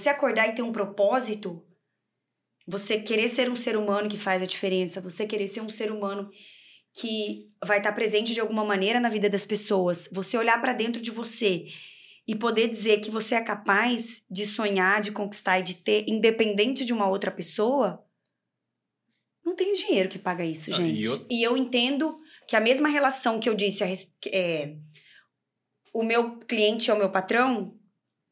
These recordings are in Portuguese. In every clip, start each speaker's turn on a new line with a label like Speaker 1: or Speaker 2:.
Speaker 1: você acordar e ter um propósito, você querer ser um ser humano que faz a diferença, você querer ser um ser humano que vai estar presente de alguma maneira na vida das pessoas, você olhar para dentro de você e poder dizer que você é capaz de sonhar, de conquistar e de ter, independente de uma outra pessoa, não tem dinheiro que paga isso, gente.
Speaker 2: e eu-
Speaker 1: E eu entendo que a mesma relação que eu disse, a é, o meu cliente é o meu patrão,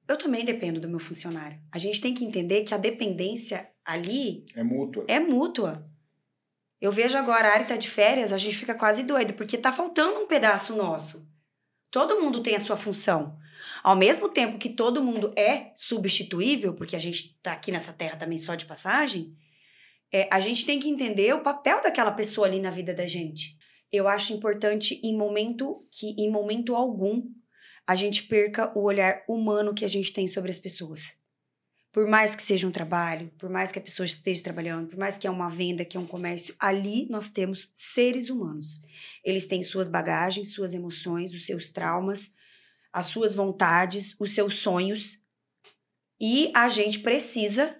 Speaker 1: eu também dependo do meu funcionário. A gente tem que entender que a dependência ali
Speaker 3: É mútua.
Speaker 1: é mútua. Eu vejo agora a Ari tá de férias, a gente fica quase doido, porque tá faltando um pedaço nosso. Todo mundo tem a sua função. Ao mesmo tempo que todo mundo é substituível, porque a gente tá aqui nessa terra também só de passagem, é, a gente tem que entender o papel daquela pessoa ali na vida da gente. Eu acho importante em momento que, em momento algum, a gente perca o olhar humano que a gente tem sobre as pessoas. Por mais que seja um trabalho, por mais que a pessoa esteja trabalhando, por mais que é uma venda, que é um comércio, ali nós temos seres humanos. Eles têm suas bagagens, suas emoções, os seus traumas, as suas vontades, os seus sonhos. E a gente precisa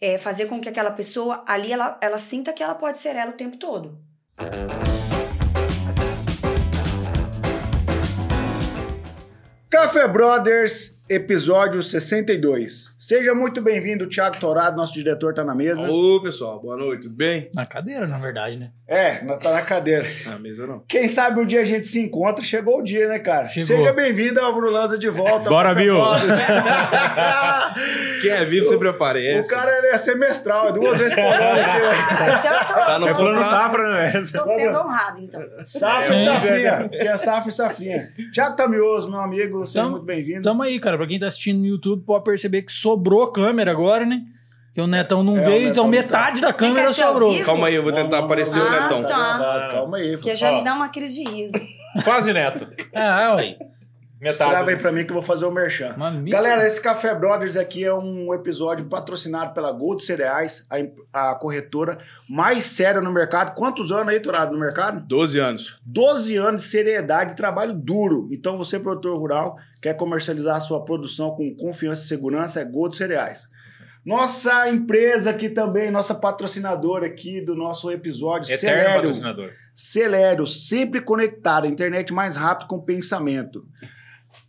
Speaker 1: é, fazer com que aquela pessoa ali ela, ela sinta que ela pode ser ela o tempo todo.
Speaker 3: Café Brothers, episódio 62. Seja muito bem-vindo, Thiago Torado, nosso diretor tá na mesa.
Speaker 2: Ô, pessoal, boa noite, tudo bem?
Speaker 4: Na cadeira, na verdade, né?
Speaker 3: É, tá na cadeira.
Speaker 2: Na mesa não.
Speaker 3: Quem sabe um dia a gente se encontra, chegou o dia, né, cara?
Speaker 4: Chegou.
Speaker 3: Seja bem-vindo, Álvaro Lanza, de volta.
Speaker 2: Bora,
Speaker 3: Café
Speaker 2: Bill.
Speaker 3: Brothers.
Speaker 2: Quem é vivo sempre aparece.
Speaker 3: o cara ele é semestral, é duas vezes por ano. aqui.
Speaker 1: Então tô,
Speaker 2: Tá no
Speaker 5: É plano safra, né?
Speaker 1: tô sendo honrado, então.
Speaker 3: Safra e safrinha. Que é safra e safrinha. Thiago Tamioso, meu amigo, seja
Speaker 4: Tamo-
Speaker 3: muito bem-vindo.
Speaker 4: Tamo aí, cara. Pra quem tá assistindo no YouTube, pode perceber que sobrou câmera agora, né? Que o Netão não
Speaker 3: É,
Speaker 4: veio,
Speaker 3: Netão
Speaker 4: então metade da
Speaker 1: Vem
Speaker 4: câmera sobrou.
Speaker 2: Calma aí, eu vou tentar
Speaker 3: não,
Speaker 2: aparecer
Speaker 1: não.
Speaker 2: o
Speaker 1: Ah,
Speaker 2: Netão.
Speaker 1: tá.
Speaker 3: Calma aí.
Speaker 1: Porque já
Speaker 5: Ó.
Speaker 1: me dá uma crise de riso.
Speaker 5: Quase neto.
Speaker 4: Ah, ué.
Speaker 5: Metade.
Speaker 3: Grava aí pra mim que eu vou fazer o merchan.
Speaker 4: Mano,
Speaker 3: Galera, esse Café Brothers aqui é um episódio patrocinado pela Gold Cereais, a, a corretora mais séria no mercado. Quantos anos aí, Torado, no mercado?
Speaker 2: 12 anos.
Speaker 3: 12 anos de seriedade e trabalho duro. Então, você, produtor rural, quer comercializar a sua produção com confiança e segurança, é Gold Cereais. Nossa empresa aqui também, nossa patrocinadora aqui do nosso episódio,
Speaker 5: Eterno
Speaker 3: Celério.
Speaker 5: patrocinador.
Speaker 3: Celério, sempre conectado, a internet mais rápido com pensamento.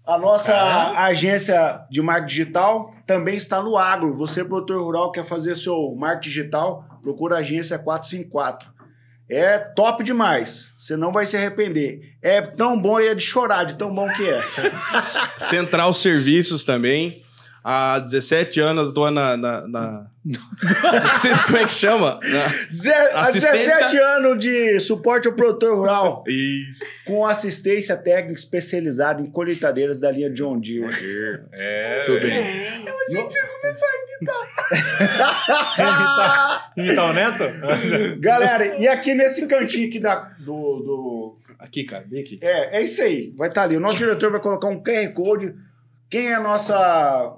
Speaker 3: A nossa
Speaker 5: Caramba.
Speaker 3: agência de marketing digital também está no agro. Você, produtor rural, quer fazer seu marketing digital, procura a agência 454. É top demais. Você não vai se arrepender. É tão bom e é de chorar, de tão bom que é.
Speaker 2: Central Serviços também. Há 17 anos, tô na. na, na... Como é que chama. Na-
Speaker 3: Há
Speaker 2: Assistência.
Speaker 3: 17 anos de suporte ao produtor rural,
Speaker 2: Isso.
Speaker 3: com assistência técnica especializada em colheitadeiras da linha John Deere.
Speaker 5: É.
Speaker 2: Tudo bem.
Speaker 5: Imitar, imitar o neto?
Speaker 3: Galera, e aqui nesse cantinho aqui da, do, do-
Speaker 2: Aqui, cara, bem aqui.
Speaker 3: É, é isso aí. Vai estar ali. O nosso diretor vai colocar um QR Code. Quem é a nossa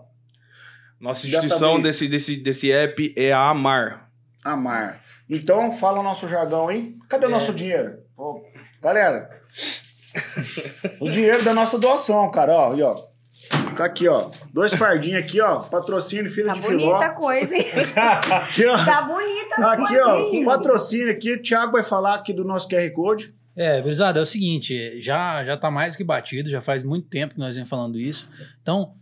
Speaker 2: Nossa instituição desse, desse, desse app é a Amar.
Speaker 3: Amar? Então, fala o nosso jargão aí. Cadê o nosso dinheiro? Ô, galera, o dinheiro da nossa doação, cara. Ó, aí, ó. Tá aqui, ó. Dois fardinhos aqui, ó. Patrocínio, filha
Speaker 1: Tá
Speaker 3: de filó.
Speaker 1: bonita a coisa, hein?
Speaker 3: Aqui, ó.
Speaker 1: Tá bonita a
Speaker 3: Aqui,
Speaker 1: coisa,
Speaker 3: ó.
Speaker 1: hein?
Speaker 3: Patrocínio aqui. O Thiago vai falar aqui do nosso QR Code.
Speaker 4: É, Brisada, é o seguinte, já, já tá mais que batido, já faz muito tempo que nós vem falando isso. Então,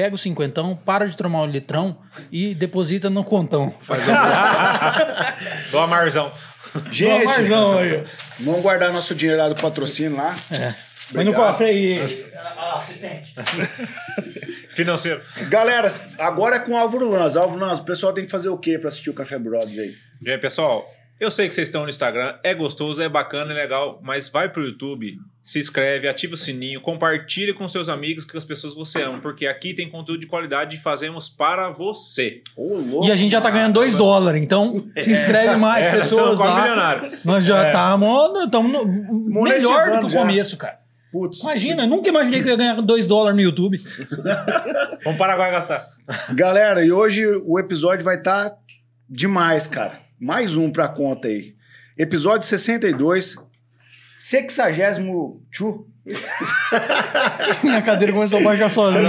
Speaker 4: pega o cinquentão, para de tomar o litrão e deposita no contão. Faz
Speaker 5: Do Amarzão.
Speaker 3: Gente,
Speaker 4: Marzão aí.
Speaker 3: vamos guardar nosso dinheiro lá do patrocínio lá.
Speaker 4: É. Põe no cofre aí. Assistente.
Speaker 5: Financeiro.
Speaker 3: Galera, agora é com o Álvaro Lanza. Álvaro Lanza, o pessoal tem que fazer o quê pra assistir o Café Brothers aí?
Speaker 5: E aí, pessoal, eu sei que vocês estão no Instagram, é gostoso, é bacana, é legal, mas vai pro YouTube, se inscreve, ativa o sininho, compartilha com seus amigos, com as pessoas que você ama, porque aqui tem conteúdo de qualidade e fazemos para você.
Speaker 3: Ô, louco.
Speaker 4: E a gente já tá ganhando 2 dólares, então se inscreve mais
Speaker 5: É,
Speaker 4: pessoas
Speaker 5: você é um
Speaker 4: lá.
Speaker 5: milionário.
Speaker 4: Nós já
Speaker 5: É.
Speaker 4: estamos melhor do que o
Speaker 3: já.
Speaker 4: começo, cara.
Speaker 3: Putz.
Speaker 4: Imagina, eu nunca imaginei que eu ia ganhar 2 dólares no YouTube.
Speaker 5: Vamos para agora gastar.
Speaker 3: Galera, e hoje o episódio vai estar demais, cara. Mais um pra conta aí. Episódio 62, 62
Speaker 4: Minha cadeira começou a baixar sozinha.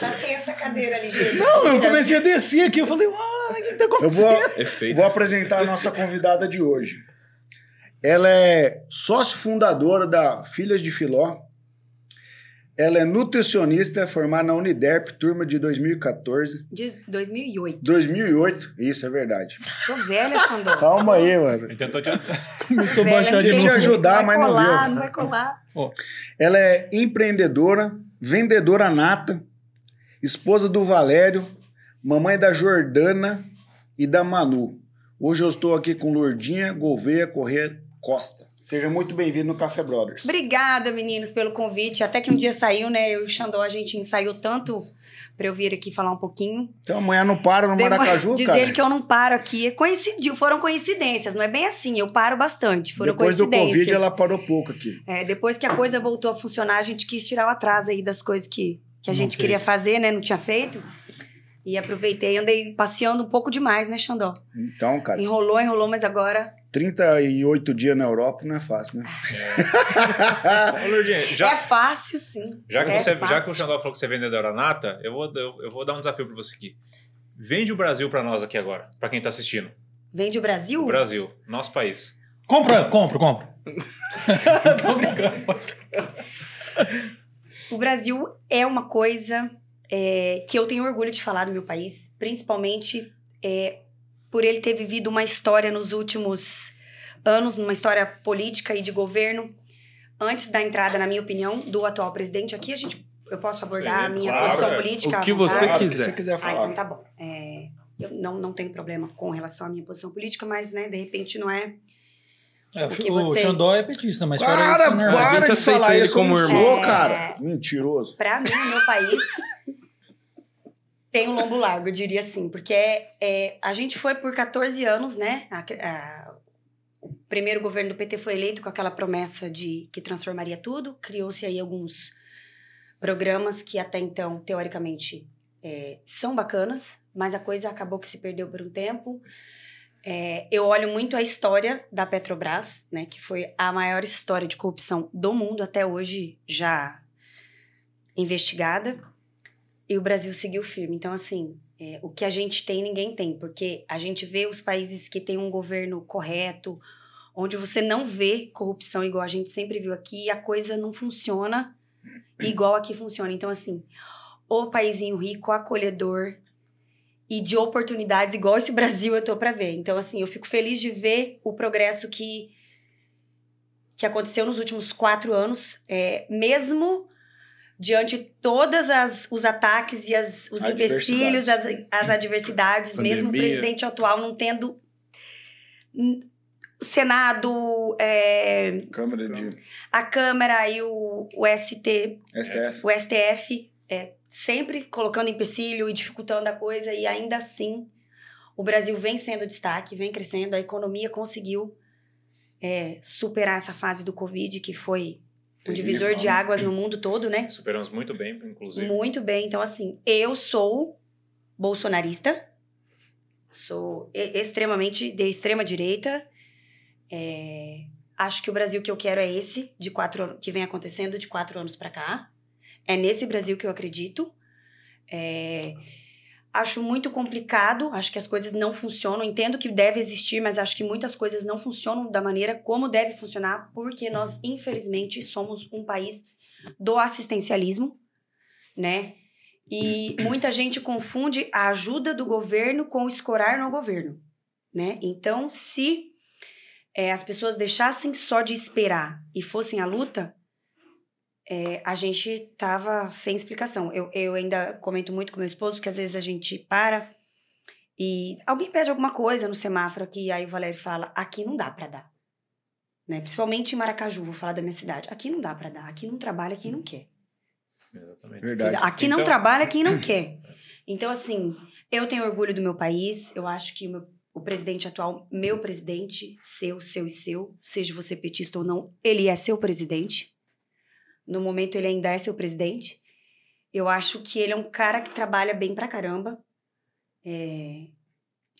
Speaker 1: Tá, tem essa cadeira ali, gente.
Speaker 4: Não, eu comecei a descer aqui. Eu falei, ah, o que tá
Speaker 3: Eu
Speaker 4: acontecendo?
Speaker 3: vou,
Speaker 2: Efeito.
Speaker 3: vou apresentar a nossa convidada de hoje. Ela é sócio fundadora da Filhas de Filó. Ela é nutricionista formada na Uniderp, turma de 2014.
Speaker 1: De 2008.
Speaker 3: 2008, isso é verdade.
Speaker 1: Tô velha, Xandó.
Speaker 3: Calma aí, mano.
Speaker 5: Ele tentou te...
Speaker 4: Começou
Speaker 1: Velha,
Speaker 4: baixar de
Speaker 3: te
Speaker 1: não
Speaker 3: ajudar,
Speaker 1: vai
Speaker 3: mas não
Speaker 1: colar,
Speaker 3: deu.
Speaker 1: Não vai colar.
Speaker 3: Ela é empreendedora, vendedora nata, esposa do Valério, mamãe da Jordana e da Manu. Hoje eu estou aqui com Lourdinha Gouveia Corrêa Costa. Seja muito bem-vindo no Café Brothers.
Speaker 1: Obrigada, meninos, pelo convite. Até que um dia saiu, né? Eu e o Xandó, a gente ensaiou tanto pra eu vir aqui falar um pouquinho.
Speaker 3: Então amanhã não para no Maracaju,
Speaker 1: Diz
Speaker 3: cara.
Speaker 1: ele que eu não paro aqui. Coincidiu, foram coincidências. Não é bem assim, eu paro bastante. Foram
Speaker 3: Depois do
Speaker 1: coincidências.
Speaker 3: Covid ela parou pouco aqui.
Speaker 1: É, depois que a coisa voltou a funcionar, a gente quis tirar o atraso aí das coisas que, que a
Speaker 4: Não
Speaker 1: gente
Speaker 4: fez.
Speaker 1: queria fazer, né? Não tinha feito. E aproveitei, andei passeando um pouco demais, né, Xandó?
Speaker 3: Então, cara,
Speaker 1: Enrolou, enrolou, mas agora
Speaker 3: 38 dias na Europa não é fácil, né?
Speaker 5: Ô, Lourdinha,
Speaker 1: é
Speaker 5: já,
Speaker 1: fácil, sim.
Speaker 5: já, que
Speaker 1: é
Speaker 5: você, já
Speaker 1: fácil.
Speaker 5: que o Xandó falou que você é vendedora nata, eu vou, eu, eu vou dar um desafio pra você aqui. Vende o Brasil pra nós aqui agora, pra quem tá assistindo.
Speaker 1: Vende o Brasil?
Speaker 5: O Brasil, nosso país.
Speaker 4: Compra, compra, compra. Tô brincando.
Speaker 1: O Brasil é uma coisa é, que eu tenho orgulho de falar do meu país, principalmente é, por ele ter vivido uma história nos últimos anos, uma história política e de governo, antes da entrada, na minha opinião, do atual presidente. Aqui a gente, eu posso abordar
Speaker 5: Sim,
Speaker 1: a minha
Speaker 5: claro,
Speaker 1: posição
Speaker 5: é.
Speaker 1: política.
Speaker 2: O que você?
Speaker 3: Claro, o
Speaker 2: quiser.
Speaker 3: que você quiser
Speaker 1: Ah,
Speaker 3: falar.
Speaker 1: então tá bom. É, eu não, não tenho problema com relação à minha posição política, mas, né, de repente não é.
Speaker 4: É, o,
Speaker 1: que
Speaker 4: o
Speaker 1: vocês-
Speaker 4: Xandó é petista, mas fora
Speaker 3: Para,
Speaker 4: isso, é.
Speaker 2: A
Speaker 3: para
Speaker 2: gente
Speaker 3: de
Speaker 2: aceita
Speaker 3: falar
Speaker 2: ele como irmão.
Speaker 3: sou, cara.
Speaker 1: É.
Speaker 3: Mentiroso.
Speaker 1: Pra mim, o meu país tem um lombo largo, eu diria assim, porque é, é, a gente foi por 14 anos, né? A- a- o primeiro governo do PT foi eleito com aquela promessa de que transformaria tudo, criou-se aí alguns programas que até então, teoricamente, é, são bacanas, mas a coisa acabou que se perdeu por um tempo. É, eu olho muito a história da Petrobras, né, que foi a maior história de corrupção do mundo até hoje já investigada, e o Brasil seguiu firme. Então, assim, é, o que a gente tem, ninguém tem, porque a gente vê os países que têm um governo correto, onde você não vê corrupção igual a gente sempre viu aqui, e a coisa não funciona igual aqui funciona. Então, assim, o paísinho rico, acolhedor e de oportunidades igual esse Brasil eu tô para ver. Então, assim, eu fico feliz de ver o progresso que que aconteceu nos últimos quatro anos, é, mesmo diante de todos os ataques e as, os empecilhos, as, as adversidades, mesmo o presidente atual não tendo Senado, é,
Speaker 3: Câmara de
Speaker 1: a Câmara e o, o ST,
Speaker 3: STF.
Speaker 1: o STF é, sempre colocando empecilho e dificultando a coisa, e ainda assim o Brasil vem sendo destaque, vem crescendo, a economia conseguiu é, superar essa fase do Covid, que foi um divisor de águas no mundo todo, né?
Speaker 5: Superamos muito bem, inclusive.
Speaker 1: Muito bem. Então, assim, eu sou bolsonarista, sou extremamente de extrema direita. é, acho que o Brasil que eu quero é esse, de quatro que vem acontecendo de quatro anos pra cá. É nesse Brasil que eu acredito. É, acho muito complicado, acho que as coisas não funcionam. Entendo que deve existir, mas acho que muitas coisas não funcionam da maneira como deve funcionar, porque nós, infelizmente, somos um país do assistencialismo, né? E muita gente confunde a ajuda do governo com escorar no governo, né? Então, se é, as pessoas deixassem só de esperar e fossem à luta, é, a gente tava sem explicação. Eu, eu ainda comento muito com meu esposo que às vezes a gente para e alguém pede alguma coisa no semáforo aqui, aí o Valério fala: aqui não dá pra dar. Né? Principalmente em Maracaju, vou falar da minha cidade. Aqui não dá pra dar, aqui não trabalha quem não quer.
Speaker 5: Exatamente.
Speaker 3: Verdade.
Speaker 1: Aqui não
Speaker 5: Então-
Speaker 1: trabalha quem não quer. Então, assim, eu tenho orgulho do meu país. Eu acho que o, meu- o presidente atual, meu presidente, seu, seu e seu, seja você petista ou não, ele é seu presidente. No momento, ele ainda é seu presidente. Eu acho que ele é um cara que trabalha bem pra caramba. É,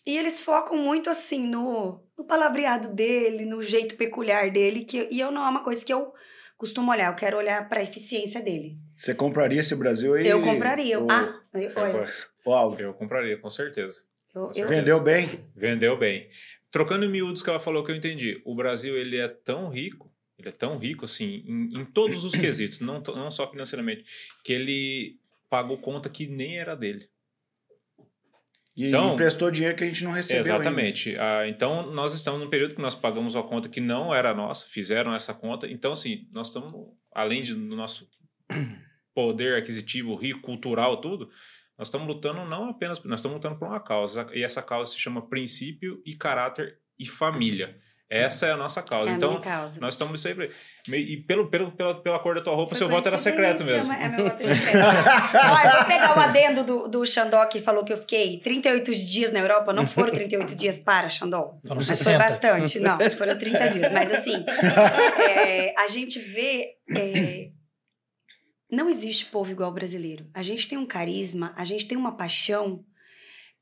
Speaker 1: E eles focam muito, assim, no, no palavreado dele, no jeito peculiar dele, que, e eu não é uma coisa que eu costumo olhar, eu quero olhar para a eficiência dele.
Speaker 3: Você compraria esse Brasil aí?
Speaker 1: Eu compraria.
Speaker 3: o-
Speaker 1: Ah, eu- olha,
Speaker 3: o.
Speaker 5: Eu compraria, com certeza.
Speaker 1: eu,
Speaker 5: Você
Speaker 1: eu,
Speaker 3: Vendeu bem?
Speaker 5: Vendeu bem. Trocando em miúdos que ela falou que eu entendi. O Brasil, ele é tão rico, ele é tão rico, assim, em, em todos os quesitos, não, não só financeiramente, que ele pagou conta que nem era dele.
Speaker 3: E
Speaker 5: Então-
Speaker 3: emprestou dinheiro que a gente não recebeu.
Speaker 5: Exatamente. Ah, então, nós estamos num período que nós pagamos uma conta que não era nossa, fizeram essa conta. Então, assim, nós estamos, além de, do nosso poder aquisitivo, rico, cultural, tudo, nós estamos lutando não apenas, nós estamos lutando por uma causa. E essa causa se chama princípio e caráter e família. Essa é a nossa causa.
Speaker 1: é a
Speaker 5: então,
Speaker 1: minha causa.
Speaker 5: nós estamos meio- E pelo, pelo, pela, pela cor da tua roupa,
Speaker 1: Foi
Speaker 5: seu voto era secreto mesmo.
Speaker 1: É meu voto é secreto. Eu vou pegar o adendo do, do Xandó que falou que eu fiquei 38 dias na Europa. Não foram 38 dias para, Xandó.
Speaker 4: Foram
Speaker 1: Mas foi
Speaker 4: 60.
Speaker 1: bastante. Não, foram 30 dias. Mas assim, é, a gente vê. é, não existe povo igual o brasileiro. A gente tem um carisma, a gente tem uma paixão.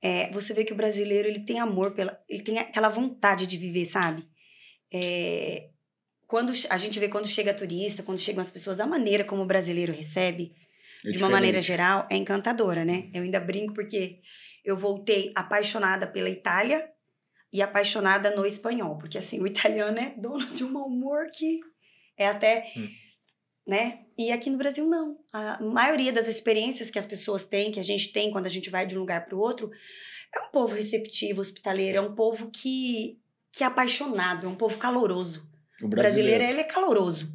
Speaker 1: É, você vê que o brasileiro ele tem amor pela. Ele tem aquela vontade de viver, sabe? É, quando a gente vê quando chega turista, quando chegam as pessoas, a maneira como o brasileiro recebe,
Speaker 3: É
Speaker 1: de uma maneira
Speaker 3: diferente.
Speaker 1: geral, é encantadora, né? Eu ainda brinco porque eu voltei apaixonada pela Itália e apaixonada no espanhol, porque assim, o italiano é dono de um humor que é até,
Speaker 5: Hum.
Speaker 1: né? E aqui no Brasil não. A maioria das experiências que as pessoas têm, que a gente tem quando a gente vai de um lugar para o outro, é um povo receptivo, hospitaleiro, é um povo que que é apaixonado, é um povo caloroso.
Speaker 3: O
Speaker 1: O
Speaker 3: brasileiro.
Speaker 1: brasileiro, ele é caloroso.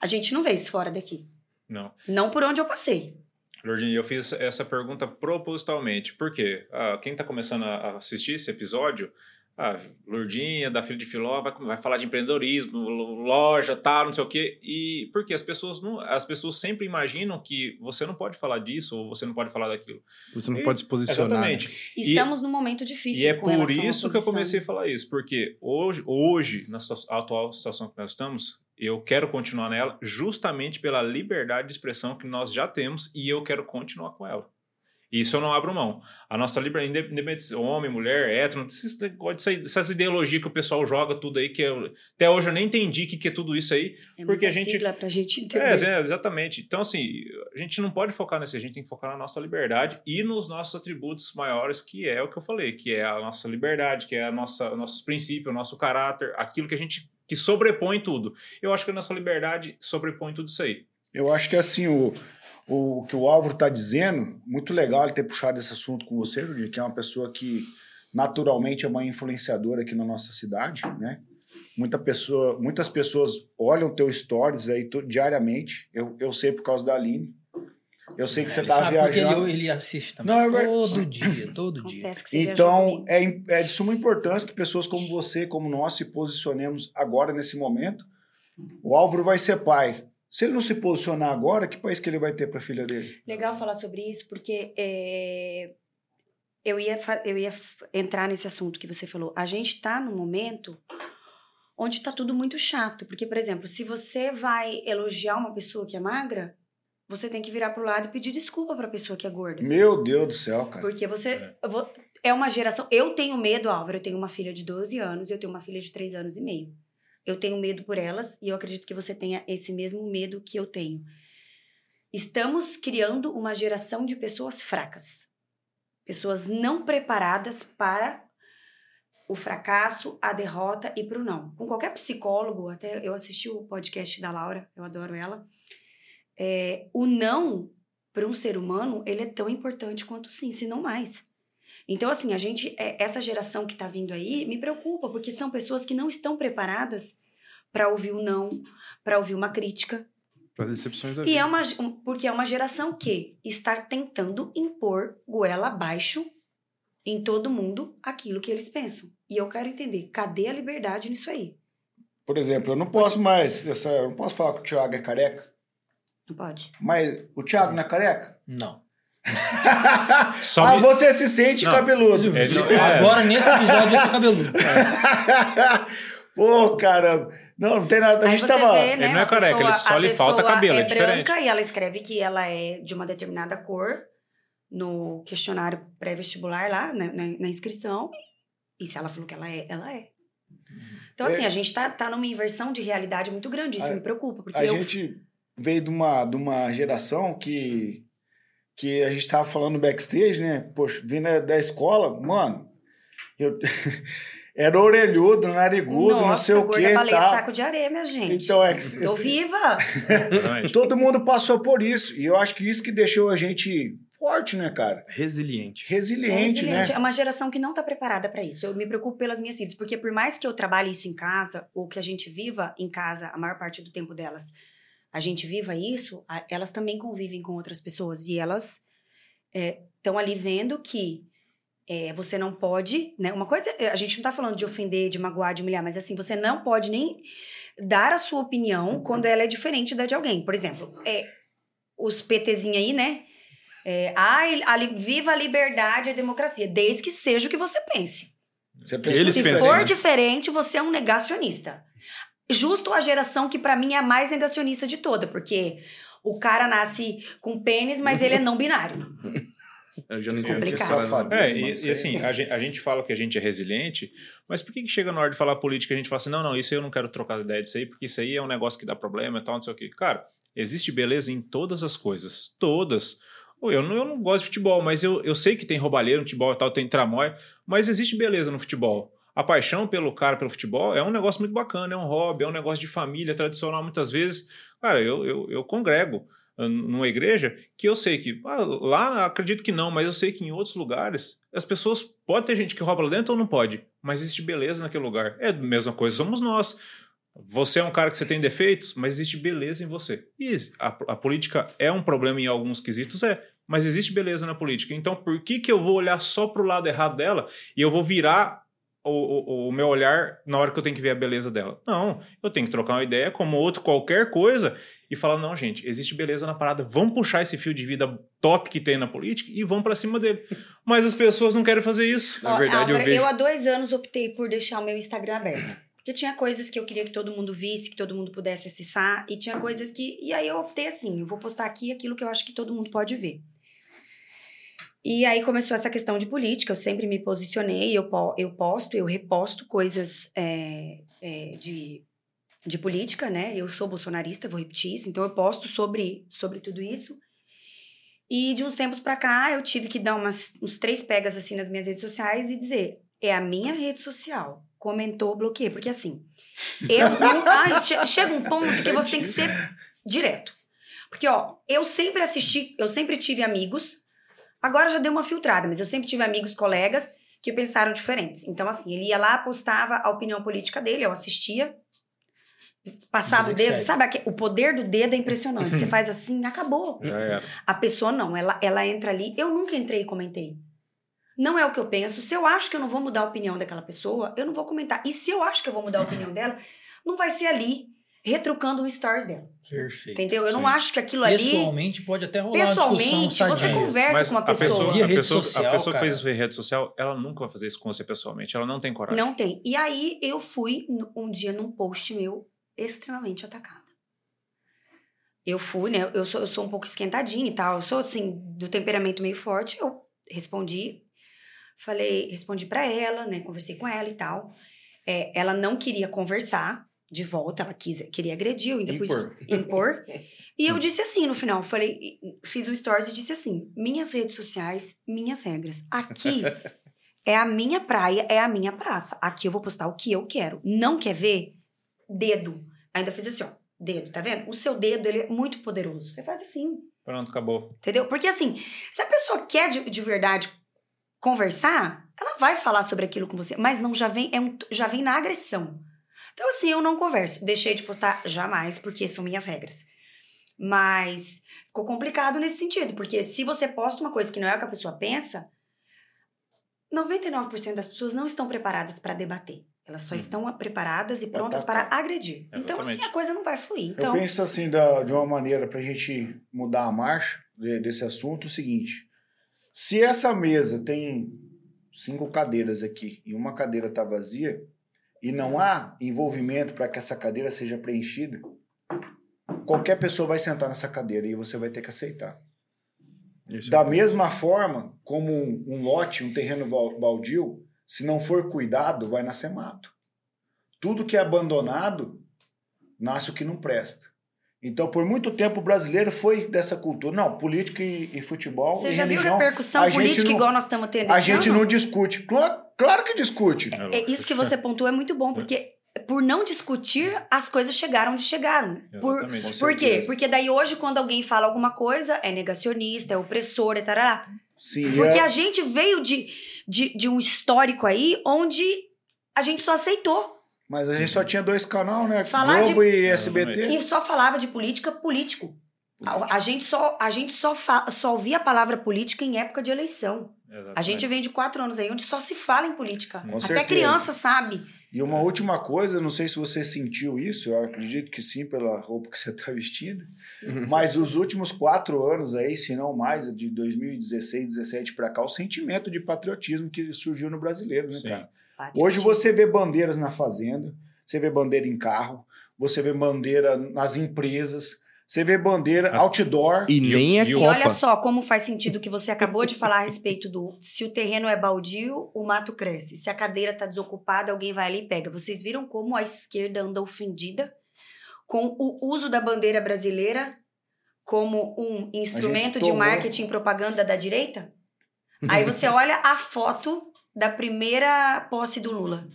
Speaker 1: A gente não vê isso fora daqui.
Speaker 5: Não.
Speaker 1: Não por onde eu passei.
Speaker 5: Lordinho, eu fiz essa pergunta propositalmente. Por quê? Ah, quem está começando a assistir esse episódio, a Lourdinha, da Filha de Filó, vai, vai falar de empreendedorismo, lo- loja, tal, não sei o quê. E porque as pessoas não, as pessoas sempre imaginam que você não pode falar disso ou você não pode falar daquilo.
Speaker 2: Você não
Speaker 5: E-
Speaker 2: pode se posicionar. né?
Speaker 5: Exatamente.
Speaker 1: Estamos num momento difícil.
Speaker 5: E é
Speaker 1: com
Speaker 5: por isso que eu comecei a falar isso, porque hoje, hoje na atual situação que nós estamos, eu quero continuar nela justamente pela liberdade de expressão que nós já temos e eu quero continuar com ela. Isso eu não abro mão. A nossa liberdade, independente se homem, mulher, hétero, esses essas ideologias que o pessoal joga tudo aí, que eu- até hoje eu nem entendi o que, que é tudo isso aí.
Speaker 1: É
Speaker 5: porque a gente-
Speaker 1: sigla pra gente entender.
Speaker 5: É, é, exatamente. Então, assim, a gente não pode focar nesse, a gente tem que focar na nossa liberdade e nos nossos atributos maiores, que é o que eu falei, que é a nossa liberdade, que é a nossa, nossos princípios, o nosso caráter, aquilo que a gente que sobrepõe tudo. Eu acho que a nossa liberdade sobrepõe tudo isso aí.
Speaker 3: Eu acho que assim, o, o, que o Álvaro está dizendo, muito legal ele ter puxado esse assunto com você, que é uma pessoa que naturalmente é uma influenciadora aqui na nossa cidade, né? Muita pessoa, muitas pessoas olham teu stories aí diariamente. Eu, eu sei por causa da Aline. Eu sei que você tá
Speaker 4: porque
Speaker 3: viajando.
Speaker 4: ele, ele assiste também.
Speaker 3: Não, é verdade.
Speaker 4: todo dia, todo dia.
Speaker 3: Então, é, é de suma importância que pessoas como você, como nós, se posicionemos agora nesse momento. O Álvaro vai ser pai. Se ele não se posicionar agora, que país que ele vai ter para a filha dele?
Speaker 1: Legal falar sobre isso, porque é, eu, ia, eu ia entrar nesse assunto que você falou. A gente tá num momento onde tá tudo muito chato. Porque, por exemplo, se você vai elogiar uma pessoa que é magra, você tem que virar pro lado e pedir desculpa pra pessoa que é gorda.
Speaker 3: Meu Deus do céu, cara.
Speaker 1: Porque você.
Speaker 5: É.
Speaker 1: é uma geração. Eu tenho medo, Álvaro. Eu tenho uma filha de 12 anos, eu tenho uma filha de 3 anos e meio. Eu tenho medo por elas e eu acredito que você tenha esse mesmo medo que eu tenho. Estamos criando uma geração de pessoas fracas. Pessoas não preparadas para o fracasso, a derrota e para o não. Com qualquer psicólogo, até eu assisti o podcast da Laura, eu adoro ela. é, o não para um ser humano, ele é tão importante quanto o sim, se não mais. Então, assim, a gente, é, essa geração que tá vindo aí me preocupa, porque são pessoas que não estão preparadas para ouvir o não, para ouvir uma crítica.
Speaker 2: Para decepções da
Speaker 1: E
Speaker 2: vida.
Speaker 1: é uma, um- porque é uma geração que está tentando impor goela abaixo em todo mundo aquilo que eles pensam. E eu quero entender, cadê a liberdade nisso aí?
Speaker 3: Por exemplo, eu não posso mais. Essa, eu não posso falar que o Thiago é careca.
Speaker 1: Não pode?
Speaker 3: Mas o Thiago não é careca?
Speaker 4: Não.
Speaker 5: Só
Speaker 3: ah,
Speaker 5: me-
Speaker 3: você se sente
Speaker 5: Não.
Speaker 3: cabeludo.
Speaker 5: É, não, é.
Speaker 4: Agora, nesse episódio, eu sou cabeludo.
Speaker 3: Pô, caramba. Não, não tem nada. A gente tava.
Speaker 1: vê, né?
Speaker 5: Ele não é careca, ele só lhe falta cabelo, é
Speaker 1: é
Speaker 5: diferente.
Speaker 1: branca e ela escreve que ela é de uma determinada cor no questionário pré-vestibular lá, né, na, na inscrição. E se ela falou que ela é, ela é. Então, assim,
Speaker 3: É.
Speaker 1: a gente tá, tá numa inversão de realidade muito grande. Isso
Speaker 3: A-
Speaker 1: me preocupa, porque
Speaker 3: A
Speaker 1: eu.
Speaker 3: gente veio de uma, de uma geração que, que a gente tava falando backstage, né? Poxa, vindo da- da escola, mano, eu era orelhudo, narigudo, não
Speaker 1: Nossa,
Speaker 3: sei o
Speaker 1: gorda
Speaker 3: que e
Speaker 1: baleia
Speaker 3: tal.
Speaker 1: saco de areia, minha gente.
Speaker 3: Então é que
Speaker 1: Tô viva!
Speaker 3: Todo mundo passou por isso. E eu acho que isso que deixou a gente forte, né, cara?
Speaker 2: Resiliente.
Speaker 3: Resiliente,
Speaker 1: resiliente.
Speaker 3: né?
Speaker 1: É uma geração que não tá preparada para isso. Eu me preocupo pelas minhas filhas, porque por mais que eu trabalhe isso em casa, ou que a gente viva em casa a maior parte do tempo delas, a gente viva isso, a- elas também convivem com outras pessoas e elas estão ali vendo que é, você não pode, né? Uma coisa, a gente não tá falando de ofender, de magoar, de humilhar, mas assim, você não pode nem dar a sua opinião quando ela é diferente da de alguém. Por exemplo, é, os PTzinhos aí, né? É, ai, a viva a liberdade e a democracia, desde que seja o que você pense.
Speaker 3: Você
Speaker 2: Eles
Speaker 1: Se for
Speaker 2: né?
Speaker 1: diferente, você é um negacionista. Justo a geração que pra mim é a mais negacionista de toda, porque o cara nasce com pênis, mas ele é não binário.
Speaker 2: Eu já não
Speaker 5: Sim,
Speaker 2: entendo essa.
Speaker 5: É, e, e assim, a gente, a gente fala que a gente é resiliente, mas por que, que chega na hora de falar política a gente fala assim, não, não, isso aí eu não quero trocar ideia disso aí, porque isso aí é um negócio que dá problema e tal, não sei o quê. Cara, existe beleza em todas as coisas. Todas. Eu não, eu não gosto de futebol, mas eu, eu sei que tem roubalheiro no futebol e tal, tem tramóia, mas existe beleza no futebol. A paixão pelo cara, pelo futebol, é um negócio muito bacana, é um hobby, é um negócio de família tradicional. Muitas vezes, cara, eu, eu, eu congrego ah, numa igreja que eu sei que ah, lá acredito que não, mas eu sei que em outros lugares as pessoas pode ter gente que rouba lá dentro ou não pode, mas existe beleza naquele lugar. É a mesma coisa, somos nós. Você é um cara que você tem defeitos, mas existe beleza em você. E a, a política é um problema em alguns quesitos, é, mas existe beleza na política. Então, por que que eu vou olhar só pro lado errado dela e eu vou virar o, o, o meu olhar na hora que eu tenho que ver a beleza dela? Não, eu tenho que trocar uma ideia como outro qualquer coisa e falar, não, gente, existe beleza na parada, vamos puxar esse fio de vida top que tem na política e vamos pra cima dele. Mas as pessoas não querem fazer isso.
Speaker 2: Na verdade, eu vejo.
Speaker 1: há dois anos optei por deixar o meu Instagram aberto. Porque tinha coisas que eu queria que todo mundo visse, que todo mundo pudesse acessar, e tinha coisas que. E aí eu optei assim: eu vou postar aqui aquilo que eu acho que todo mundo pode ver. E aí começou essa questão de política, eu sempre me posicionei, eu, po- eu posto, eu reposto coisas é, é, de, de política, né? Eu sou bolsonarista, vou repetir isso, então eu posto sobre, sobre tudo isso. E de uns tempos pra cá, eu tive que dar umas, uns três pegas assim nas minhas redes sociais e dizer: é a minha rede social. Comentou, bloqueei. Porque assim, eu não. Ai, che- chega um ponto que você tem que ser direto. Porque, ó, eu sempre assisti, eu sempre tive amigos, agora já deu uma filtrada, mas eu sempre tive amigos, colegas que pensaram diferentes. Então, assim, ele ia lá, postava a opinião política dele, eu assistia, passava o dedo, sabe? O poder do dedo é impressionante. Você faz assim, acabou. A pessoa não, ela, ela entra ali. Eu nunca entrei e comentei. Não é o que eu penso. Se eu acho que eu não vou mudar a opinião daquela pessoa, eu não vou comentar. E se eu acho que eu vou mudar a opinião dela, não vai ser ali, retrucando um stories dela.
Speaker 4: Perfeito.
Speaker 1: Entendeu? Eu não
Speaker 5: Sim.
Speaker 1: acho que aquilo ali.
Speaker 4: Pessoalmente pode até rolar uma
Speaker 1: Pessoalmente,
Speaker 4: discussão
Speaker 1: você conversa
Speaker 5: Mas
Speaker 1: com uma
Speaker 5: a
Speaker 1: pessoa.
Speaker 5: pessoa,
Speaker 4: Via
Speaker 5: a
Speaker 4: rede
Speaker 5: pessoa,
Speaker 4: social,
Speaker 5: a pessoa que fez isso via rede social, ela nunca vai fazer isso com você pessoalmente. Ela não tem coragem.
Speaker 1: Não tem. E aí eu fui um dia num post meu extremamente atacada. Eu fui, né? Eu sou, eu sou um pouco esquentadinha e tal. Eu sou, assim, do temperamento meio forte. Eu respondi. Falei, respondi pra ela, né? Conversei com ela e tal. É, ela não queria conversar de volta, ela quis, queria agredir, eu ainda pus-
Speaker 2: Impor.
Speaker 1: impor. E eu disse assim no final, falei, fiz um stories e disse assim: minhas redes sociais, minhas regras. Aqui é a minha praia, é a minha praça. Aqui eu vou postar o que eu quero. Não quer ver? Dedo. Ainda fiz assim, ó. Dedo, tá vendo? O seu dedo, ele é muito poderoso. Você faz assim,
Speaker 5: Pronto, acabou.
Speaker 1: entendeu? Porque assim, se a pessoa quer de, de verdade conversar, ela vai falar sobre aquilo com você. Mas não, já vem, é um, já vem na agressão. Então assim, eu não converso. Deixei de postar jamais, porque são minhas regras. Mas ficou complicado nesse sentido, porque se você posta uma coisa que não é o que a pessoa pensa, 99% das pessoas não estão preparadas para debater. Elas só
Speaker 5: Hum.
Speaker 1: estão preparadas e prontas
Speaker 3: atacar.
Speaker 1: para agredir. Então, assim,
Speaker 5: Exatamente.
Speaker 1: a coisa não vai fluir. Então,
Speaker 3: Eu penso assim, da- de uma maneira para a gente mudar a marcha de- desse assunto, o seguinte: se essa mesa tem cinco cadeiras aqui e uma cadeira está vazia e não há envolvimento para que essa cadeira seja preenchida, qualquer pessoa vai sentar nessa cadeira e você vai ter que aceitar.
Speaker 2: Isso
Speaker 3: Da
Speaker 2: é-
Speaker 3: mesma forma como um, um lote, um terreno bal- baldio, se não for cuidado, vai nascer mato. tudo que é abandonado nasce o que não presta. Então, por muito tempo, o brasileiro foi dessa cultura. Não, política e, e futebol
Speaker 1: Você
Speaker 3: e
Speaker 1: já viu
Speaker 3: religião,
Speaker 1: repercussão
Speaker 3: a gente
Speaker 1: política
Speaker 3: não-
Speaker 1: igual nós estamos tendo
Speaker 3: a gente
Speaker 1: ano?
Speaker 3: não discute. Claro, claro que discute.
Speaker 1: É isso que você pontuou é muito bom, porque por não discutir, as coisas chegaram onde chegaram. Por,
Speaker 5: Exatamente.
Speaker 1: por quê? Porque daí hoje, quando alguém fala alguma coisa, é negacionista, é opressor, é tarará.
Speaker 3: Sim,
Speaker 1: Porque
Speaker 3: é-
Speaker 1: a gente veio de, de, de um histórico aí onde a gente só aceitou.
Speaker 3: Mas a gente só tinha dois canal, né?
Speaker 1: Falar
Speaker 3: Globo
Speaker 1: de-
Speaker 3: e SBT.
Speaker 1: E só falava de política político. A, a gente, só, a gente só, fa- só ouvia a palavra política em época de eleição. A gente vem de quatro anos aí onde só se fala em política.
Speaker 3: Com
Speaker 1: Até
Speaker 3: certeza.
Speaker 1: criança sabe.
Speaker 3: E uma última coisa, não sei se você sentiu isso, eu acredito que sim, pela roupa que você está vestindo, mas os últimos quatro anos aí, se não mais, de 2016, 17 para cá, o sentimento de patriotismo que surgiu no brasileiro, né,
Speaker 5: Sim.
Speaker 3: cara? Hoje você vê bandeiras na fazenda, você vê bandeira em carro, você vê bandeira nas empresas, você vê bandeira
Speaker 5: As-
Speaker 3: outdoor.
Speaker 2: E
Speaker 5: E
Speaker 2: nem é
Speaker 5: e
Speaker 1: E olha só como faz sentido o que você acabou de falar a respeito do se o terreno é baldio, o mato cresce. Se a cadeira está desocupada, alguém vai ali e pega. Vocês viram como a esquerda anda ofendida com o uso da bandeira brasileira como um instrumento de marketing e propaganda da direita? Aí você olha a foto da primeira posse do Lula.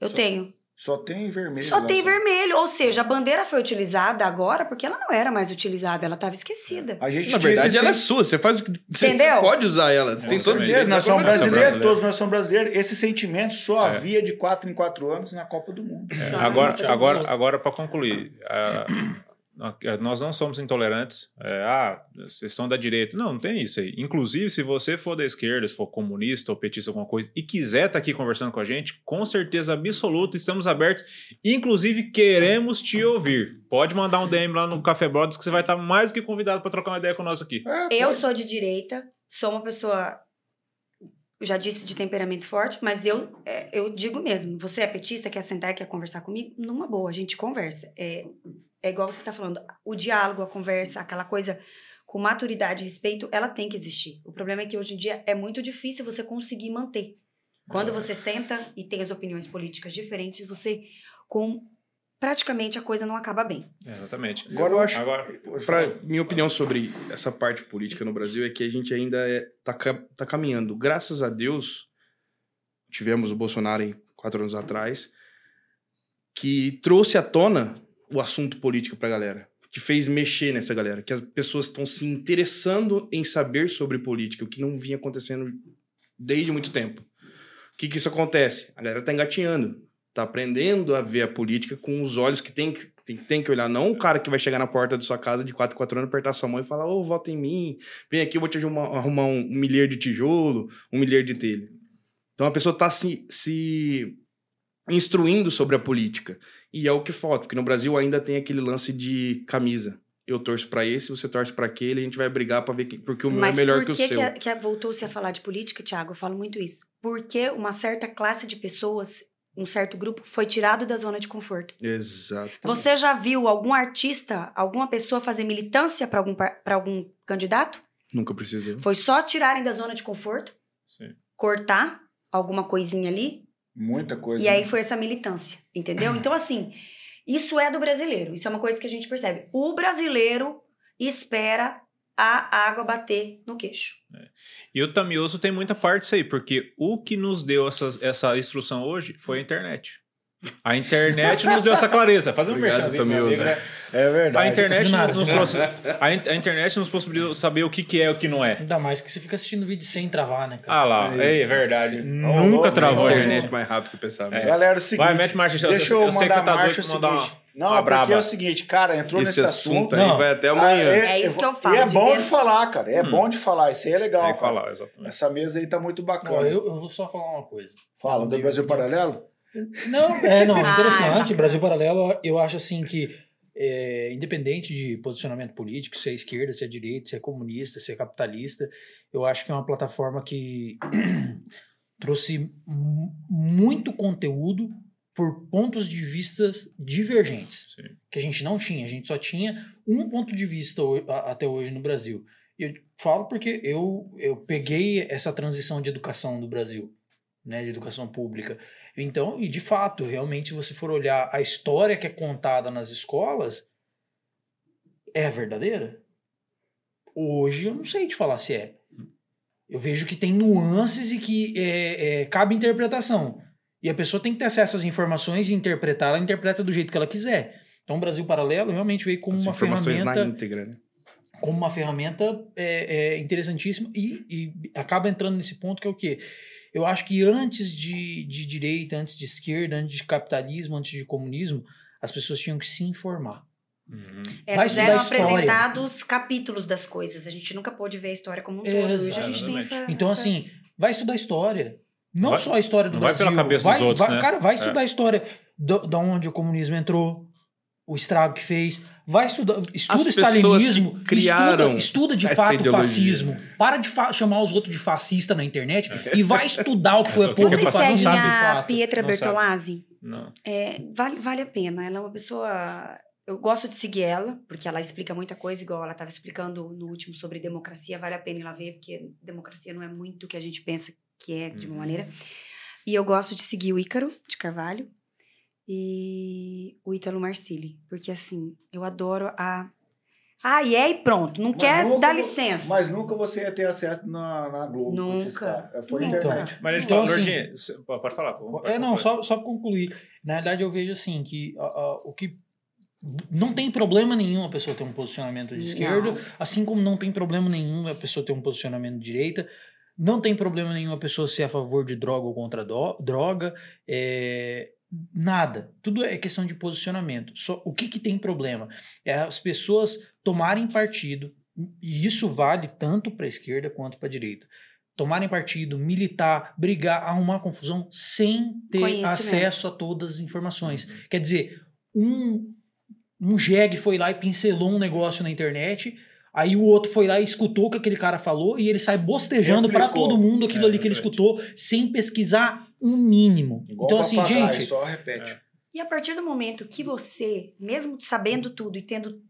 Speaker 1: Eu
Speaker 3: Só-
Speaker 1: tenho.
Speaker 3: Só tem vermelho.
Speaker 1: Só tem vermelho, ou seja, a bandeira foi utilizada agora porque ela não era mais utilizada, ela estava esquecida.
Speaker 3: A gente
Speaker 2: Na verdade, ela é sua. Você faz o que. Você,
Speaker 1: Entendeu?
Speaker 2: você pode usar ela. Você tem
Speaker 5: Com
Speaker 2: todo o
Speaker 5: certeza.
Speaker 2: direito.
Speaker 3: Nós
Speaker 2: de
Speaker 3: somos brasileiros,
Speaker 5: brasileiro.
Speaker 3: todos nós somos brasileiros. Esse sentimento só
Speaker 5: É.
Speaker 3: havia de quatro em quatro anos na Copa do Mundo.
Speaker 5: É,
Speaker 1: Só
Speaker 5: agora, agora, agora para concluir, ah, nós não somos intolerantes. É, ah, vocês são da direita. Não, não tem isso aí. Inclusive, se você for da esquerda, se for comunista ou petista, alguma coisa, e quiser estar aqui conversando com a gente, com certeza absoluta, estamos abertos. Inclusive, queremos te ouvir. Pode mandar um DM lá no Café Brothers que você vai estar mais do que convidado para trocar uma ideia com nós aqui.
Speaker 3: É,
Speaker 1: Eu sou de direita, sou uma pessoa, já disse, de temperamento forte, mas eu, é, eu digo mesmo, você é petista, quer sentar e quer conversar comigo? Numa boa, a gente conversa. É, é igual você tá falando, o diálogo, a conversa, aquela coisa com maturidade e respeito, ela tem que existir. O problema é que hoje em dia é muito difícil você conseguir manter. Quando você senta e tem as opiniões políticas diferentes, você, com praticamente a coisa não acaba bem.
Speaker 5: Exatamente.
Speaker 3: Agora eu acho.
Speaker 5: Agora,
Speaker 2: Pra, minha opinião sobre essa parte política no Brasil é que a gente ainda é, tá, tá caminhando. Graças a Deus, tivemos o Bolsonaro em quatro anos atrás, que trouxe à tona o assunto político pra galera. Que fez mexer nessa galera. Que as pessoas estão se interessando em saber sobre política, o que não vinha acontecendo desde muito tempo. O que que isso acontece? A galera tá engatinhando. Tá aprendendo a ver a política com os olhos que tem que, tem, tem que olhar. Não o cara que vai chegar na porta da sua casa de 4 em 4 anos, apertar sua mão e falar, ô, vota em mim. Vem aqui, eu vou te arrumar, arrumar um, um milheiro de tijolo, um milheiro de telha. Então a pessoa tá se, se instruindo sobre a política. E é o que falta, porque no Brasil ainda tem aquele lance de camisa. Eu torço pra esse, você torce pra aquele, a gente vai brigar pra ver quem, porque o meu
Speaker 1: Mas
Speaker 2: é melhor
Speaker 1: por
Speaker 2: que o
Speaker 1: que,
Speaker 2: seu.
Speaker 1: que, a- que voltou-se a falar de política, Thiago? Eu falo muito isso. Porque uma certa classe de pessoas, um certo grupo, foi tirado da zona de conforto.
Speaker 2: Exato.
Speaker 1: Você já viu algum artista, alguma pessoa fazer militância para algum, pra algum candidato?
Speaker 2: Nunca precisei.
Speaker 1: Foi só tirarem da zona de conforto,
Speaker 5: Sim.
Speaker 1: cortar alguma coisinha ali,
Speaker 3: Muita coisa.
Speaker 1: e aí
Speaker 3: né?
Speaker 1: foi essa militância, entendeu? Então, assim, isso é do brasileiro. Isso é uma coisa que a gente percebe. O brasileiro espera a água bater no queixo.
Speaker 5: E o Tamioso tem muita parte disso aí, porque o que nos deu essas- essa instrução hoje foi a internet. A internet nos deu essa clareza. Fazer um merchanzinho, né?
Speaker 3: É verdade.
Speaker 5: A internet
Speaker 4: nada,
Speaker 5: nos trouxe. A, in- a internet nos possibilitou saber o que, que é e o que não é.
Speaker 4: Ainda mais que você fica assistindo vídeo sem travar, né, cara?
Speaker 5: Ah lá,
Speaker 2: É
Speaker 5: é, é verdade.
Speaker 3: Sim.
Speaker 5: Nunca
Speaker 3: Ô,
Speaker 5: travou, a
Speaker 2: internet mais rápido que eu pensava.
Speaker 5: É.
Speaker 3: Galera, é o seguinte.
Speaker 5: Vai, mete marcha. Eu,
Speaker 3: Deixa
Speaker 5: eu,
Speaker 3: eu,
Speaker 5: eu sei que você
Speaker 3: mandar
Speaker 5: tá doido pra mandar uma.
Speaker 3: Não,
Speaker 5: uma
Speaker 3: porque
Speaker 5: braba.
Speaker 3: é o seguinte, cara, entrou
Speaker 2: Esse
Speaker 3: nesse
Speaker 2: assunto
Speaker 3: assunto.
Speaker 2: aí
Speaker 4: Não.
Speaker 2: vai até amanhã.
Speaker 1: É isso que eu falo,
Speaker 3: E é
Speaker 1: de
Speaker 3: bom de falar, cara. É
Speaker 5: Hum.
Speaker 3: bom de falar. Isso aí é legal. Cara.
Speaker 5: falar, exatamente.
Speaker 3: Essa mesa aí tá muito bacana.
Speaker 4: Eu, eu vou só falar uma coisa.
Speaker 3: Fala, do Brasil Paralelo?
Speaker 4: Não, é, não,
Speaker 1: Ah,
Speaker 4: interessante. Brasil Paralelo, eu acho assim que, é, independente de posicionamento político, se é esquerda, se é direita, se é comunista, se é capitalista, eu acho que é uma plataforma que trouxe mu- muito conteúdo por pontos de vistas divergentes,
Speaker 5: Sim.
Speaker 4: que a gente não tinha. A gente só tinha um ponto de vista até hoje no Brasil. E eu falo porque eu, eu peguei essa transição de educação no Brasil, né, de educação pública. Então, e de fato, realmente, se você for olhar a história que é contada nas escolas, é verdadeira? Hoje eu não sei te falar se é. Eu vejo que tem nuances e que é, é, cabe interpretação. E a pessoa tem que ter acesso às informações e interpretar, ela interpreta do jeito que ela quiser. Então, o Brasil Paralelo realmente veio como
Speaker 2: As
Speaker 4: uma ferramenta
Speaker 2: na íntegra, né?
Speaker 4: como uma ferramenta é, é, interessantíssima e, e acaba entrando nesse ponto que é o quê? Eu acho que antes de, de direita, antes de esquerda, antes de capitalismo, antes de comunismo, as pessoas tinham que se informar.
Speaker 5: Uhum.
Speaker 1: É,
Speaker 4: Vai
Speaker 1: eram apresentados capítulos das coisas. A gente nunca pôde ver a história como um todo. Hoje a gente tem essa.
Speaker 4: Então,
Speaker 1: essa-
Speaker 4: assim, vai estudar história. Não
Speaker 5: Vai-
Speaker 4: só a história do
Speaker 5: não vai
Speaker 4: Brasil.
Speaker 5: pela cabeça
Speaker 4: vai,
Speaker 5: dos outros,
Speaker 4: vai-
Speaker 5: né?
Speaker 4: Cara, vai
Speaker 5: É.
Speaker 4: estudar a história da onde o comunismo entrou, o estrago que fez. Vai estudar, estuda
Speaker 2: As
Speaker 4: o
Speaker 2: pessoas
Speaker 4: stalinismo,
Speaker 2: que criaram
Speaker 4: estuda, estuda de fato o
Speaker 2: ideologia.
Speaker 4: fascismo. Para de fa- chamar os outros de fascista na internet e vai estudar o que foi
Speaker 5: Essa
Speaker 4: a porra
Speaker 5: Você
Speaker 4: do
Speaker 5: fascismo,
Speaker 4: de
Speaker 1: a
Speaker 4: fato.
Speaker 1: Pietra
Speaker 5: Não.
Speaker 1: Bertolazzi?
Speaker 5: Não.
Speaker 1: É, vale, vale a pena. Ela é uma pessoa. Eu gosto de seguir ela, porque ela explica muita coisa, igual ela estava explicando no último sobre democracia. Vale a pena ir lá ver, porque democracia não é muito o que a gente pensa que é, de uma
Speaker 5: Uhum.
Speaker 1: maneira. E eu gosto de seguir o Ícaro, de Carvalho, e o Ítalo Marcilli, porque assim, eu adoro a. Ah, e é e pronto, não
Speaker 3: Mas
Speaker 1: quer
Speaker 3: nunca
Speaker 1: dar licença.
Speaker 3: Mas nunca você ia ter acesso na, na Globo. com esses
Speaker 1: Nunca.
Speaker 3: caras. Foi
Speaker 1: Nunca.
Speaker 3: internet.
Speaker 5: Mas ele
Speaker 4: Então,
Speaker 5: fala,
Speaker 4: assim-
Speaker 5: pode falar. pô, pode
Speaker 4: É, não, só, só pra concluir. Na verdade, eu vejo assim que a- a- o que. Não tem problema nenhum a pessoa ter um posicionamento de
Speaker 1: Não.
Speaker 4: esquerda, assim como não tem problema nenhum a pessoa ter um posicionamento de direita. Não tem problema nenhum a pessoa ser a favor de droga ou contra droga. é, nada. Tudo é questão de posicionamento. Só, o que, que tem problema? É as pessoas tomarem partido, e isso vale tanto para a esquerda quanto para a direita. Tomarem partido, militar, brigar, arrumar confusão sem ter acesso a todas as informações. Quer dizer, um, um jegue foi lá e pincelou um negócio na internet, aí o outro foi lá e escutou o que aquele cara falou e ele sai bostejando para todo mundo aquilo
Speaker 5: É,
Speaker 4: ali que ele escutou sem pesquisar um mínimo.
Speaker 3: Igual
Speaker 4: então, assim, gente,
Speaker 3: Só repete.
Speaker 5: É.
Speaker 1: E a partir do momento que você, mesmo sabendo tudo e tendo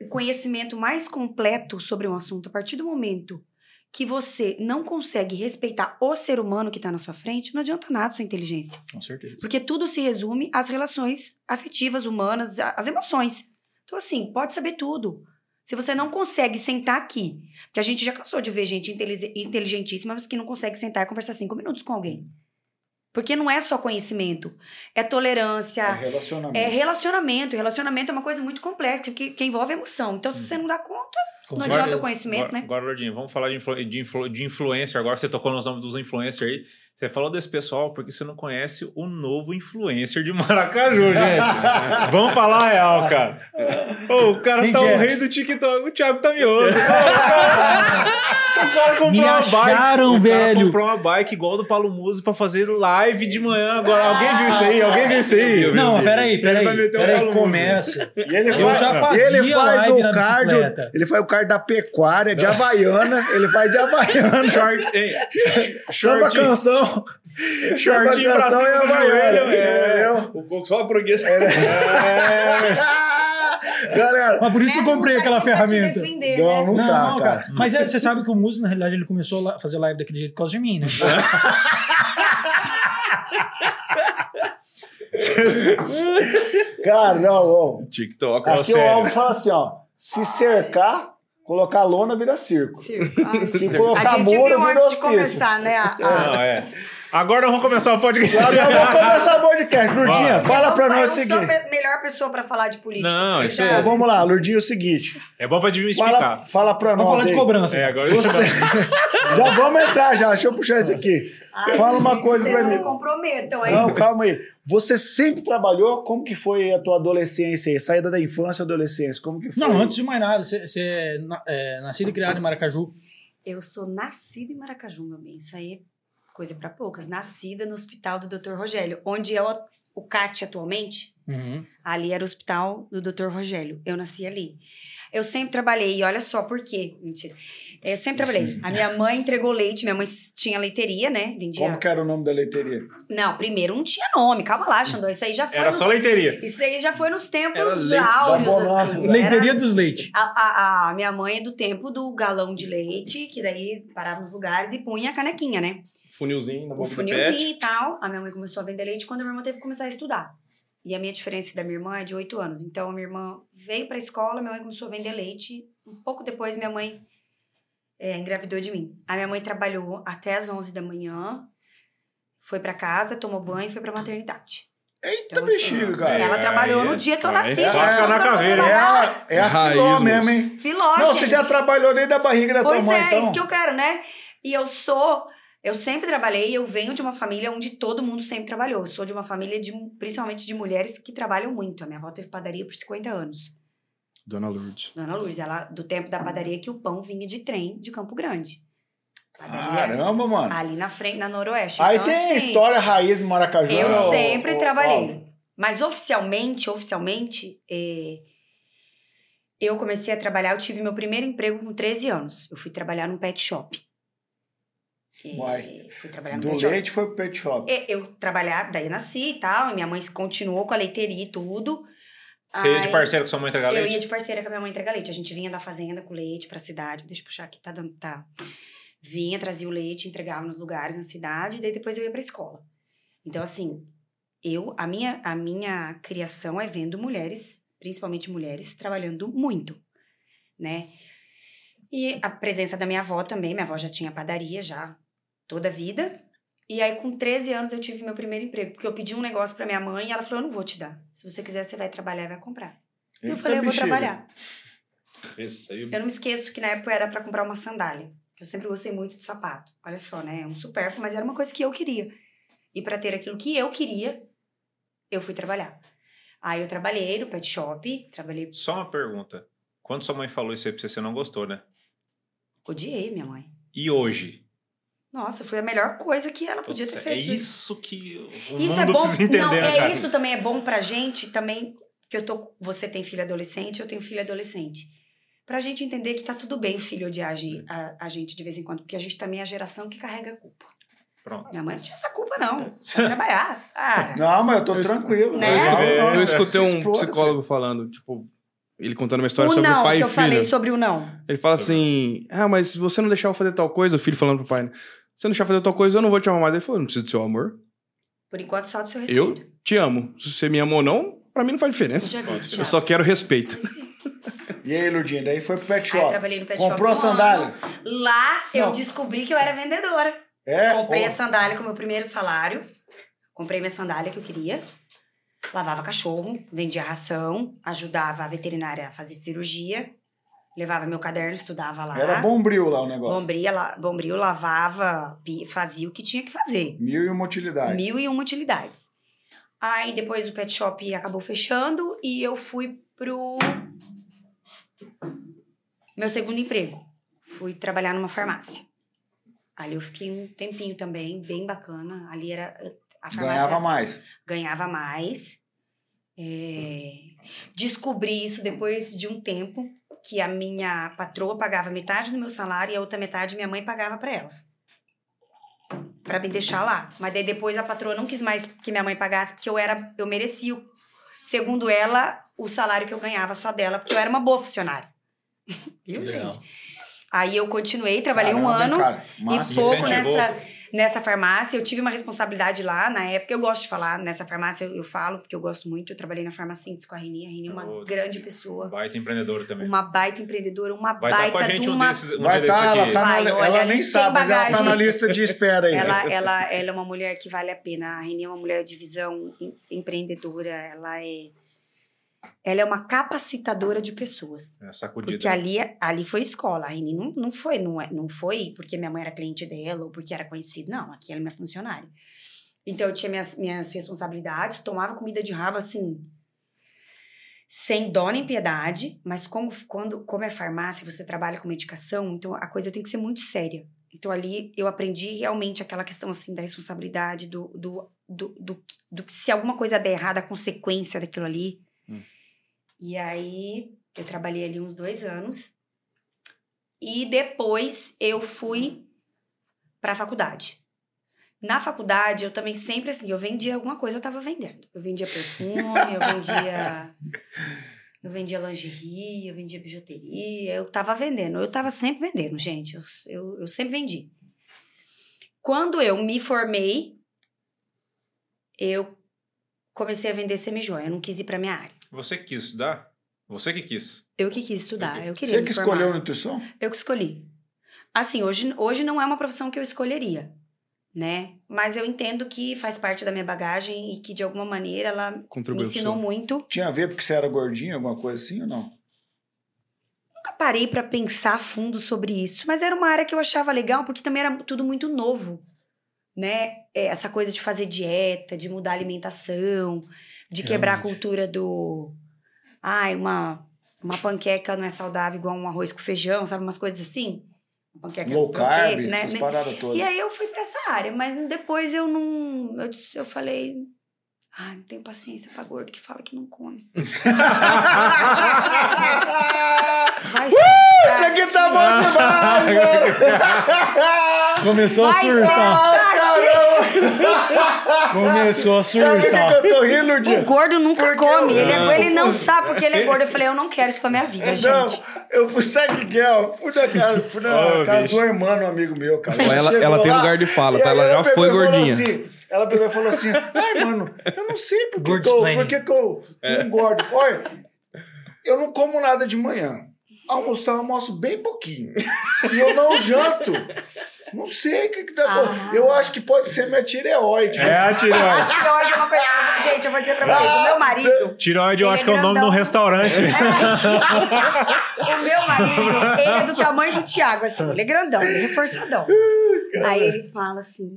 Speaker 1: o conhecimento mais completo sobre um assunto, a partir do momento que você não consegue respeitar o ser humano que está na sua frente, não adianta nada a sua inteligência.
Speaker 4: com certeza.
Speaker 1: Porque tudo se resume às relações afetivas, humanas, às emoções. Então, assim, pode saber tudo. Se você não consegue sentar aqui, porque a gente já cansou de ver gente inteligentíssima, mas que não consegue sentar e conversar cinco minutos com alguém. Porque não é só conhecimento, é tolerância,
Speaker 3: É relacionamento.
Speaker 1: é relacionamento. Relacionamento é uma coisa muito complexa, que, que envolve emoção. Então, se você não dá conta,
Speaker 4: Com
Speaker 1: não adianta o conhecimento,
Speaker 5: agora,
Speaker 1: né?
Speaker 5: Agora, Lordinho, vamos falar de, influ, de, influ, de influencer agora. Você tocou nos nomes dos influencers aí. Você falou desse pessoal porque você não conhece o novo influencer de Maracaju, gente. vamos falar a real, cara. Ô, o cara
Speaker 4: Quem
Speaker 5: tá o rei do TikTok, o Thiago Tamioso. Ô, o cara- comprou
Speaker 4: Me
Speaker 5: uma bike.
Speaker 4: acharam,
Speaker 5: o cara
Speaker 4: velho.
Speaker 5: comprou uma bike igual do Paulo Musi pra fazer live de manhã agora. Alguém viu isso aí? Alguém viu isso aí?
Speaker 4: Não,
Speaker 2: Ele
Speaker 4: peraí,
Speaker 5: vai
Speaker 4: peraí.
Speaker 5: meter o
Speaker 4: Peraí,
Speaker 5: Musi.
Speaker 4: começa.
Speaker 3: E ele
Speaker 4: Eu
Speaker 3: faz,
Speaker 4: já fazia
Speaker 3: ele faz
Speaker 4: live
Speaker 3: o cardio,
Speaker 4: bicicleta.
Speaker 3: ele faz o cardio da pecuária, de Havaiana, ele faz de Havaiana.
Speaker 5: Short, hein?
Speaker 3: Samba canção.
Speaker 5: Shortinho pra cima
Speaker 3: e
Speaker 5: do joelho, é.
Speaker 3: Entendeu?
Speaker 2: Só a burguesa.
Speaker 3: Galera,
Speaker 4: Mas por isso que eu comprei
Speaker 1: É,
Speaker 4: aquela
Speaker 1: não tá te
Speaker 4: ferramenta.
Speaker 1: defender,
Speaker 3: não,
Speaker 1: né?
Speaker 3: não,
Speaker 4: Não,
Speaker 3: tá,
Speaker 4: cara.
Speaker 3: cara.
Speaker 4: Mas é, você sabe que o Muzi, na realidade, ele começou a fazer live daquele jeito por causa de mim, né?
Speaker 3: Cara, não, ó.
Speaker 2: TikTok.
Speaker 3: Aqui o
Speaker 5: sério.
Speaker 3: Alvo fala assim, ó. Se cercar, colocar lona vira circo.
Speaker 1: Circo. Ah,
Speaker 3: Se
Speaker 1: a gente
Speaker 3: muro,
Speaker 1: viu antes de começar, né? a- a-
Speaker 5: Não, é. Agora vamos começar o podcast.
Speaker 3: Agora vamos começar o podcast. Lurdinha,
Speaker 5: Vai.
Speaker 3: fala
Speaker 1: Eu
Speaker 3: pra
Speaker 1: não-
Speaker 3: nós o
Speaker 1: Eu não sou a
Speaker 3: seguinte.
Speaker 1: me- melhor pessoa pra falar de política.
Speaker 5: Não,
Speaker 1: Eu
Speaker 5: isso é-
Speaker 3: Então, vamos lá, Lurdinha, é o seguinte.
Speaker 5: É bom pra
Speaker 3: Fala,
Speaker 5: desmistificar.
Speaker 3: fala pra
Speaker 4: Vamos
Speaker 3: nós
Speaker 4: falar de
Speaker 3: aí.
Speaker 4: cobrança.
Speaker 5: É, agora
Speaker 3: Você... já vamos entrar já, deixa eu puxar isso aqui.
Speaker 1: Ai,
Speaker 3: Fala uma
Speaker 1: gente,
Speaker 3: coisa
Speaker 1: não
Speaker 3: mim.
Speaker 1: me comprometam aí.
Speaker 3: Não, calma aí. Você sempre trabalhou? Como que foi a tua adolescência aí? Saída da infância e adolescência, como que foi?
Speaker 4: Não, antes de mais nada, você, você é, é nascido e criado em Maracaju.
Speaker 1: Eu sou nascida em Maracaju, meu bem. Isso aí é coisa pra poucas. Nascida no hospital do Dr. Rogério, onde é o, o CAT atualmente.
Speaker 4: Uhum.
Speaker 1: Ali era o hospital do Dr. Rogério. Eu nasci ali. Eu sempre trabalhei, e olha só por quê. Mentira. Eu sempre trabalhei. A minha mãe entregou leite, minha mãe tinha leiteria, né? Vendia.
Speaker 3: Como que era o nome da leiteria?
Speaker 1: Não, primeiro não tinha nome. Calma lá, Xandão. Isso aí já foi.
Speaker 5: Era
Speaker 1: nos...
Speaker 5: só leiteria.
Speaker 1: Isso aí já foi nos tempos
Speaker 2: Era
Speaker 1: áureos, assim. Era-
Speaker 4: Leiteria dos leite.
Speaker 1: A, a- a minha mãe é do tempo do galão de leite, que daí parava nos lugares e punha a canequinha, né?
Speaker 2: Funilzinho na
Speaker 1: o
Speaker 2: boca do
Speaker 1: funilzinho
Speaker 2: pet.
Speaker 1: e tal. A minha mãe começou a vender leite quando a minha irmã teve que começar a estudar. E a minha diferença da minha irmã é de 8 anos. Então, a minha irmã veio pra escola, minha mãe começou a vender leite. Um pouco depois, minha mãe é, engravidou de mim. A minha mãe trabalhou até as 11 da manhã, foi pra casa, tomou banho e foi pra maternidade.
Speaker 3: Eita,
Speaker 1: Então, assim,
Speaker 3: bexiga, cara.
Speaker 5: É,
Speaker 1: ela trabalhou
Speaker 5: aí é-
Speaker 1: no dia que eu
Speaker 5: aí
Speaker 1: nasci.
Speaker 5: é
Speaker 1: gente.
Speaker 5: na
Speaker 1: Ela trabalhou
Speaker 5: caveira,
Speaker 3: É
Speaker 1: lá.
Speaker 3: a, é a
Speaker 2: Raiz,
Speaker 3: filó mesmo, hein?
Speaker 1: Filó,
Speaker 3: Não,
Speaker 1: gente.
Speaker 3: você já trabalhou desde a barriga da
Speaker 1: Pois
Speaker 3: tua mãe,
Speaker 1: é,
Speaker 3: então.
Speaker 1: isso que eu quero, né? E eu sou. Eu sempre trabalhei, eu venho de uma família onde todo mundo sempre trabalhou. Eu sou de uma família de, principalmente de mulheres que trabalham muito. A minha avó teve padaria por 50 anos.
Speaker 2: Dona Lourdes.
Speaker 1: Dona Luz, ela do tempo da padaria que o pão vinha de trem de Campo Grande. Padaria
Speaker 3: Caramba, mano.
Speaker 1: ali na frente, na Noroeste.
Speaker 3: Aí
Speaker 1: Então,
Speaker 3: tem
Speaker 1: assim,
Speaker 3: história raiz de Maracaju.
Speaker 1: Eu
Speaker 3: ó,
Speaker 1: sempre
Speaker 3: ó,
Speaker 1: trabalhei. Mas oficialmente, oficialmente, é, eu comecei a trabalhar, eu tive meu primeiro emprego com 13 anos. Eu fui trabalhar num pet shop.
Speaker 3: Uai.
Speaker 1: Fui trabalhar no
Speaker 3: Do
Speaker 1: pet shop.
Speaker 3: leite foi pro pet shop.
Speaker 1: É, Eu trabalhava, daí eu nasci e tal, e minha mãe continuou com a leiteria e tudo.
Speaker 5: Você ia de
Speaker 1: Aí,
Speaker 5: parceiro com sua mãe entregar
Speaker 1: Eu
Speaker 5: leite?
Speaker 1: ia de parceira com a minha mãe entregar leite. A gente vinha da fazenda com leite pra cidade. Deixa eu puxar aqui, tá dando. Tá. Vinha, trazia o leite, entregava nos lugares na cidade, e daí depois eu ia pra escola. Então, assim, eu, a minha, a minha criação é vendo mulheres, principalmente mulheres, trabalhando muito, né? E a presença da minha avó também, minha avó já tinha padaria já toda a vida. E aí, com 13 anos, eu tive meu primeiro emprego, porque eu pedi um negócio pra minha mãe e ela falou: Eu não vou te dar. Se você quiser, você vai trabalhar e vai comprar. E eu
Speaker 3: Eita,
Speaker 1: falei: Eu vou
Speaker 3: bexiga.
Speaker 1: trabalhar. Eu não me esqueço que na época era pra comprar uma sandália. Eu sempre gostei muito de sapato. Olha só, né? É um supérfluo, mas era uma coisa que eu queria. E pra ter aquilo que eu queria, eu fui trabalhar. Aí eu trabalhei no pet shop, trabalhei.
Speaker 5: Só uma pergunta. Quando sua mãe falou isso aí pra você, você não gostou, né?
Speaker 1: Odiei minha mãe.
Speaker 5: E hoje?
Speaker 1: Nossa, foi a melhor coisa que ela podia
Speaker 5: Putz,
Speaker 1: ter
Speaker 5: é
Speaker 1: feito.
Speaker 5: isso que o
Speaker 1: Isso
Speaker 5: mundo
Speaker 1: é bom.
Speaker 5: precisa entender,
Speaker 1: não,
Speaker 5: né,
Speaker 1: é
Speaker 5: cara?
Speaker 1: isso também é bom pra gente também, que eu tô, você tem filho adolescente, eu tenho filho adolescente. Pra gente entender que tá tudo bem o filho odiar a gen- a, a gente de vez em quando, porque a gente também é a geração que carrega a culpa.
Speaker 5: Pronto.
Speaker 1: Minha mãe não tinha essa culpa, não. Vai trabalhar. Cara.
Speaker 3: Não, mas eu tô
Speaker 2: Eu
Speaker 3: tranquilo.
Speaker 1: Né?
Speaker 3: Eu
Speaker 2: Eu escutei um
Speaker 3: explora,
Speaker 2: psicólogo falando, tipo, ele contando uma história
Speaker 1: o
Speaker 2: sobre
Speaker 1: não,
Speaker 2: pai
Speaker 1: que
Speaker 2: e
Speaker 1: eu falei
Speaker 2: filho.
Speaker 1: sobre o não.
Speaker 2: Ele fala assim: Ah, mas se você não deixar eu fazer tal coisa, o filho falando pro pai, né? Se você não deixar eu fazer tal coisa, eu não vou te amar mais. Ele falou: Não preciso do seu amor.
Speaker 1: Por enquanto, só do seu
Speaker 2: Eu
Speaker 1: respeito.
Speaker 2: te amo. Se você me ama ou não, pra mim não faz diferença.
Speaker 1: Já vi,
Speaker 2: Eu só quero respeito.
Speaker 3: E aí, Lurdinha, daí foi pro pet
Speaker 1: Aí eu
Speaker 3: shop.
Speaker 1: trabalhei no pet
Speaker 3: Comprou a
Speaker 1: shop. um
Speaker 3: sandália?
Speaker 1: Lá eu
Speaker 3: Não.
Speaker 1: descobri que eu era vendedora.
Speaker 3: É?
Speaker 1: Comprei a sandália com o meu primeiro salário. Comprei minha sandália que eu queria. Lavava cachorro, vendia ração, ajudava a veterinária a fazer cirurgia. Levava meu caderno, estudava lá.
Speaker 3: Era bombril lá o negócio.
Speaker 1: Bombril, la- bombril lavava, fazia o que tinha que fazer.
Speaker 3: Mil e uma utilidade.
Speaker 1: Mil e uma utilidades. Aí depois o pet shop acabou fechando e eu fui pro meu segundo emprego. Fui trabalhar numa farmácia. Ali eu fiquei um tempinho também, bem bacana. Ali era a farmácia
Speaker 3: Ganhava mais.
Speaker 1: ganhava mais. É, Descobri isso depois de um tempo que a minha patroa pagava metade do meu salário e a outra metade minha mãe pagava para ela. Pra me deixar lá. Mas daí depois a patroa não quis mais que minha mãe pagasse porque eu era eu merecia, o- segundo ela, o salário que eu ganhava só dela, porque eu era uma boa funcionária. Viu, gente? Aí eu continuei, trabalhei um
Speaker 3: Caramba, hein,
Speaker 1: ano
Speaker 3: cara?
Speaker 1: e pouco
Speaker 5: Incentivou.
Speaker 1: nessa, nessa farmácia. Eu tive uma responsabilidade lá na época. Eu gosto de falar nessa farmácia, eu, eu falo, porque eu gosto muito. Eu trabalhei na farmacêutica com a Reni. A Reni é uma
Speaker 5: Oh,
Speaker 1: grande pessoa,
Speaker 5: Baita empreendedora também.
Speaker 1: uma baita empreendedora, uma
Speaker 5: Vai estar
Speaker 1: baita
Speaker 5: com a gente
Speaker 1: de
Speaker 5: um
Speaker 1: uma...
Speaker 5: desses um
Speaker 3: Vai estar, ela, tá
Speaker 1: Vai,
Speaker 3: na,
Speaker 1: olha,
Speaker 3: ela nem sabe, mas ela tá na lista de espera aí.
Speaker 1: Ela, ela, ela é uma mulher que vale a pena. A Reni é uma mulher de visão em- empreendedora. Ela é... Ela é uma capacitadora de pessoas.
Speaker 5: É, sacudida.
Speaker 1: Porque ali, ali foi escola. A não, não foi, não, é- não foi porque minha mãe era cliente dela ou porque era conhecida. Não, aqui ela é minha funcionária. Então eu tinha minhas, minhas responsabilidades, tomava comida de rabo assim, sem dó nem piedade, mas como, quando, como é farmácia, você trabalha com medicação, então a coisa tem que ser muito séria. Então ali eu aprendi realmente aquela questão assim da responsabilidade, do, do, do, do, se alguma coisa der errado, a consequência daquilo ali. E aí eu trabalhei ali uns dois anos. E depois eu fui para a faculdade. Na faculdade, eu também sempre assim, eu vendia alguma coisa, eu tava vendendo. Eu vendia perfume, eu vendia. Eu vendia lingerie, eu vendia bijuteria, eu tava vendendo. Eu tava sempre vendendo, gente. Eu, eu, eu sempre vendi. Quando eu me formei, eu comecei a vender semijoia. Eu não quis ir pra minha área.
Speaker 5: Você que quis estudar? Você que quis.
Speaker 1: Eu que quis estudar, eu queria
Speaker 3: Você que
Speaker 1: formar.
Speaker 3: escolheu nutrição?
Speaker 1: Eu que escolhi. Assim, hoje, hoje não é uma profissão que eu escolheria, né? Mas eu entendo que faz parte da minha bagagem e que, de alguma maneira, ela me
Speaker 2: Contribuiu
Speaker 1: ensinou muito.
Speaker 3: Tinha a ver porque você era gordinho, alguma coisa assim ou não?
Speaker 1: Nunca parei pra pensar a fundo sobre isso, mas era uma área que eu achava legal porque também era tudo muito novo, né? É, Essa coisa de fazer dieta, de mudar a alimentação, de quebrar a
Speaker 2: Realmente.
Speaker 1: cultura do. Ai, uma, uma panqueca não é saudável igual um arroz com feijão, sabe? Umas coisas assim. Uma panqueca
Speaker 3: Low carb,
Speaker 1: proteica, né?
Speaker 3: essas paradas todas.
Speaker 1: E aí eu fui pra essa área, mas depois eu não. Eu, disse- eu falei. Ah, não tenho paciência pra gordo que fala que não come. Vai
Speaker 3: Isso aqui tá bom demais, mano!
Speaker 4: Começou a
Speaker 1: Vai
Speaker 4: surtar.
Speaker 3: Caramba!
Speaker 4: Começou a
Speaker 3: Sabe por que
Speaker 4: surtar.
Speaker 3: que eu tô rindo,
Speaker 1: O
Speaker 3: Diego?
Speaker 1: gordo nunca
Speaker 3: Porque
Speaker 1: come.
Speaker 3: eu-
Speaker 1: Ele, é-
Speaker 2: Não.
Speaker 1: ele não sabe porque ele é gordo. Eu falei, eu não quero isso pra minha vida,
Speaker 3: Não,
Speaker 1: gente.
Speaker 3: eu fui, sabe o que é? Fui na casa, fui na
Speaker 5: Ô,
Speaker 3: casa
Speaker 5: bicho.
Speaker 3: do irmão, um amigo meu, cara.
Speaker 2: Ela, ela tem
Speaker 3: lá,
Speaker 2: lugar de fala, tá? Ela já foi
Speaker 3: falou
Speaker 2: gordinha.
Speaker 3: assim- ela pegou e falou assim: Ai, mano, eu não sei por que, eu,
Speaker 4: Gordsplaining.
Speaker 3: por que, eu não engordo. Olha, eu não como nada de manhã. Almoçar, eu almoço bem pouquinho. E eu não janto. Não sei o que, que tá
Speaker 1: Ah.
Speaker 3: acontecendo. Eu acho que pode ser minha tireoide.
Speaker 5: É a
Speaker 1: A
Speaker 5: tireoide.
Speaker 1: tireoide é uma coisa. Gente, eu vou dizer pra vocês: o meu marido.
Speaker 5: Tireoide eu
Speaker 1: Ele
Speaker 5: acho
Speaker 1: é
Speaker 5: que é o nome de um restaurante.
Speaker 1: O meu marido, ele é do tamanho do Thiago, assim. Ele é grandão, ele é reforçadão. Aí ele fala assim: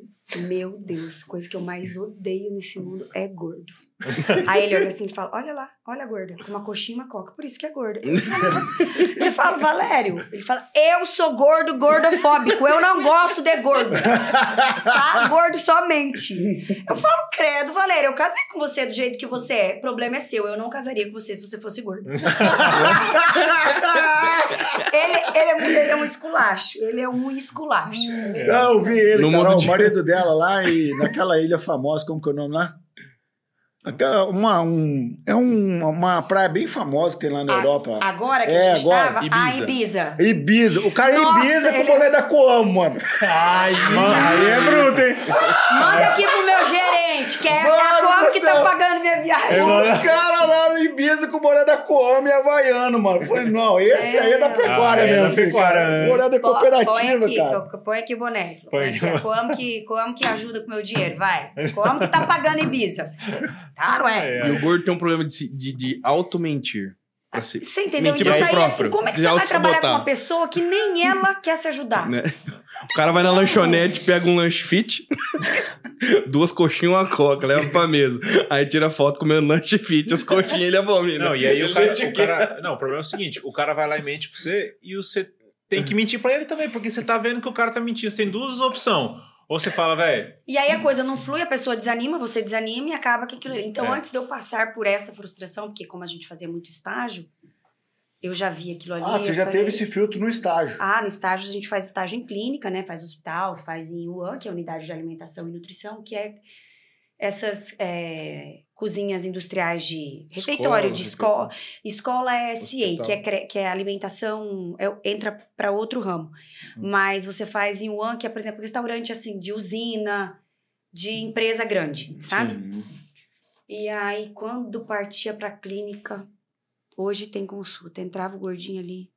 Speaker 1: Meu Deus, coisa que eu mais odeio nesse mundo é gordo. Aí ele olha assim e fala: Olha lá, olha a gorda, com uma coxinha e uma coca, por isso que é gorda. Eu falo, Valério, ele fala: Eu sou gordo, gordofóbico, eu não gosto de gordo. Tá? Gordo somente. Eu falo, credo, Valério, eu casei com você do jeito que você é. Problema é seu, eu não casaria com você se você fosse gordo. Ele, ele, é, ele é um esculacho. Ele é um esculacho.
Speaker 3: Não, eu vi ele,
Speaker 2: No mundo
Speaker 3: o marido dela lá e naquela ilha famosa, como que é o nome lá? Uma, um, é um- uma praia bem famosa que tem lá na
Speaker 1: A-
Speaker 3: Europa.
Speaker 1: Agora que
Speaker 3: É,
Speaker 1: a gente
Speaker 3: agora.
Speaker 1: tava, a
Speaker 2: Ibiza.
Speaker 1: Ibiza.
Speaker 3: Ibiza. O cara é
Speaker 1: Nossa,
Speaker 3: Ibiza com
Speaker 1: ele-
Speaker 3: o boné da Coamo, mano.
Speaker 4: Ai,
Speaker 5: Aí é bruto, hein?
Speaker 1: Manda aqui pro meu gerente, que é
Speaker 3: Mano
Speaker 1: a Coamo que tá pagando minha viagem.
Speaker 3: Os caras lá no Ibiza com o boné da Coamo e Havaiano, mano. Eu Falei, não, esse
Speaker 1: É.
Speaker 3: aí é da pecuária
Speaker 5: Ah, é
Speaker 3: mesmo.
Speaker 5: da
Speaker 3: filho.
Speaker 5: pecuária, né?
Speaker 3: Boné da
Speaker 1: Pô, põe
Speaker 3: cooperativa,
Speaker 1: aqui,
Speaker 3: cara.
Speaker 1: Põe aqui o boné. Põe aqui.
Speaker 5: aqui.
Speaker 1: Coamo que, Coamo que ajuda com o meu dinheiro, vai. Coamo que tá pagando Ibiza. Tá, não é?
Speaker 2: E o gordo tem um problema de, de, de auto-mentir.
Speaker 1: Você entendeu?
Speaker 2: Mentir
Speaker 1: Então aí,
Speaker 2: próprio.
Speaker 1: assim, como é que você vai trabalhar com uma pessoa que nem ela quer se ajudar?
Speaker 2: Né? O cara vai na lanchonete, pega um lanche fit, duas coxinhas e uma coca, leva pra mesa. Aí tira foto comendo lanche fit, as coxinhas ele abomina.
Speaker 5: Não, e aí o cara, o cara- Não, o problema é o seguinte: o cara vai lá e mente pra você e você tem que mentir pra ele também, porque você tá vendo que o cara tá mentindo. Você tem duas opções. Ou você fala, velho,
Speaker 1: E aí a coisa não flui, a pessoa desanima, você desanima e acaba com aquilo ali. Então,
Speaker 5: É.
Speaker 1: antes de eu passar por essa frustração, porque como a gente fazia muito estágio, eu já vi aquilo ali.
Speaker 3: Ah, você já
Speaker 1: falei,
Speaker 3: teve esse filtro no estágio.
Speaker 1: Ah, no estágio a gente faz estágio em clínica, né? Faz hospital, faz em UAN, que é a Unidade de Alimentação e Nutrição, que é essas é, cozinhas industriais de refeitório, de escola. Escola é
Speaker 2: Hospital.
Speaker 1: que é, que é alimentação, é- entra para outro ramo.
Speaker 2: Hum.
Speaker 1: Mas você faz em UAN, que é, por exemplo, restaurante assim, de usina, de empresa grande, sabe?
Speaker 3: Sim.
Speaker 1: E aí, quando partia pra clínica, hoje tem consulta. Entrava o gordinho ali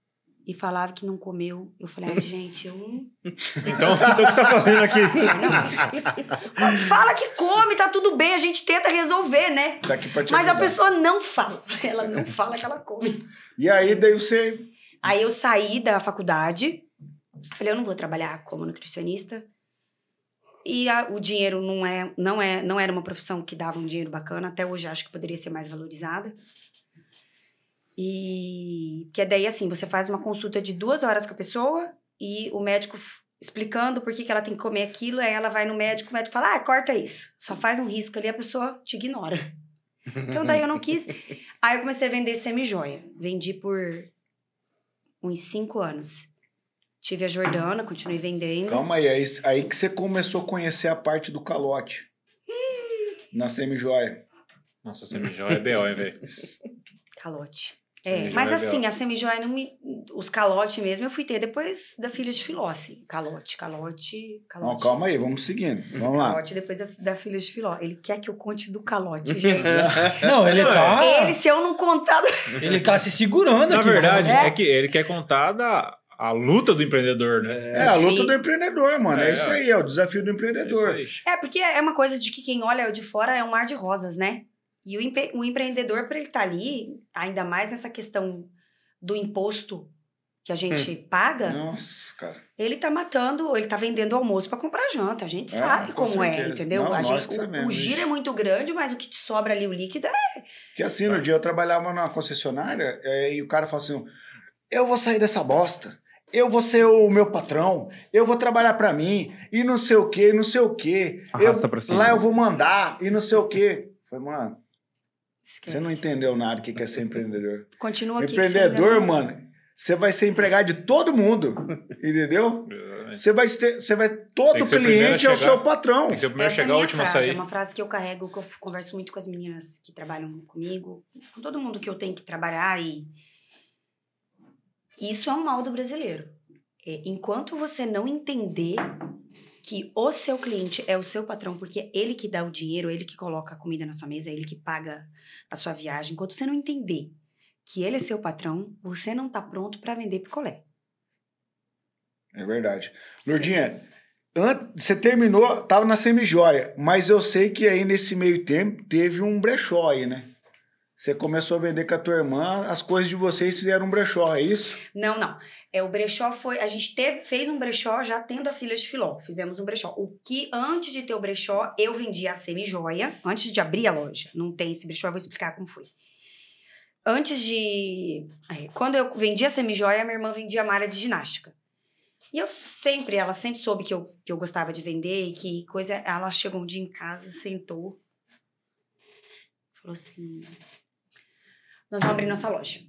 Speaker 1: e falava que não comeu. Eu falei, ai, gente, eu não.
Speaker 5: então, então o que você tá fazendo aqui?
Speaker 1: Fala que come, tá tudo bem, a gente tenta resolver, né? Mas a
Speaker 3: ajudar.
Speaker 1: pessoa não fala. Ela não fala que ela come.
Speaker 3: E aí, daí você.
Speaker 1: Aí eu saí da faculdade, falei, eu não vou trabalhar como nutricionista. E a- o dinheiro não é, não é, não era uma profissão que dava um dinheiro bacana. Até hoje acho que poderia ser mais valorizada. E que daí assim, você faz uma consulta de duas horas com a pessoa e o médico explicando por que, que ela tem que comer aquilo, aí ela vai no médico, o médico fala, ah, corta isso. Só faz um risco ali, a pessoa te ignora. Então daí eu não quis. Aí eu comecei a vender semi-joia. Vendi por uns cinco anos. Tive a Jordana, continuei vendendo.
Speaker 3: Calma aí, aí, aí que você começou a conhecer a parte do calote. Na semi-joia.
Speaker 5: Nossa, semijoia é B.O., hein, velho?
Speaker 1: Calote. É, mas
Speaker 5: é
Speaker 1: assim, a semi-joia não me. Os calote mesmo eu fui ter depois da filha de Filó, assim. Calote, calote, calote.
Speaker 3: Não, calma aí, vamos seguindo. Vamos lá.
Speaker 1: Calote depois da, da filha de Filó. Ele quer que eu conte do calote, gente.
Speaker 4: Não, ele tá.
Speaker 1: Ele, se eu não contar. do-
Speaker 4: Ele tá se segurando
Speaker 5: Na
Speaker 4: aqui.
Speaker 5: verdade,
Speaker 1: É?
Speaker 5: é que ele quer contar da a luta do empreendedor, né?
Speaker 3: É a luta
Speaker 1: Sim.
Speaker 3: do empreendedor, mano. É,
Speaker 5: É,
Speaker 3: isso
Speaker 5: ó.
Speaker 3: aí, é o desafio do
Speaker 5: É isso
Speaker 3: empreendedor.
Speaker 5: aí.
Speaker 1: É, porque é uma coisa de que quem olha de fora é um mar de rosas, né? E o, empre- o empreendedor, para ele estar ali, ainda mais nessa questão do imposto que a gente
Speaker 3: Hum.
Speaker 1: paga,
Speaker 3: Nossa, cara.
Speaker 1: ele tá matando, ele tá vendendo almoço para comprar janta. A gente
Speaker 3: É,
Speaker 1: sabe
Speaker 3: com
Speaker 1: como é,
Speaker 3: certeza.
Speaker 1: entendeu?
Speaker 3: Não,
Speaker 1: a gente,
Speaker 3: que
Speaker 1: o- o, giro
Speaker 3: isso.
Speaker 1: é muito grande, mas o que te sobra ali, o líquido, é.
Speaker 3: Porque assim, no dia eu trabalhava numa concessionária é, e o cara falou assim: eu vou sair dessa bosta. Eu vou ser o meu patrão, eu vou trabalhar pra mim, e não sei o que, não sei o que.
Speaker 2: Arrasta pra cima.
Speaker 3: Lá eu vou mandar, e não sei o que. Falei, mano,
Speaker 1: Esquece.
Speaker 3: você não entendeu nada do que é ser empreendedor.
Speaker 1: Continua aqui.
Speaker 3: Empreendedor, mano, você vai ser empregado de todo mundo, entendeu? Você vai ter, você vai, todo
Speaker 5: o
Speaker 3: cliente é o
Speaker 5: chegar.
Speaker 3: seu patrão.
Speaker 5: Tem que ser o primeiro a
Speaker 1: Essa é a
Speaker 5: chegar, o
Speaker 1: minha
Speaker 5: último a
Speaker 1: frase,
Speaker 5: sair.
Speaker 1: é uma frase que eu carrego, que eu converso muito com as meninas que trabalham comigo, com todo mundo que eu tenho que trabalhar e isso é um mal do brasileiro. É, enquanto você não entender que o seu cliente é o seu patrão, porque é ele que dá o dinheiro, ele que coloca a comida na sua mesa, é ele que paga a sua viagem, enquanto você não entender que ele é seu patrão, você não tá pronto para vender picolé.
Speaker 3: É verdade. Lourdinha, an- você terminou, tava na semijoia, mas eu sei que aí nesse meio tempo teve um brechó aí, né? Você começou a vender com a tua irmã, as coisas de vocês fizeram um brechó, é isso?
Speaker 1: Não, não. É, o brechó foi. A gente teve, fez um brechó já tendo a filha de filó. Fizemos um brechó. O que antes de ter o brechó, eu vendia a semi-joia, antes de abrir a loja. Não tem esse brechó, eu vou explicar como foi. Antes de. é, Quando eu vendia a semi-joia, minha irmã vendia malha de ginástica. E eu sempre, ela sempre soube que eu, que eu gostava de vender e que coisa. Ela chegou um dia em casa, sentou, falou assim: Nós vamos abrir nossa loja.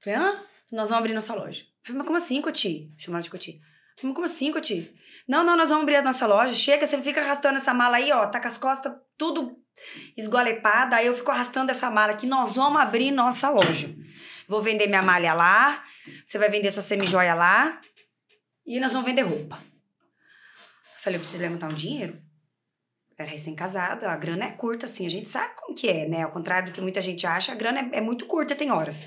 Speaker 1: Falei, hã? Nós vamos abrir nossa loja. Falei, mas como assim, Coti? Chamar de Coti. Falei, como assim, Coti? Não, não, nós vamos abrir a nossa loja. Chega, você fica arrastando essa mala aí, ó. Tá com as costas tudo esgolepada. Aí eu fico arrastando essa mala aqui. Nós vamos abrir nossa loja. Vou vender minha malha lá. Você vai vender sua semi-joia lá. E nós vamos vender roupa. Falei, eu preciso levantar um dinheiro. Era recém-casada, a grana é curta, assim, a gente sabe como que é, né? Ao contrário do que muita gente acha, a grana é, é muito curta, tem horas.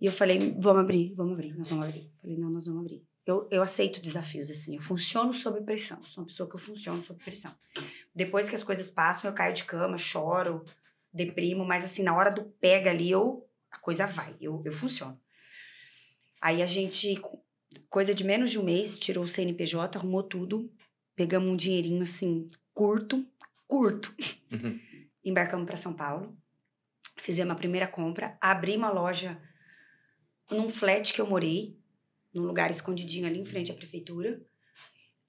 Speaker 1: E eu falei, vamos abrir, vamos abrir, nós vamos abrir. Falei, não, nós vamos abrir. Eu, eu aceito desafios, assim, eu funciono sob pressão. Sou uma pessoa que eu funciono sob pressão. Depois que as coisas passam, eu caio de cama, choro, deprimo, mas assim, na hora do pega ali, eu, a coisa vai, eu, eu funciono. Aí a gente, coisa de menos de um mês, tirou o CNPJ, arrumou tudo, pegamos um dinheirinho assim, curto, curto.
Speaker 2: Uhum.
Speaker 1: Embarcamos para São Paulo, fizemos a primeira compra, abri uma loja num flat que eu morei, num lugar escondidinho ali em frente à prefeitura.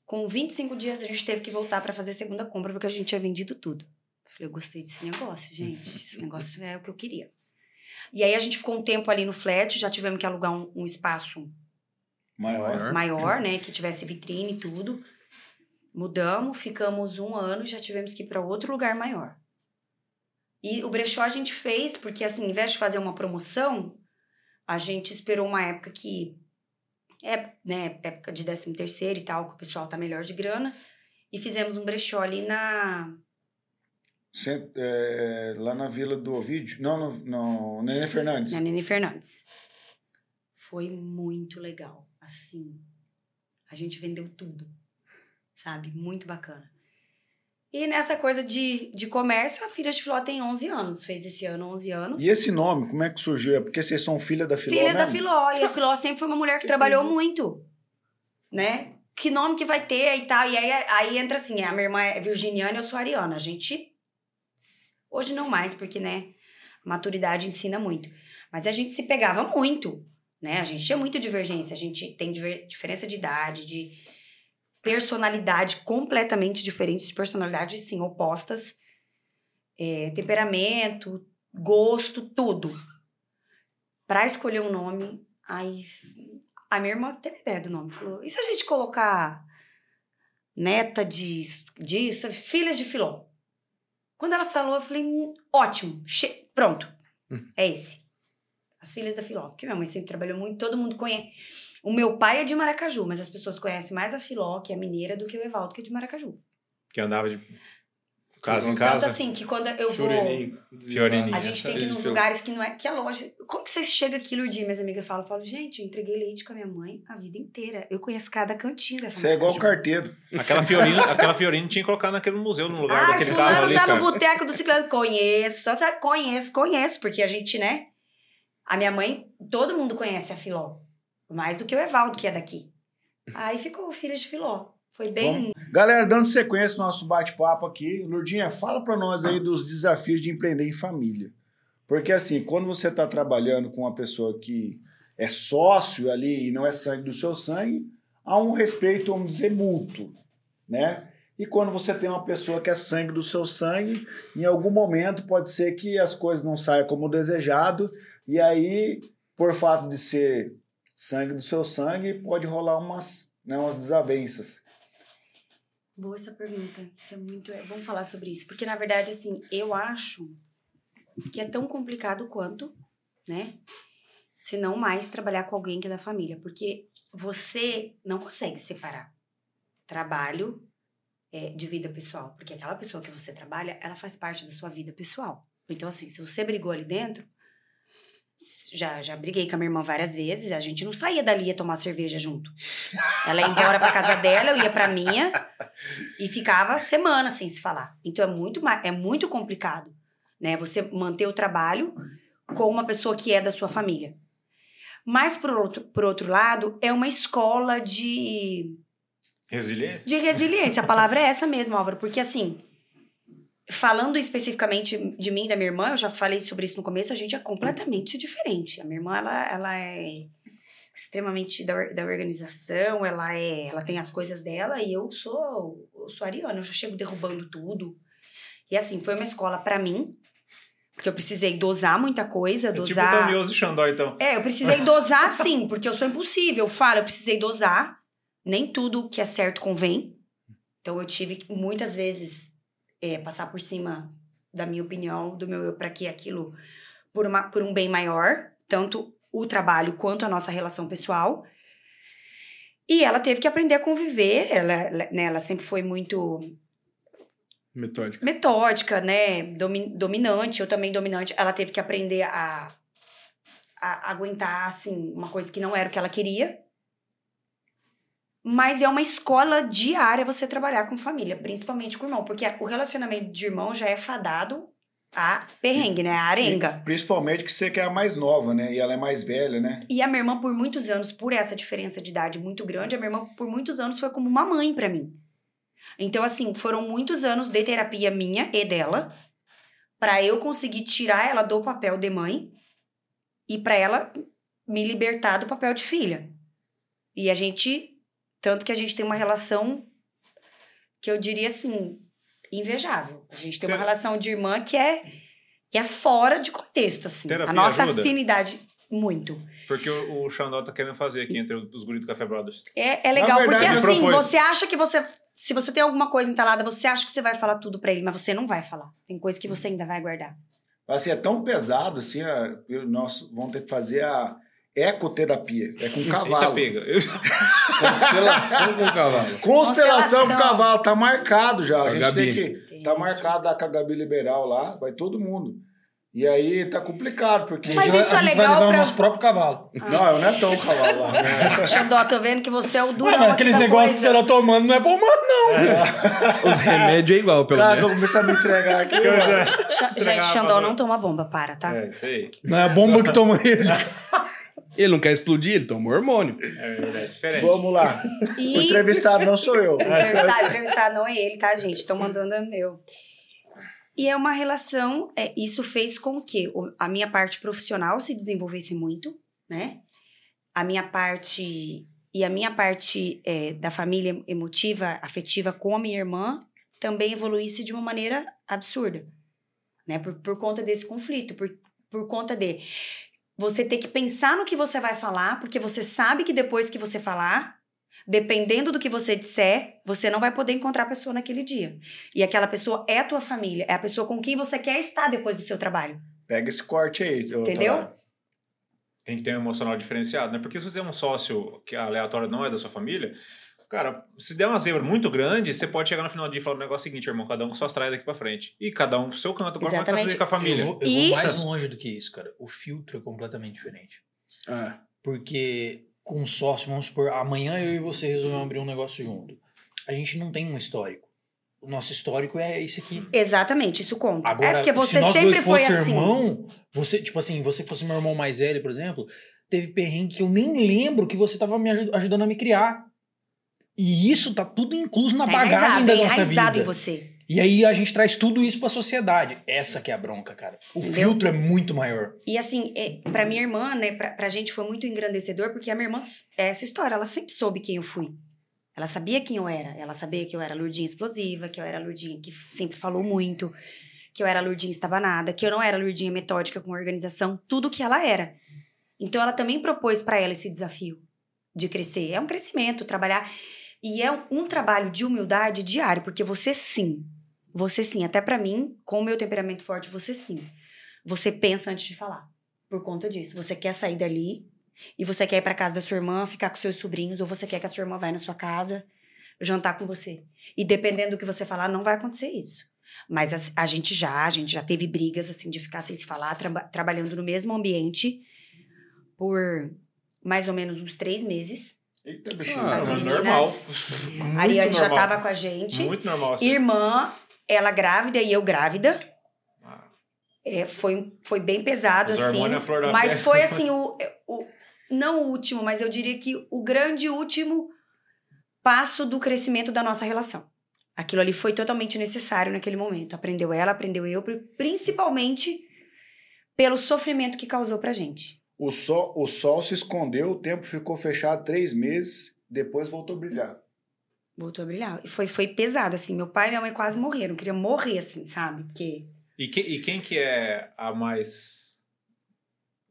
Speaker 1: Com 25 dias a gente teve que voltar para fazer a segunda compra porque a gente tinha vendido tudo. Falei, eu gostei desse negócio, gente. Esse negócio é o que eu queria. E aí a gente ficou um tempo ali no flat, já tivemos que alugar um, um espaço
Speaker 3: Maior.
Speaker 2: Maior.
Speaker 1: maior, né? Que tivesse vitrine e tudo. Mudamos, ficamos um ano e já tivemos que ir para outro lugar maior. E o brechó a gente fez, porque assim, em vez de fazer uma promoção, a gente esperou uma época que é, né, época de 13 terceiro e tal, que o pessoal tá melhor de grana, e fizemos um brechó ali na
Speaker 3: Cent- é, lá na Vila do Ovídio? Não, no, no Nenê Fernandes.
Speaker 1: na Nene Fernandes. Foi muito legal, assim. A gente vendeu tudo, sabe? Muito bacana. E nessa coisa de, de comércio, a filha de Filó tem 11 anos. Fez esse ano 11 anos.
Speaker 3: E esse nome, como é que surgiu? É porque vocês são filha da Filó
Speaker 1: Filha da
Speaker 3: mesmo?
Speaker 1: Filó. E a Filó sempre foi uma mulher que
Speaker 3: Você
Speaker 1: trabalhou muito. Né? Que nome que vai ter e tal. E aí, aí entra assim, a minha irmã é virginiana e eu sou ariana. A gente... Hoje não mais, porque, né? A maturidade ensina muito. Mas a gente se pegava muito, né? A gente tinha muita divergência. A gente tem diver- diferença de idade, de... personalidade completamente diferentes, personalidades, sim, opostas. É, temperamento, gosto, tudo. Pra escolher um nome, aí a minha irmã teve ideia do nome. Falou, e se a gente colocar neta de, disso, filhas de Filó? Quando ela falou, eu falei, "Hum, ótimo, che- pronto,
Speaker 2: Hum.
Speaker 1: é esse. As filhas da Filó, porque minha mãe sempre trabalhou muito, todo mundo conhece. O meu pai é de Maracaju, mas as pessoas conhecem mais a Filó, que é mineira, do que o Evaldo, que é de Maracaju.
Speaker 5: Que andava de casa em casa.
Speaker 1: Tanto assim, que quando eu vou... A gente tem que ir nos lugares que não é... Que é longe. Como que você chega aqui, Lourdes? Minhas amigas falam, eu falo, gente, eu entreguei leite com a minha mãe a vida inteira. Eu conheço cada cantinho dessa
Speaker 3: Você é igual o carteiro.
Speaker 5: Aquela Fiorina, aquela Fiorina tinha que colocar naquele museu, no lugar
Speaker 1: Ai,
Speaker 5: daquele
Speaker 1: fulano
Speaker 5: carro ali,
Speaker 1: tá
Speaker 5: cara.
Speaker 1: no boteco do ciclano. Conheço, só sabe, conheço, conheço, porque a gente, né? A minha mãe, todo mundo conhece a Filó. Mais do que o Evaldo, que é daqui. Aí ficou filha de Filó. Foi bem.
Speaker 3: Galera, dando sequência ao nosso bate-papo aqui, Lourdinha, fala pra nós aí dos desafios de empreender em família. Porque assim, quando você tá trabalhando com uma pessoa que é sócio ali e não é sangue do seu sangue, há um respeito, vamos dizer, mútuo, né? E quando você tem uma pessoa que é sangue do seu sangue, em algum momento pode ser que as coisas não saiam como desejado, e aí, por fato de ser sangue do seu sangue, pode rolar umas, né, umas desavenças.
Speaker 1: Boa essa pergunta. Isso é muito. É bom falar sobre isso. Porque, na verdade, assim, eu acho que é tão complicado quanto, né? Se não mais trabalhar com alguém que é da família. Porque você não consegue separar trabalho é, de vida pessoal. Porque aquela pessoa que você trabalha, ela faz parte da sua vida pessoal. Então, assim, se você brigou ali dentro. Já, já briguei com a minha irmã várias vezes, a gente não saía dali ia tomar cerveja junto. Ela ia embora pra casa dela, eu ia pra minha, e ficava semanas sem se falar. Então é muito, é muito complicado, né? Você manter o trabalho com uma pessoa que é da sua família. Mas, por outro, por outro lado, é uma escola de,
Speaker 5: Resiliência?
Speaker 1: de resiliência. A palavra é essa mesmo, Álvaro. Porque, assim, falando especificamente de mim e da minha irmã, eu já falei sobre isso no começo, a gente é completamente diferente. A minha irmã, ela, ela é extremamente da, da organização, ela é, ela tem as coisas dela e eu sou, eu sou ariana, eu já chego derrubando tudo. E assim, foi uma escola pra mim, porque eu precisei dosar muita coisa,
Speaker 5: É tipo o
Speaker 1: dosar.
Speaker 5: Tomioso e Xandó, então.
Speaker 1: É, eu precisei dosar sim, porque eu sou impulsiva. Eu falo, eu precisei dosar. Nem tudo que é certo convém. Então eu tive muitas vezes é, passar por cima da minha opinião, do meu eu, para que aquilo, por, uma, por um bem maior, tanto o trabalho quanto a nossa relação pessoal. E ela teve que aprender a conviver. Ela, ela, né, ela sempre foi muito
Speaker 2: Metódica.
Speaker 1: metódica, né? Domi- dominante, eu também dominante. Ela teve que aprender a, a aguentar, assim, uma coisa que não era o que ela queria. Mas é uma escola diária você trabalhar com família, principalmente com irmão, porque o relacionamento de irmão já é fadado a perrengue, né? A arenga.
Speaker 3: Principalmente que você que é a mais nova, né? E ela é mais velha, né?
Speaker 1: E a minha irmã, por muitos anos, por essa diferença de idade muito grande, a minha irmã, por muitos anos, foi como uma mãe pra mim. Então, assim, foram muitos anos de terapia minha e dela, pra eu conseguir tirar ela do papel de mãe e pra ela me libertar do papel de filha. E a gente, tanto que a gente tem uma relação que eu diria assim, invejável. A gente tem uma relação de irmã que é que é fora de contexto assim.
Speaker 5: Terapia
Speaker 1: a nossa
Speaker 5: ajuda?
Speaker 1: afinidade muito.
Speaker 5: Porque o, o Xandó tá querendo fazer aqui entre os guris do Café Brothers.
Speaker 1: É, é legal,
Speaker 3: verdade,
Speaker 1: porque assim,
Speaker 5: propôs.
Speaker 1: você acha que você. Se você tem alguma coisa entalada, você acha que você vai falar tudo pra ele, mas você não vai falar. Tem coisa que você ainda vai guardar.
Speaker 3: Assim, é tão pesado, assim, a- nós vamos ter que fazer a ecoterapia. É com
Speaker 5: Eita,
Speaker 3: cavalo.
Speaker 5: pega. Eu-
Speaker 2: Constelação com cavalo.
Speaker 3: Constelação
Speaker 1: Constelação.
Speaker 3: com cavalo, tá marcado já. A
Speaker 2: a
Speaker 3: gente
Speaker 2: Gabi.
Speaker 3: tem que. Tá marcado lá com a Gabi Liberal lá, vai todo mundo. E aí tá complicado, porque.
Speaker 1: Mas
Speaker 4: A gente
Speaker 1: isso
Speaker 4: vai-
Speaker 1: é
Speaker 4: gente vai
Speaker 1: legal
Speaker 4: levar
Speaker 1: pra-
Speaker 4: o nosso próprio cavalo.
Speaker 3: Não, eu não é tão cavalo lá. né?
Speaker 1: Xandó, tô vendo que você é o duro.
Speaker 4: Ué, mas aqueles negócios que você tá tomando não é bom, mano.
Speaker 2: Os remédios é igual, pelo
Speaker 3: Cara,
Speaker 2: menos.
Speaker 3: vou começar a me entregar aqui. mano.
Speaker 1: Xa- Gente,
Speaker 5: Entregar
Speaker 1: Xandó não toma bomba, para, tá?
Speaker 5: É, isso aí.
Speaker 4: Não é a bomba que toma ele.
Speaker 2: Ele não quer explodir, ele toma hormônio.
Speaker 5: É verdade, diferente.
Speaker 3: Vamos lá. O
Speaker 1: E
Speaker 3: entrevistado não sou eu.
Speaker 1: o entrevistado, entrevistado não é ele, tá, gente? Estão mandando é meu. E é uma relação, é, isso fez com que o- a minha parte profissional se desenvolvesse muito, né? A minha parte E a minha parte é, da família emotiva, afetiva com a minha irmã também evoluísse de uma maneira absurda. Né? Por, por conta desse conflito, por, por conta de você ter que pensar no que você vai falar, porque você sabe que depois que você falar, dependendo do que você disser, você não vai poder encontrar a pessoa naquele dia. E aquela pessoa é a tua família, é a pessoa com quem você quer estar depois do seu trabalho.
Speaker 3: Pega esse corte aí.
Speaker 1: Entendeu?
Speaker 5: Tem que ter um emocional diferenciado, né? Porque se você tem um sócio que aleatório não é da sua família, cara, se der uma zebra muito grande, você pode chegar no final do dia e falar o negócio seguinte, irmão, cada um com suas traias daqui pra frente. E cada um pro seu canto. Agora, como é que você
Speaker 1: Exatamente.
Speaker 5: com a família?
Speaker 4: Eu vou, eu
Speaker 1: E-
Speaker 4: vou mais longe do que isso, cara. O filtro é completamente diferente.
Speaker 2: É.
Speaker 4: Porque com um sócio, vamos supor, amanhã eu e você resolvemos abrir um negócio junto. A gente não tem um histórico. O nosso histórico é esse aqui.
Speaker 1: Exatamente, isso conta.
Speaker 4: Agora,
Speaker 1: é porque você
Speaker 4: se nós
Speaker 1: sempre
Speaker 4: dois
Speaker 1: foi
Speaker 4: fosse
Speaker 1: assim.
Speaker 4: irmão, você, tipo assim, você fosse meu irmão mais velho, por exemplo, teve perrengue que eu nem lembro que você tava me aju- ajudando a me criar. E isso tá tudo incluso na
Speaker 1: Tá
Speaker 4: bagagem da
Speaker 1: é
Speaker 4: nossa vida.
Speaker 1: em você.
Speaker 4: E aí a gente traz tudo isso pra sociedade. Essa que é a bronca, cara. O
Speaker 1: Entendeu?
Speaker 4: filtro é muito maior.
Speaker 1: E assim, é, pra minha irmã, né, pra, pra gente foi muito engrandecedor, porque a minha irmã, essa história, ela sempre soube quem eu fui. Ela sabia quem eu era. Ela sabia que eu era a Lurdinha explosiva, que eu era a Lurdinha que sempre falou muito, que eu era a Lurdinha estabanada, que eu não era a Lurdinha metódica com organização, tudo que ela era. Então ela também propôs pra ela esse desafio de crescer. É um crescimento, trabalhar. E é um, trabalho de humildade diário, porque você sim, você sim, até pra mim, com o meu temperamento forte, você sim. Você pensa antes de falar. Por conta disso. Você quer sair dali e você quer ir pra casa da sua irmã, ficar com seus sobrinhos, ou você quer que a sua irmã vá na sua casa jantar com você. E dependendo do que você falar, não vai acontecer isso. Mas a, a gente já, a gente já teve brigas assim de ficar sem se falar, traba- trabalhando no mesmo ambiente por mais ou menos uns três meses.
Speaker 3: Eita, bichinho.
Speaker 2: Ah,
Speaker 1: As
Speaker 5: Mas
Speaker 1: meninas-
Speaker 5: normal.
Speaker 1: A Ariane já
Speaker 5: normal.
Speaker 1: tava com a gente.
Speaker 5: Muito normal assim.
Speaker 1: Irmã, ela grávida e eu grávida.
Speaker 5: Ah,
Speaker 1: É, foi, foi bem pesado,
Speaker 5: Os
Speaker 1: assim. Mas
Speaker 5: pele.
Speaker 1: foi assim, o, o- não o último, mas eu diria que o grande último passo do crescimento da nossa relação. Aquilo ali foi totalmente necessário naquele momento. Aprendeu ela, aprendeu eu, pri- principalmente pelo sofrimento que causou pra gente.
Speaker 3: O sol, o sol se escondeu, o tempo ficou fechado três meses, depois voltou a brilhar.
Speaker 1: Voltou a brilhar. E foi, foi pesado, assim. Meu pai e minha mãe quase morreram. Queria morrer, assim, sabe? Porque
Speaker 5: E, que- e quem que é a mais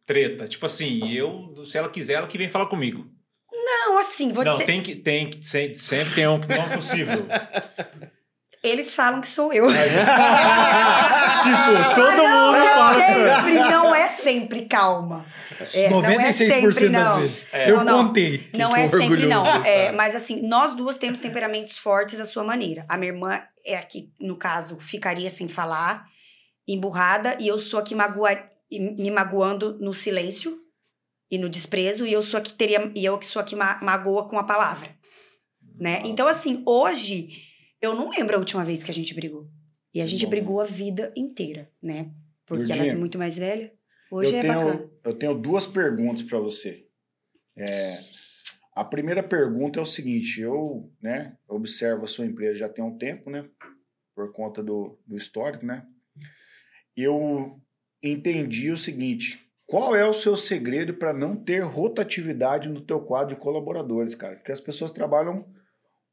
Speaker 5: treta? Tipo assim, eu, se ela quiser, ela que vem falar comigo.
Speaker 1: Não, assim, vou
Speaker 5: não,
Speaker 1: dizer.
Speaker 5: tem que, tem que, se- sempre tem um que não é possível.
Speaker 1: Eles falam que sou eu.
Speaker 5: tipo, todo
Speaker 1: não,
Speaker 5: mundo
Speaker 1: é
Speaker 5: passa.
Speaker 1: sempre, não é sempre, calma. É, não é
Speaker 4: 96%
Speaker 1: sempre,
Speaker 4: das
Speaker 1: não.
Speaker 4: vezes.
Speaker 5: É.
Speaker 4: Eu
Speaker 1: Não, não.
Speaker 4: contei.
Speaker 1: Não
Speaker 4: tô
Speaker 1: é sempre, não. É, mas assim, nós duas temos temperamentos fortes à sua maneira. A minha irmã é a que, no caso, ficaria sem falar, emburrada, e eu sou a que magoa, me magoando no silêncio e no desprezo, e eu sou a que teria, e eu que sou a que ma magoa com a palavra. Né? Então, assim, hoje, eu não lembro a última vez que a gente brigou. E a gente
Speaker 3: Bom.
Speaker 1: brigou a vida inteira, né? Porque ela é muito mais velha. Hoje
Speaker 3: eu
Speaker 1: é
Speaker 3: tenho,
Speaker 1: bacana.
Speaker 3: Eu tenho duas perguntas para você. É, a primeira pergunta é o seguinte: eu né, observo a sua empresa já tem um tempo, né? Por conta do, do histórico, né? Eu entendi o seguinte: qual é o seu segredo para não ter rotatividade no teu quadro de colaboradores, cara? Porque as pessoas trabalham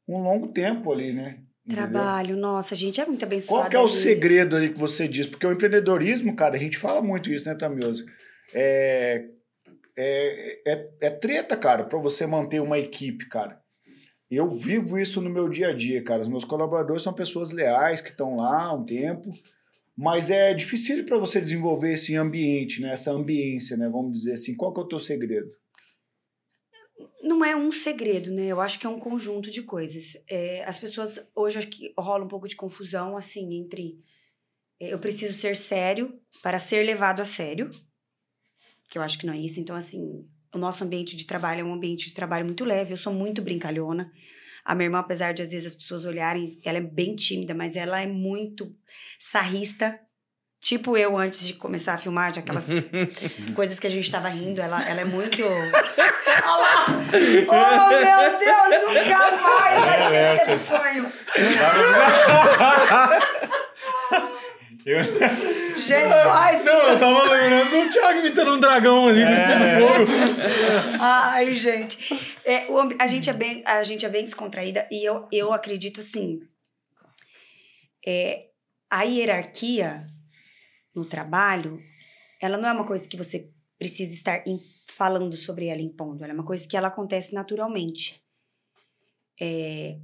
Speaker 3: um longo tempo ali, né? Entendeu?
Speaker 1: Trabalho, nossa, a gente é muito abençoada.
Speaker 3: Qual que é o
Speaker 1: ali.
Speaker 3: segredo ali que você diz? Porque o empreendedorismo, cara, a gente fala muito isso, né, Tamioso? É, é, é, é treta, cara, para você manter uma equipe, cara. Eu vivo isso no meu dia a dia, cara. Os meus colaboradores são pessoas leais que estão lá há um tempo, mas é difícil para você desenvolver esse ambiente, né? Essa ambiência, né? Vamos dizer assim. Qual que é o teu segredo?
Speaker 1: Não é um segredo, né? Eu acho que é um conjunto de coisas. É, as pessoas hoje acho que rola um pouco de confusão assim entre é, eu preciso ser sério para ser levado a sério, que eu acho que não é isso. Então assim, o nosso ambiente de trabalho é um ambiente de trabalho muito leve. Eu sou muito brincalhona. A minha irmã, apesar de às vezes as pessoas olharem, ela é bem tímida, mas ela é muito sarrista. Tipo eu antes de começar a filmar, de aquelas coisas que a gente tava rindo, ela, ela é muito. Olha lá! Oh, meu Deus, nunca mais! vai ter
Speaker 5: É,
Speaker 1: esse sonho.
Speaker 5: Eu-
Speaker 1: gente, faz.
Speaker 4: Não, eu tava lembrando do Thiago imitando um dragão ali,
Speaker 3: É.
Speaker 4: cuspindo fogo.
Speaker 1: Ai, gente. É, o a, gente é bem, a gente é bem descontraída e eu, eu acredito assim. é, a hierarquia no trabalho, ela não é uma coisa que você precisa estar im- falando sobre ela, impondo. Ela é uma coisa que ela acontece naturalmente. É,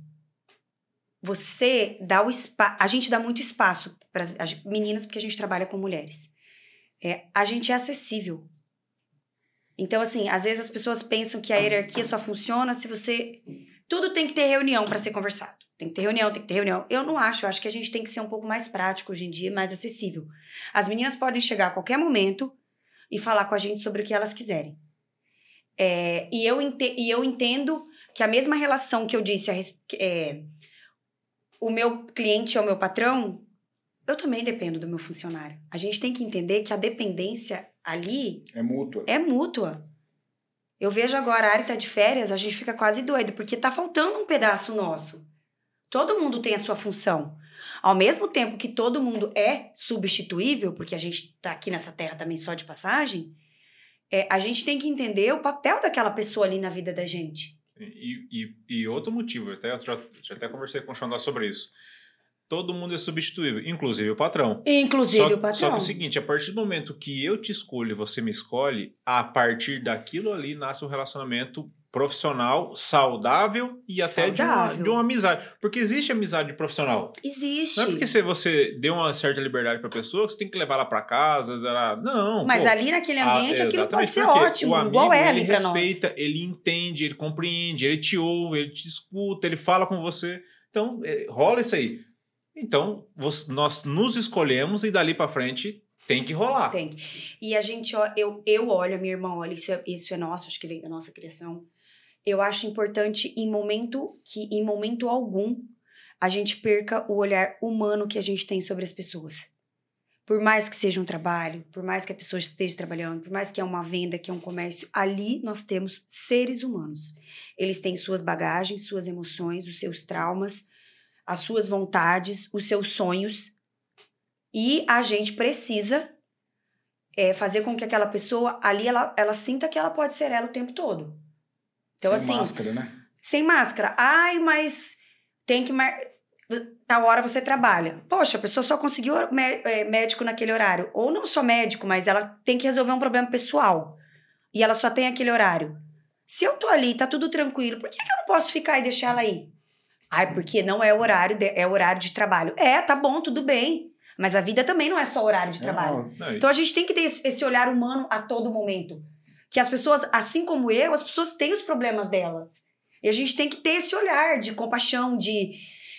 Speaker 1: você dá o espaço. A gente dá muito espaço para as meninas, porque a gente trabalha com mulheres. É, a gente é acessível. Então, assim, às vezes as pessoas pensam que a hierarquia só funciona se você. Tudo tem que ter reunião para ser conversado. Tem que ter reunião, tem que ter reunião. Eu não acho, eu acho que a gente tem que ser um pouco mais prático hoje em dia, mais acessível. As meninas podem chegar a qualquer momento e falar com a gente sobre o que elas quiserem. É, e, eu ente- e eu entendo que a mesma relação que eu disse, a é, o meu cliente é o meu patrão, eu também dependo do meu funcionário. A gente tem que entender que a dependência ali
Speaker 3: É mútua.
Speaker 1: é mútua. Eu vejo agora a Ari tá de férias, a gente fica quase doido, porque tá faltando um pedaço nosso. Todo mundo tem a sua função. Ao mesmo tempo que todo mundo é substituível, porque a gente tá aqui nessa terra também só de passagem, é, a gente tem que entender o papel daquela pessoa ali na vida da gente.
Speaker 5: E, e, e outro motivo, até, eu já, já até conversei com o Xandó sobre isso. Todo mundo é substituível, inclusive o patrão.
Speaker 1: Inclusive
Speaker 5: só,
Speaker 1: o patrão.
Speaker 5: Só que é o seguinte, a partir do momento que eu te escolho e você me escolhe, a partir daquilo ali nasce um relacionamento profissional saudável e até de uma,
Speaker 1: Saudável.
Speaker 5: de uma amizade. Porque existe amizade profissional.
Speaker 1: Existe.
Speaker 5: Não é porque se você deu uma certa liberdade pra pessoa que você tem que levar ela pra casa. ela- Não.
Speaker 1: Mas
Speaker 5: pô.
Speaker 1: ali naquele
Speaker 5: Ah,
Speaker 1: ambiente aquilo pode ser ótimo,
Speaker 5: o amigo,
Speaker 1: igual é ali
Speaker 5: ele
Speaker 1: pra nós.
Speaker 5: respeita, ele entende, ele compreende, ele te ouve, ele te escuta, ele fala com você. Então, é, rola isso aí. Então, nós nos escolhemos e dali pra frente tem que rolar.
Speaker 1: Tem. E a gente, eu, eu olho, a minha irmã olha, isso é, isso é nosso, acho que vem da nossa criação. Eu acho importante em momento que, em momento algum, a gente perca o olhar humano que a gente tem sobre as pessoas. Por mais que seja um trabalho, por mais que a pessoa esteja trabalhando, por mais que é uma venda, que é um comércio, ali nós temos seres humanos. Eles têm suas bagagens, suas emoções, os seus traumas, as suas vontades, os seus sonhos. E a gente precisa é, fazer com que aquela pessoa ali ela, ela sinta que ela pode ser ela o tempo todo. Então,
Speaker 3: Sem
Speaker 1: assim,
Speaker 3: máscara, né?
Speaker 1: sem máscara. Ai, mas tem que. Mar... Tal hora você trabalha. Poxa, a pessoa só conseguiu é, médico naquele horário. Ou não só médico, mas ela tem que resolver um problema pessoal. E ela só tem aquele horário. Se eu tô ali, tá tudo tranquilo, por que, que eu não posso ficar e deixar ela aí? Ai, porque não é o horário, de, é o horário de trabalho. É, tá bom, tudo bem. Mas a vida também não é só horário de trabalho.
Speaker 3: Não,
Speaker 5: Não,
Speaker 1: Então a gente tem que ter esse olhar humano a todo momento. Que as pessoas, assim como eu, as pessoas têm os problemas delas. E a gente tem que ter esse olhar de compaixão, de,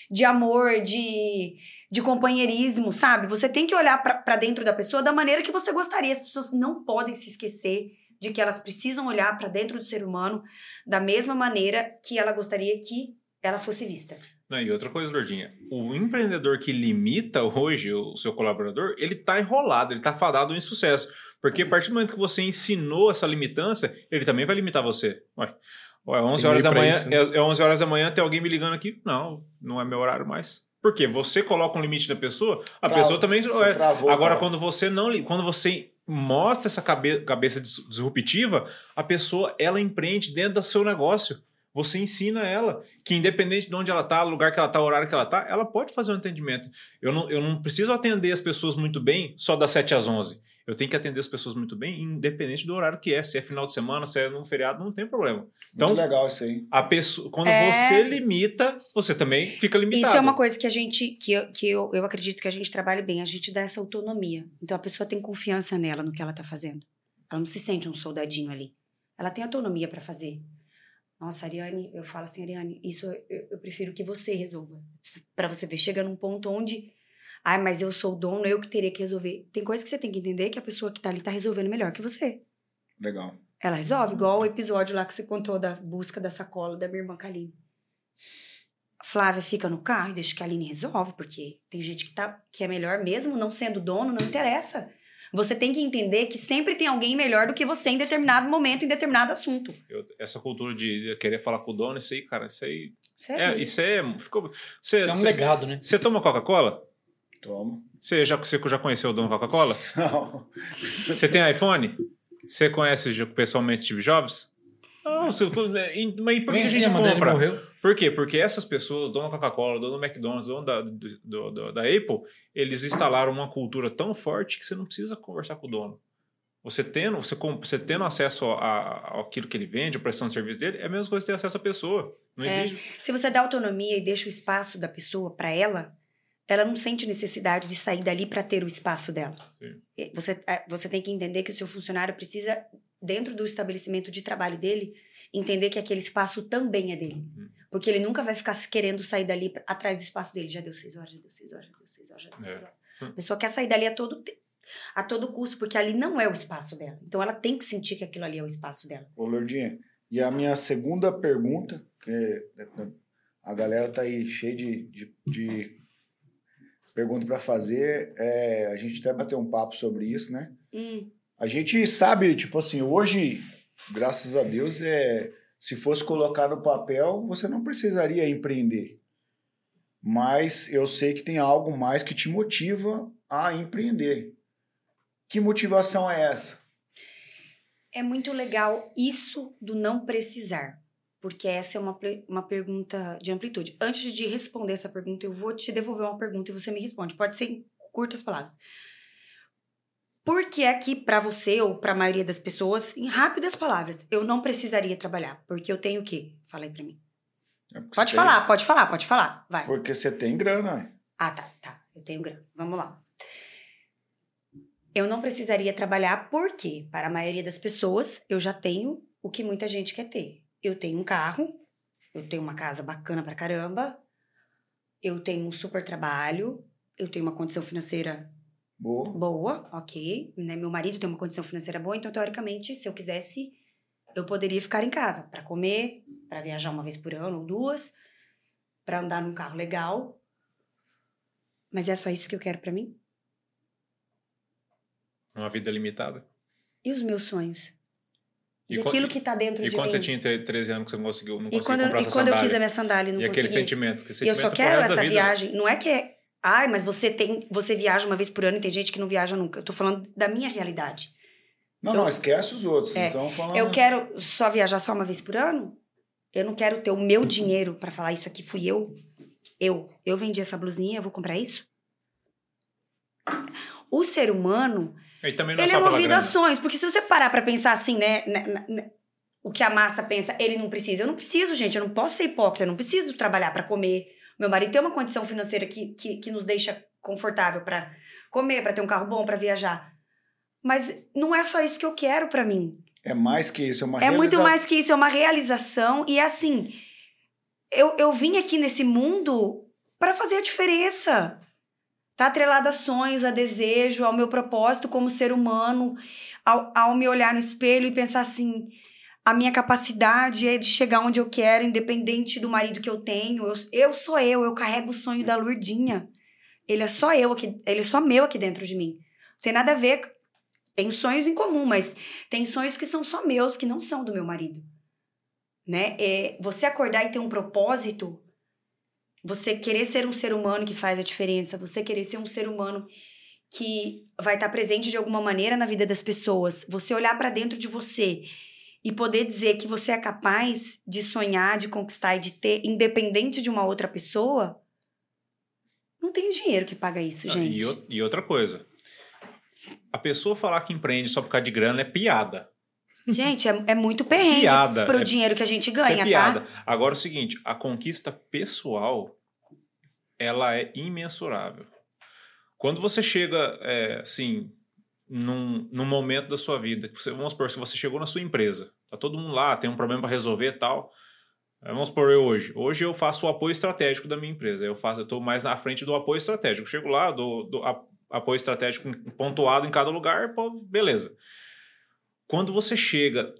Speaker 1: de amor, de, de companheirismo, sabe? Você tem que olhar pra dentro da pessoa da maneira que você gostaria. As pessoas não podem se esquecer de que elas precisam olhar pra dentro do ser humano da mesma maneira que ela gostaria que ela fosse vista.
Speaker 5: Não, e outra coisa, Lordinha, o empreendedor que limita hoje o seu colaborador, ele tá enrolado, ele tá fadado em sucesso. Porque a partir do momento que você ensinou essa limitância, ele também vai limitar você. Ué, ué 11
Speaker 2: Tem
Speaker 5: horas da manhã,
Speaker 2: isso, né?
Speaker 5: é, é 11 horas da manhã, tem alguém me ligando aqui. Não, não é meu horário mais. Por quê? Você coloca um limite na pessoa, a
Speaker 3: Trava.
Speaker 5: pessoa também... É,
Speaker 3: travou,
Speaker 5: Agora,
Speaker 3: cara.
Speaker 5: quando você não quando você mostra essa cabe- cabeça dis- disruptiva, a pessoa ela empreende dentro do seu negócio. Você ensina ela que independente de onde ela tá, o lugar que ela tá, o horário que ela tá, ela pode fazer um atendimento. Eu não, eu não preciso atender as pessoas muito bem só das 7 às 11. Eu tenho que atender as pessoas muito bem, independente do horário que é. Se é final de semana, se é num feriado, não tem problema. Então,
Speaker 3: Muito legal isso aí.
Speaker 5: a pessoa, quando
Speaker 1: É.
Speaker 5: você limita, você também fica limitado.
Speaker 1: Isso é uma coisa que a gente, que, eu, que eu, eu acredito que a gente trabalha bem, a gente dá essa autonomia. Então a pessoa tem confiança nela, no que ela tá fazendo. Ela não se sente um soldadinho ali. Ela tem autonomia para fazer. Nossa, Ariane, eu falo assim, Ariane, isso eu, eu prefiro que você resolva. Para você ver, chega num ponto onde, ai, mas eu sou o dono, eu que teria que resolver. Tem coisa que você tem que entender que a pessoa que tá ali tá resolvendo melhor que você.
Speaker 3: Legal.
Speaker 1: Ela resolve, igual o episódio lá que você contou da busca da sacola da minha irmã Kaline. Flávia fica no carro e deixa que a Aline resolve, porque tem gente que, tá, que é melhor mesmo não sendo dono, não interessa. Você tem que entender que sempre tem alguém melhor do que você em determinado momento, em determinado assunto.
Speaker 5: Eu- essa cultura de querer falar com o dono, isso aí, cara, isso aí.
Speaker 1: Sério?
Speaker 5: É, isso é. Ficou, você,
Speaker 4: Isso é um
Speaker 5: você-
Speaker 4: legado, né?
Speaker 5: Você toma Coca-Cola?
Speaker 3: Toma.
Speaker 5: Você já, você já conheceu o dono da Coca-Cola?
Speaker 3: Não.
Speaker 5: Você tem iPhone? Você conhece o- pessoalmente Steve Jobs? Não, você, mas por que a gente
Speaker 4: ele
Speaker 5: compra?
Speaker 4: morreu.
Speaker 5: Por quê? Porque essas pessoas, dono da Coca-Cola, dono do McDonald's, dono da, do- do- da Apple, eles instalaram uma cultura tão forte que você não precisa conversar com o dono. Você tendo, você, você tendo acesso a, a- àquilo que ele vende, a prestação de serviço dele, é a mesma coisa ter acesso à pessoa. Não
Speaker 1: É.
Speaker 5: exige.
Speaker 1: Se você dá autonomia e deixa o espaço da pessoa para ela, ela não sente necessidade de sair dali para ter o espaço dela.
Speaker 5: Sim.
Speaker 1: Você, é, você tem que entender que o seu funcionário precisa, dentro do estabelecimento de trabalho dele, entender que aquele espaço também é dele.
Speaker 5: Uhum.
Speaker 1: Porque ele nunca vai ficar querendo sair dali pra- atrás do espaço dele. Já deu seis horas, já deu seis horas, já deu seis horas, já deu
Speaker 5: É.
Speaker 1: seis horas.
Speaker 5: Hum.
Speaker 1: A pessoa quer sair dali a todo tempo. A todo custo, porque ali não é o espaço dela. Então ela tem que sentir que aquilo ali é o espaço dela.
Speaker 3: Ô, Lourdinha, e a minha segunda pergunta, que a galera tá aí cheia de, de, de pergunta para fazer, é, a gente até bateu um papo sobre isso, né?
Speaker 1: Hum,
Speaker 3: A gente sabe, tipo assim, hoje, graças a Deus, é, se fosse colocar no papel, você não precisaria empreender. Mas eu sei que tem algo mais que te motiva a empreender. Que motivação é essa?
Speaker 1: É muito legal isso do não precisar, porque essa é uma, uma pergunta de amplitude. Antes de responder essa pergunta, eu vou te devolver uma pergunta e você me responde. Pode ser em curtas palavras. Por que é que para você ou para a maioria das pessoas, em rápidas palavras, eu não precisaria trabalhar? Porque eu tenho o quê? Fala aí para mim.
Speaker 3: É porque
Speaker 1: Pode
Speaker 3: tem-
Speaker 1: falar, pode falar, pode falar. Vai.
Speaker 3: Porque você tem grana.
Speaker 1: Ah, tá, tá. Eu tenho grana. Vamos lá. Eu não precisaria trabalhar porque, para a maioria das pessoas, eu já tenho o que muita gente quer ter. Eu tenho um carro, eu tenho uma casa bacana pra caramba, eu tenho um super trabalho, eu tenho uma condição financeira
Speaker 3: Boa.
Speaker 1: boa, ok. Né? Meu marido tem uma condição financeira boa, então, teoricamente, se eu quisesse, eu poderia ficar em casa para comer, para viajar uma vez por ano ou duas, para andar num carro legal. Mas é só isso que eu quero para mim?
Speaker 5: Uma vida limitada.
Speaker 1: E os meus sonhos? E,
Speaker 5: E
Speaker 1: aquilo que tá dentro
Speaker 5: E
Speaker 1: de
Speaker 5: quando
Speaker 1: mim?
Speaker 5: você tinha tre- 13 anos que você não conseguiu, não
Speaker 1: e
Speaker 5: conseguiu
Speaker 1: quando, eu-
Speaker 5: comprar
Speaker 1: e quando eu
Speaker 5: sandália?
Speaker 1: quis a minha sandália e não
Speaker 5: E aquele
Speaker 1: consegui?
Speaker 5: sentimento. Que
Speaker 1: E eu
Speaker 5: sentimento
Speaker 1: só quero essa
Speaker 5: vida.
Speaker 1: viagem. Não é que é. Ai, mas você tem. Você viaja uma vez por ano e tem gente que não viaja nunca. Eu tô falando da minha realidade.
Speaker 3: Não,
Speaker 1: Eu-
Speaker 3: não, esquece os outros.
Speaker 1: É,
Speaker 3: Então, falando...
Speaker 1: Eu quero só viajar só uma vez por ano? Eu não quero ter o meu dinheiro pra falar isso aqui fui eu. Eu. Eu vendi essa blusinha, eu vou comprar isso? O ser humano,
Speaker 5: E também não é
Speaker 1: ele é movido a sonhos. Porque se você parar pra pensar assim, né, né, né, né, O que a massa pensa, ele não precisa. Eu não preciso, gente. Eu não posso ser hipócrita. Eu não preciso trabalhar pra comer. Meu marido tem uma condição financeira que, que, que nos deixa confortável pra comer, pra ter um carro bom, pra viajar. Mas não é só isso que eu quero pra mim.
Speaker 3: É mais que isso, é uma
Speaker 1: É muito
Speaker 3: realiza-
Speaker 1: mais que isso, é uma realização. E assim, eu, eu vim aqui nesse mundo para fazer a diferença. Tá atrelado a sonhos, a desejo, ao meu propósito como ser humano, ao, ao me olhar no espelho e pensar assim: a minha capacidade é de chegar onde eu quero, independente do marido que eu tenho. Eu, eu sou eu, eu carrego o sonho da Lourdinha. Ele é só eu aqui, ele é só meu aqui dentro de mim. Não tem nada a ver. Tem sonhos em comum, mas tem sonhos que são só meus, que não são do meu marido. Né? É, você acordar e ter um propósito, você querer ser um ser humano que faz a diferença, você querer ser um ser humano que vai estar presente de alguma maneira na vida das pessoas, você olhar para dentro de você e poder dizer que você é capaz de sonhar, de conquistar e de ter, independente de uma outra pessoa, não tem dinheiro que paga isso,
Speaker 5: Ah,
Speaker 1: gente.
Speaker 5: E, e outra coisa. A pessoa falar que empreende só por causa de grana é piada.
Speaker 1: Gente, é, é muito perrengue
Speaker 5: Piada.
Speaker 1: pro
Speaker 5: é,
Speaker 1: dinheiro que a gente
Speaker 5: isso é
Speaker 1: ganha, tá?
Speaker 5: piada. Agora é o seguinte, a conquista pessoal, ela é imensurável. Quando você chega, é, assim, num, num momento da sua vida, que você, vamos supor, se você chegou na sua empresa, tá todo mundo lá, tem um problema para resolver e tal. É, Vamos supor eu hoje. Hoje eu faço o apoio estratégico da minha empresa. Eu faço, eu estou mais na frente do apoio estratégico. Chego lá, a- apoio estratégico pontuado em cada lugar, pô, beleza. Quando você chega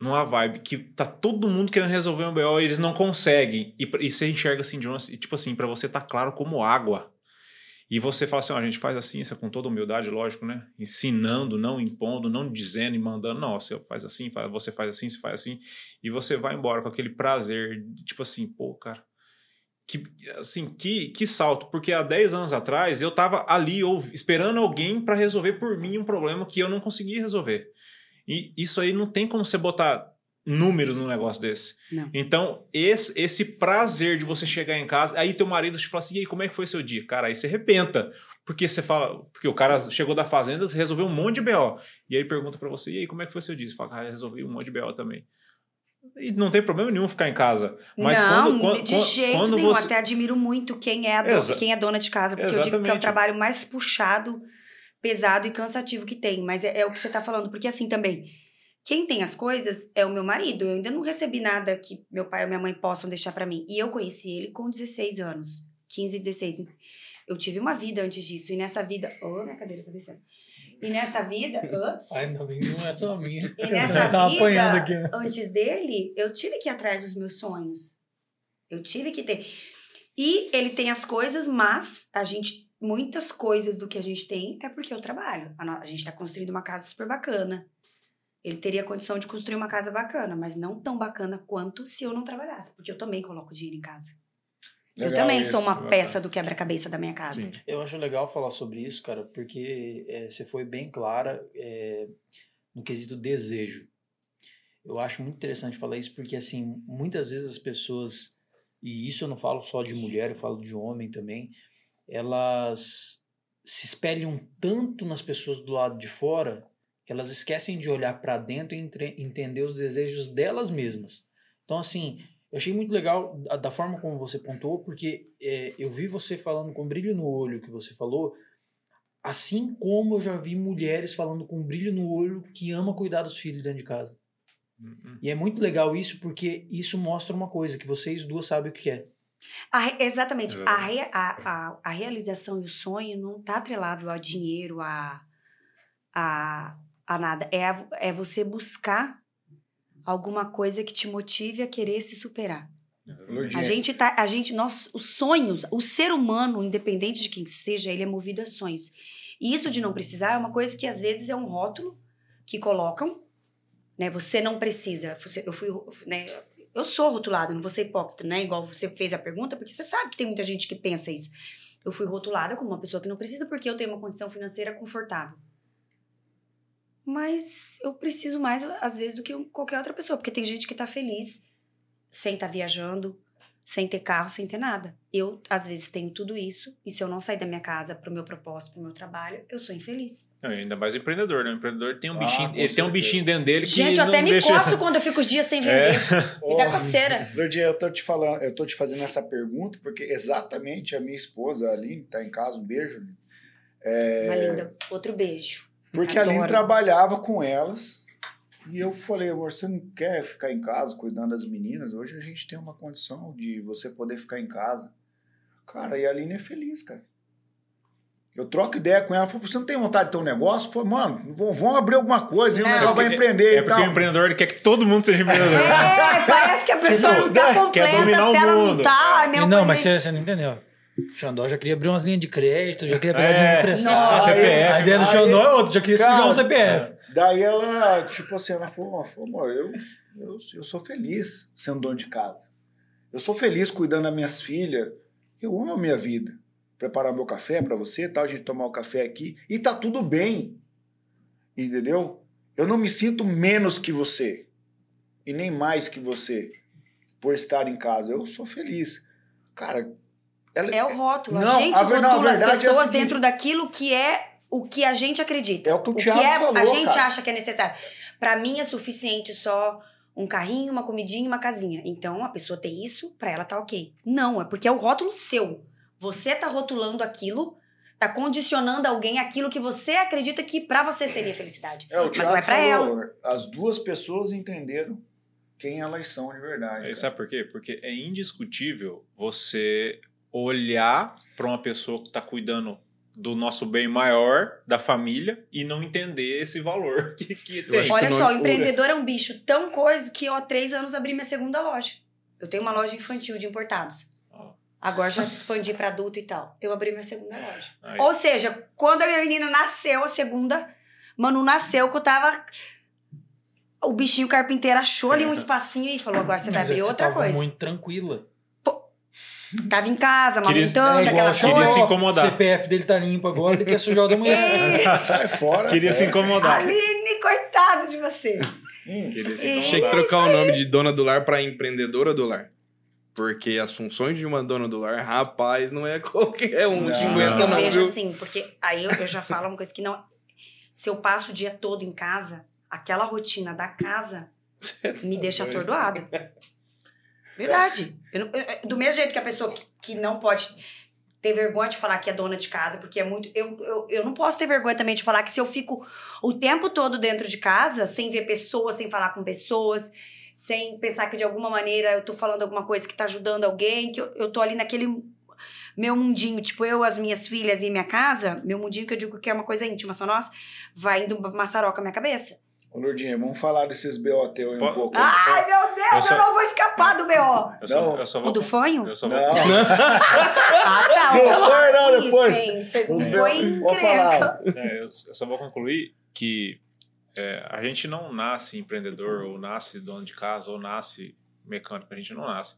Speaker 5: numa vibe que tá todo mundo querendo resolver um BO e eles não conseguem, e, e você enxerga assim, de tipo assim, para você tá claro como água. E você fala assim, a gente faz assim, isso é com toda humildade, lógico, né? Ensinando, não impondo, não dizendo e mandando, não, você faz assim, você faz assim, você faz assim, e você vai embora com aquele prazer, tipo assim, pô, cara, que, assim, que, que salto, porque há 10 anos atrás eu tava ali esperando alguém para resolver por mim um problema que eu não conseguia resolver. E isso aí não tem como você botar número num negócio desse.
Speaker 1: Não.
Speaker 5: Então, esse, esse prazer de você chegar em casa, aí teu marido te fala assim, e aí, como é que foi seu dia? Cara, aí você arrebenta. Porque você fala, porque o cara chegou da fazenda, resolveu um monte de BO. E aí pergunta pra você, e aí, como é que foi seu dia? Você fala, cara, resolvi um monte de BO também. E não tem problema nenhum ficar em casa. Mas
Speaker 1: não,
Speaker 5: quando, quando,
Speaker 1: de jeito
Speaker 5: quando
Speaker 1: nenhum.
Speaker 5: você.
Speaker 1: Até admiro muito quem é, a do-
Speaker 5: Exa-
Speaker 1: quem é dona de casa, porque eu digo que é o
Speaker 5: Exatamente.
Speaker 1: trabalho mais puxado, pesado e cansativo que tem. Mas é, é o que você tá falando, porque assim também, quem tem as coisas é o meu marido. Eu ainda não recebi nada que meu pai ou minha mãe possam deixar pra mim. E eu conheci ele com 16 anos, 15, 16. Eu tive uma vida antes disso, e nessa vida. Ô, minha cadeira tá descendo. E nessa vida. Ups.
Speaker 4: Ainda bem não é só a minha.
Speaker 1: E nessa vida,
Speaker 4: apanhando aqui.
Speaker 1: antes dele, eu tive que ir atrás dos meus sonhos. Eu tive que ter. E ele tem as coisas, mas a gente, muitas coisas do que a gente tem é porque eu trabalho. A, gente tá construindo uma casa super bacana. Ele teria condição de construir uma casa bacana, mas não tão bacana quanto se eu não trabalhasse, porque eu também coloco dinheiro em casa. eu
Speaker 3: Legal
Speaker 1: também
Speaker 3: isso,
Speaker 1: sou uma
Speaker 5: bacana.
Speaker 1: peça do quebra-cabeça da minha casa.
Speaker 5: Sim.
Speaker 4: Eu acho legal falar sobre isso, cara, porque é, você foi bem clara é, no quesito desejo. Eu acho muito interessante falar isso porque, assim, muitas vezes as pessoas, e isso eu não falo só de mulher, eu falo de homem também, elas se espelham tanto nas pessoas do lado de fora que elas esquecem de olhar para dentro e entre- entender os desejos delas mesmas. Então, assim, eu achei muito legal da, da forma como você pontuou, porque é, eu vi você falando com brilho no olho que você falou, assim como eu já vi mulheres falando com brilho no olho que ama cuidar dos filhos dentro de casa.
Speaker 5: Uhum.
Speaker 4: E é muito legal isso, porque isso mostra uma coisa, que vocês duas sabem o que é.
Speaker 1: A exatamente. A, rea- a, a, a realização e o sonho não tá atrelado a dinheiro, a, a, a nada. É, a- é você buscar alguma coisa que te motive a querer se superar. A gente tá, a gente, nós, os sonhos, o ser humano, independente de quem seja, ele é movido a sonhos. E isso de não precisar é uma coisa que às vezes é um rótulo que colocam, né? Você não precisa. Você- eu fui, né? Eu sou rotulada, não vou ser hipócrita, né? Igual você fez a pergunta, porque você sabe que tem muita gente que pensa isso. Eu fui rotulada como uma pessoa que não precisa porque eu tenho uma condição financeira confortável. Mas eu preciso mais, às vezes, do que qualquer outra pessoa, porque tem gente que tá feliz sem estar viajando, sem ter carro, sem ter nada. Eu, às vezes, tenho tudo isso, e se eu não sair da minha casa pro meu propósito, pro meu trabalho, eu sou infeliz.
Speaker 5: Não, e ainda mais o empreendedor, né? O empreendedor tem um
Speaker 3: Ah,
Speaker 5: bichinho, ele tem um
Speaker 3: certeza.
Speaker 5: bichinho dentro dele que
Speaker 1: Gente, eu
Speaker 5: não
Speaker 1: até me
Speaker 5: deixa...
Speaker 1: coço quando eu fico os dias sem vender. Me dá coceira.
Speaker 3: Lourdinha, eu tô te falando, eu tô te fazendo essa pergunta porque exatamente a minha esposa, a Aline, tá em casa, um beijo. Aline.
Speaker 1: Uma linda. Outro beijo.
Speaker 3: Porque a Aline
Speaker 1: Adoro.
Speaker 3: trabalhava com elas e eu falei, amor, você não quer ficar em casa cuidando das meninas? Hoje a gente tem uma condição de você poder ficar em casa. Cara, e a Aline é feliz, cara. Eu troco ideia com ela, falo, você não tem vontade de ter um negócio? Falei, mano, vamos, vamos abrir alguma coisa, e o
Speaker 1: Não.
Speaker 3: negócio vai empreender
Speaker 5: É
Speaker 3: e
Speaker 5: porque
Speaker 3: tal.
Speaker 5: o empreendedor quer que todo mundo seja empreendedor.
Speaker 1: É, parece que a pessoa não tá
Speaker 5: Quer
Speaker 1: completa
Speaker 5: dominar o
Speaker 1: se ela não
Speaker 5: mundo.
Speaker 1: tá. É
Speaker 4: não, mas você, você não entendeu. O Xandó já queria abrir umas linhas de crédito, já queria pegar
Speaker 5: É.
Speaker 4: dinheiro emprestado.
Speaker 1: Nossa.
Speaker 5: CPF.
Speaker 4: A ideia do
Speaker 3: Aí-
Speaker 4: Xandó é outra, já queria
Speaker 3: Cara,
Speaker 4: sujar um CPF.
Speaker 3: Daí ela, tipo assim, ela falou, ela falou amor, eu, eu, eu sou feliz sendo dono de casa. Eu sou feliz cuidando das minhas filhas. Eu amo a minha vida. Preparar meu café pra você, tal, a gente tomar o café aqui. E tá tudo bem. Entendeu? Eu não me sinto menos que você. E nem mais que você. Por estar em casa. Eu sou feliz. Cara, ela,
Speaker 1: É o rótulo.
Speaker 3: Não,
Speaker 1: a gente
Speaker 3: a ver- não, a
Speaker 1: rotula as
Speaker 3: é
Speaker 1: pessoas
Speaker 3: seguinte-
Speaker 1: dentro daquilo que é o que a gente acredita.
Speaker 3: É o que o
Speaker 1: que
Speaker 3: Thiago
Speaker 1: é,
Speaker 3: falou,
Speaker 1: a gente
Speaker 3: cara.
Speaker 1: acha que é necessário. Pra mim é suficiente só um carrinho, uma comidinha e uma casinha. Então a pessoa tem isso, pra ela tá ok. Não, é porque é o rótulo seu. Você tá rotulando aquilo, tá condicionando alguém aquilo que você acredita que pra você seria felicidade.
Speaker 3: É, o
Speaker 1: Mas não é pra
Speaker 3: falou, as duas pessoas entenderam quem elas são de verdade.
Speaker 5: É. Sabe por quê? Porque é indiscutível você olhar para uma pessoa que está cuidando do nosso bem maior, da família, e não entender esse valor que, que tem.
Speaker 1: Olha
Speaker 2: que
Speaker 1: só, o empreendedor é um bicho tão coisa que eu há três anos abri minha segunda loja. Eu tenho uma loja infantil de importados. Agora já expandi pra adulto e tal. Eu abri minha segunda loja.
Speaker 5: Aí,
Speaker 1: Ou seja, quando a minha menina nasceu, a segunda, Manu nasceu, que eu tava. O bichinho carpinteiro achou ali um espacinho e falou: agora você vai
Speaker 4: Mas é
Speaker 1: abrir
Speaker 4: que
Speaker 1: outra
Speaker 4: tava
Speaker 1: coisa.
Speaker 4: muito tranquila.
Speaker 1: Tava em casa, amamentando,
Speaker 4: É
Speaker 1: aquela
Speaker 4: a Choró,
Speaker 5: Queria se
Speaker 1: coisa.
Speaker 5: incomodar.
Speaker 4: O CPF dele tá limpo agora, ele quer sujar o da mulher.
Speaker 3: Sai fora.
Speaker 5: Queria se
Speaker 3: é.
Speaker 5: incomodar.
Speaker 1: Aline, coitado de você.
Speaker 3: Hum.
Speaker 5: Queria se.
Speaker 2: Tinha
Speaker 5: incomodar.
Speaker 2: que trocar o nome de dona do lar pra empreendedora do lar. Porque as funções de uma dona do lar, rapaz, não é qualquer um
Speaker 3: Não.
Speaker 2: que
Speaker 1: Gente,
Speaker 2: aguenta,
Speaker 1: eu
Speaker 2: não,
Speaker 1: vejo
Speaker 2: viu?
Speaker 1: assim, porque aí eu, eu já falo uma coisa que não. Se eu passo o dia todo em casa, aquela rotina da casa me deixa atordoada. Verdade. Não- eu- eu- do mesmo jeito que a pessoa que, que não pode ter vergonha de falar que é dona de casa, porque é muito. Eu, eu, eu não posso ter vergonha também de falar que se eu fico o tempo todo dentro de casa, sem ver pessoas, sem falar com pessoas, sem pensar que de alguma maneira eu tô falando alguma coisa que tá ajudando alguém, que eu, eu tô ali naquele meu mundinho, tipo eu, as minhas filhas e minha casa, meu mundinho que eu digo que é uma coisa íntima só nossa, vai indo maçaroca a minha cabeça.
Speaker 3: Ô, Lourdinha, vamos falar desses BO teu aí um pouco.
Speaker 1: Ai, meu
Speaker 5: Eu
Speaker 1: Deus, eu,
Speaker 5: só-
Speaker 1: não vou escapar do B.O.
Speaker 5: Eu só,
Speaker 3: Não.
Speaker 5: eu só
Speaker 1: O
Speaker 5: vou.
Speaker 1: do fanho?
Speaker 5: Eu só vou.
Speaker 3: Não,
Speaker 1: Ah, tá.
Speaker 3: Não, foi, não, depois.
Speaker 1: Isso,
Speaker 3: os BO. Vou falar.
Speaker 5: É, eu eu só vou concluir que é, a gente não nasce empreendedor, ou nasce dono de casa, ou nasce mecânico, a gente não nasce.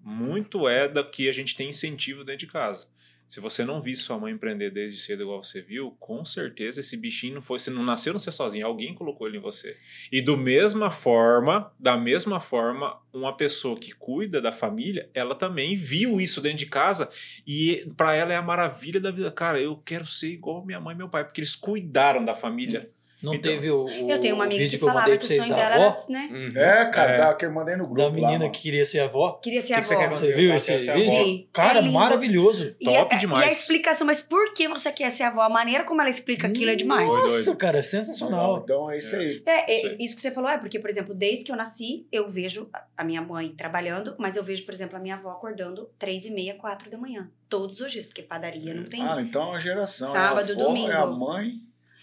Speaker 5: Muito é da que a gente tem incentivo dentro de casa. Se você não viu sua mãe empreender desde cedo igual você viu, com certeza esse bichinho não foi, você não nasceu não ser sozinho, alguém colocou ele em você. E do mesma forma, da mesma forma, uma pessoa que cuida da família, ela também viu isso dentro de casa e pra ela é a maravilha da vida. Cara, eu quero ser igual minha mãe e meu pai, porque eles cuidaram da família.
Speaker 4: Não
Speaker 5: Então,
Speaker 4: teve o, o
Speaker 1: Eu tenho uma amiga que
Speaker 4: que eu
Speaker 1: falava que o sonho
Speaker 4: da
Speaker 1: dela
Speaker 4: avó?
Speaker 1: era, né?
Speaker 2: Uhum.
Speaker 3: É, cara,
Speaker 5: É.
Speaker 3: dá, que eu mandei no grupo
Speaker 4: Da
Speaker 3: lá,
Speaker 4: menina
Speaker 3: mano.
Speaker 4: que queria ser avó.
Speaker 1: Queria ser
Speaker 5: Que que você
Speaker 1: avó.
Speaker 5: quer
Speaker 4: Você viu esse vídeo?
Speaker 1: Vi.
Speaker 4: Cara,
Speaker 1: É
Speaker 4: maravilhoso.
Speaker 1: E,
Speaker 5: Top
Speaker 1: a,
Speaker 5: demais.
Speaker 1: e a explicação, mas por que você quer ser avó? A maneira como ela explica aquilo é demais.
Speaker 4: Nossa, cara, sensacional.
Speaker 3: Então é isso aí.
Speaker 1: É, é,
Speaker 5: Sim.
Speaker 1: isso que você falou é porque, por exemplo, desde que eu nasci, eu vejo a- minha mãe trabalhando, mas eu vejo, por exemplo, a minha avó acordando três e meia, quatro da manhã. Todos os dias, porque padaria não tem.
Speaker 3: Ah, então é uma geração.
Speaker 1: Sábado,
Speaker 3: é
Speaker 1: domingo.
Speaker 3: É a mãe.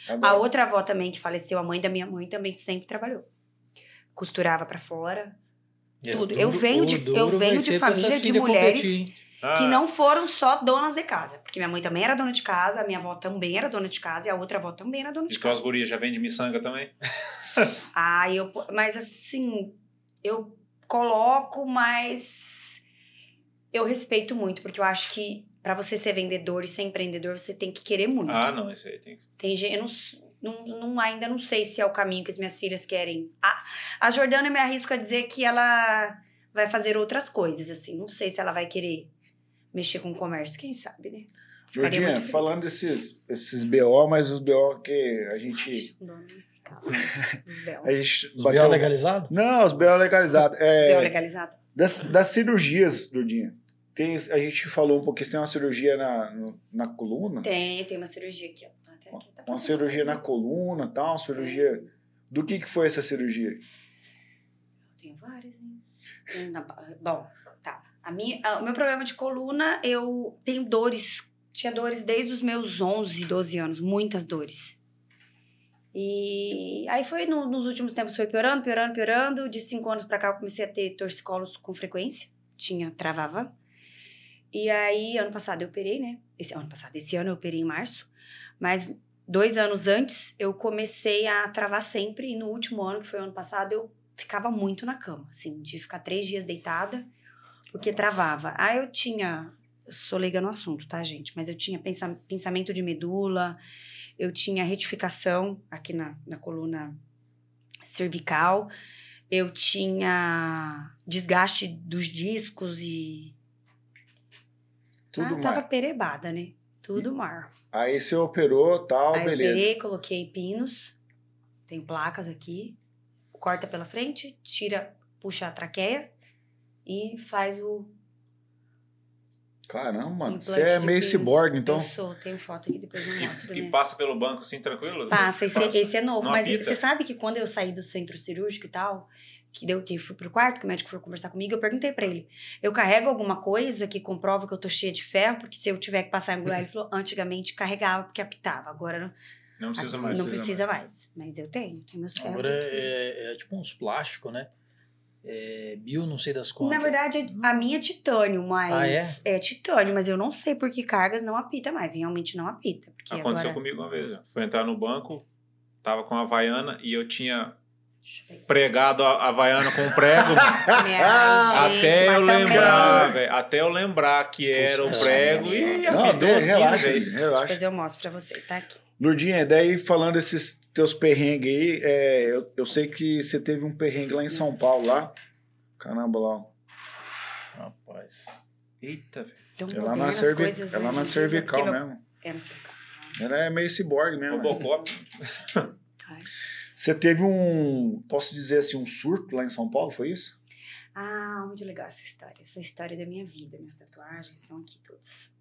Speaker 1: A
Speaker 3: Agora-
Speaker 1: outra avó também que faleceu, a mãe da minha mãe, também sempre trabalhou. Costurava pra fora.
Speaker 4: É,
Speaker 1: tudo. Eu venho de- eu venho de família de mulheres
Speaker 4: competir, hein?
Speaker 5: Ah,
Speaker 1: Que não foram só donas de casa. Porque minha mãe também era dona de casa, a minha avó também era dona de casa e a outra avó também era dona de
Speaker 5: E tuas
Speaker 1: casa.
Speaker 5: gurias já vem de miçanga também?
Speaker 1: Ah, eu. Mas assim, eu coloco, mas eu respeito muito, porque eu acho que pra você ser vendedor e ser empreendedor, você tem que querer muito.
Speaker 5: Ah, não, isso aí tem que.
Speaker 1: Tem gente, eu não, não, não- ainda não sei se é o caminho que as minhas filhas querem. A, a Jordana eu me arrisco a dizer que ela vai fazer outras coisas, assim. Não sei se ela vai querer mexer com o comércio, quem sabe, né? Ficaria
Speaker 3: Jordinha, falando desses, esses BO, mas os BO que a gente.
Speaker 1: Bel.
Speaker 3: A gente
Speaker 4: Os
Speaker 3: bateu-
Speaker 4: BO legalizados?
Speaker 3: Não, os BO legalizados.
Speaker 1: Bel
Speaker 3: É,
Speaker 1: legalizado.
Speaker 3: das, das cirurgias, Jordinha. Tem, a gente falou um pouquinho, você tem uma cirurgia na, na coluna?
Speaker 1: Tem, tem uma cirurgia aqui, ó. Até aqui, tá
Speaker 3: Uma cirurgia na coluna tal, uma cirurgia. Do que, que foi essa cirurgia?
Speaker 1: Eu tenho várias, hein? Na- Bom, tá. A minha, a- o meu problema de coluna, eu tenho dores. Tinha dores desde os meus 11, 12 anos. Muitas dores. E aí foi, no- nos últimos tempos, foi piorando, piorando, piorando. De 5 anos pra cá, eu comecei a ter torcicolos com frequência. Tinha, travava. E aí, ano passado, eu operei, né? Esse ano passado, esse ano eu operei em março. Mas dois anos antes, eu comecei a travar sempre. E no último ano, que foi o ano passado, eu ficava muito na cama, assim, de ficar três dias deitada, porque travava. Aí eu tinha, eu sou leiga no assunto, tá, gente? Mas eu tinha pensa- pensamento de medula, eu tinha retificação aqui na, na coluna cervical, eu tinha desgaste dos discos e.
Speaker 3: Tudo
Speaker 1: ah, tava
Speaker 3: mais.
Speaker 1: perebada, né? Tudo mar.
Speaker 3: Aí você operou tal,
Speaker 1: Aí eu
Speaker 3: beleza.
Speaker 1: operei, coloquei pinos, tem placas aqui, corta pela frente, tira, puxa a traqueia e faz o
Speaker 3: Caramba, Você é meio
Speaker 1: pinos.
Speaker 3: ciborgue, então.
Speaker 1: Eu sou, tenho foto aqui, depois eu mostro.
Speaker 5: E, e
Speaker 1: né?
Speaker 5: passa pelo banco assim, tranquilo?
Speaker 1: Passa, esse,
Speaker 5: Passa.
Speaker 1: esse é novo.
Speaker 5: Não
Speaker 1: mas
Speaker 5: apita?
Speaker 1: você sabe que quando eu saí do centro cirúrgico e tal, que deu que fui pro quarto, que o médico foi conversar comigo, eu perguntei pra ele: eu carrego alguma coisa que comprova que eu tô cheia de ferro? Porque se eu tiver que passar em angular, ele falou: antigamente carregava porque apitava, agora não,
Speaker 5: Não precisa mais.
Speaker 1: não precisa mais. Mas eu tenho, tenho meus ferros.
Speaker 4: Agora
Speaker 1: aqui.
Speaker 4: é, é tipo uns plásticos, né? É, bio, não sei das quantas.
Speaker 1: Na verdade, a minha é titânio, mas.
Speaker 4: Ah, é?
Speaker 1: titânio, mas eu não sei por que cargas não apita mais. Realmente não apita. Porque
Speaker 5: Aconteceu
Speaker 1: agora...
Speaker 5: comigo uma vez. Fui entrar no banco, tava com a Havaiana e eu tinha. Pregado a havaiano com prego.
Speaker 1: Minha gente,
Speaker 5: até eu lembrar, velho. Até eu lembrar que era o prego e
Speaker 3: Não,
Speaker 5: as duas
Speaker 3: relaxa,
Speaker 5: vezes.
Speaker 3: relaxa.
Speaker 1: Depois eu mostro pra vocês, tá aqui.
Speaker 3: Lourdinha, daí falando esses teus perrengues aí, é, eu, eu sei que você teve um perrengue lá em São Paulo, lá. Caramba, lá. ó.
Speaker 5: Rapaz. Eita, velho.
Speaker 1: Então,
Speaker 3: É lá na, cervi...
Speaker 1: coisas,
Speaker 3: é lá
Speaker 1: né,
Speaker 3: na cervical mesmo.
Speaker 1: É na cervical.
Speaker 3: Ela é meio ciborgue mesmo. né?
Speaker 5: Robocop.
Speaker 3: Você teve um, posso dizer assim, um surto lá em São Paulo, foi isso?
Speaker 1: Ah, muito legal essa história. Essa história da minha vida. Minhas tatuagens estão aqui todas.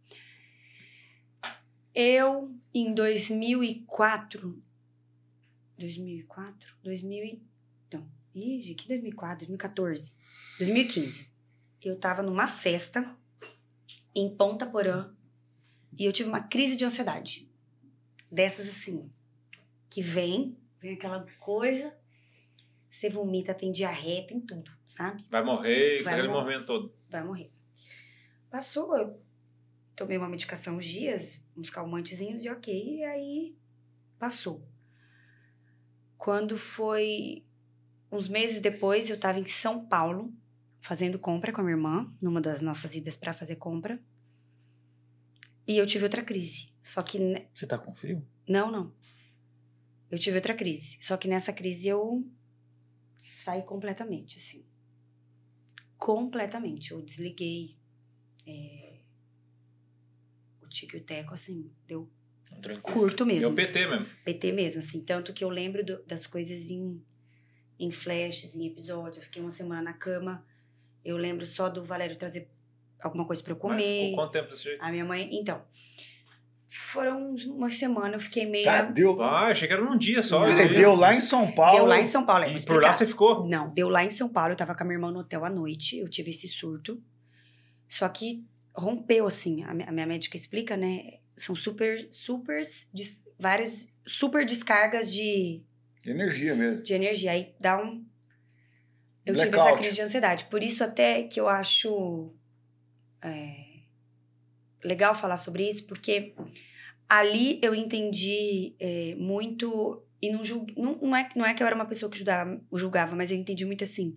Speaker 1: Eu, em 2004... 2004? 2000 e... Não. Ih, que 2004? 2014. 2015. Eu tava numa festa em Ponta Porã e eu tive uma crise de ansiedade. Dessas assim, que vem, vem aquela coisa, você vomita, tem diarreia, tem tudo, sabe?
Speaker 5: Vai morrer,
Speaker 1: Vai
Speaker 5: aquele
Speaker 1: morrer.
Speaker 5: movimento todo.
Speaker 1: vai morrer. Passou, eu tomei uma medicação uns dias, uns calmantezinhos e ok, e aí passou. Quando foi uns meses depois, eu tava em São Paulo, fazendo compra com a minha irmã, numa das nossas idas pra fazer compra. E eu tive outra crise. Só que ne-
Speaker 4: Você tá com frio?
Speaker 1: não, não. Eu tive outra crise. Só que nessa crise eu saí completamente, assim. Completamente. Eu desliguei é, o tico e o teco, assim, deu curto
Speaker 5: É
Speaker 1: mesmo.
Speaker 5: o PT mesmo.
Speaker 1: PT mesmo, assim. Tanto que eu lembro do- das coisas em, em flashes, em episódios. Eu fiquei uma semana na cama. Eu lembro só do Valério trazer alguma coisa pra eu
Speaker 5: Mas
Speaker 1: comer.
Speaker 5: ficou quanto tempo desse jeito?
Speaker 1: A minha mãe. Então. Foram uma semana, eu fiquei meio.
Speaker 3: Tá, deu,
Speaker 5: Ah, achei que era num dia só.
Speaker 1: Não.
Speaker 5: aí.
Speaker 3: deu lá em São Paulo.
Speaker 1: Deu lá em São Paulo. é,
Speaker 5: E por lá você ficou?
Speaker 1: Não, deu lá em São Paulo. Eu tava com a minha irmã no hotel à noite. Eu tive esse surto. Só que rompeu, assim. A minha, médica explica, né? São super, super, des- várias super descargas de,
Speaker 3: Energia mesmo.
Speaker 1: de energia. Aí dá um. Eu tive essa
Speaker 3: Blackout.
Speaker 1: crise de ansiedade. Por isso, até que eu acho é, legal falar sobre isso, porque ali eu entendi é, muito. E não, julg, não, não, é, não é que eu era uma pessoa que julgava, julgava, mas eu entendi muito assim.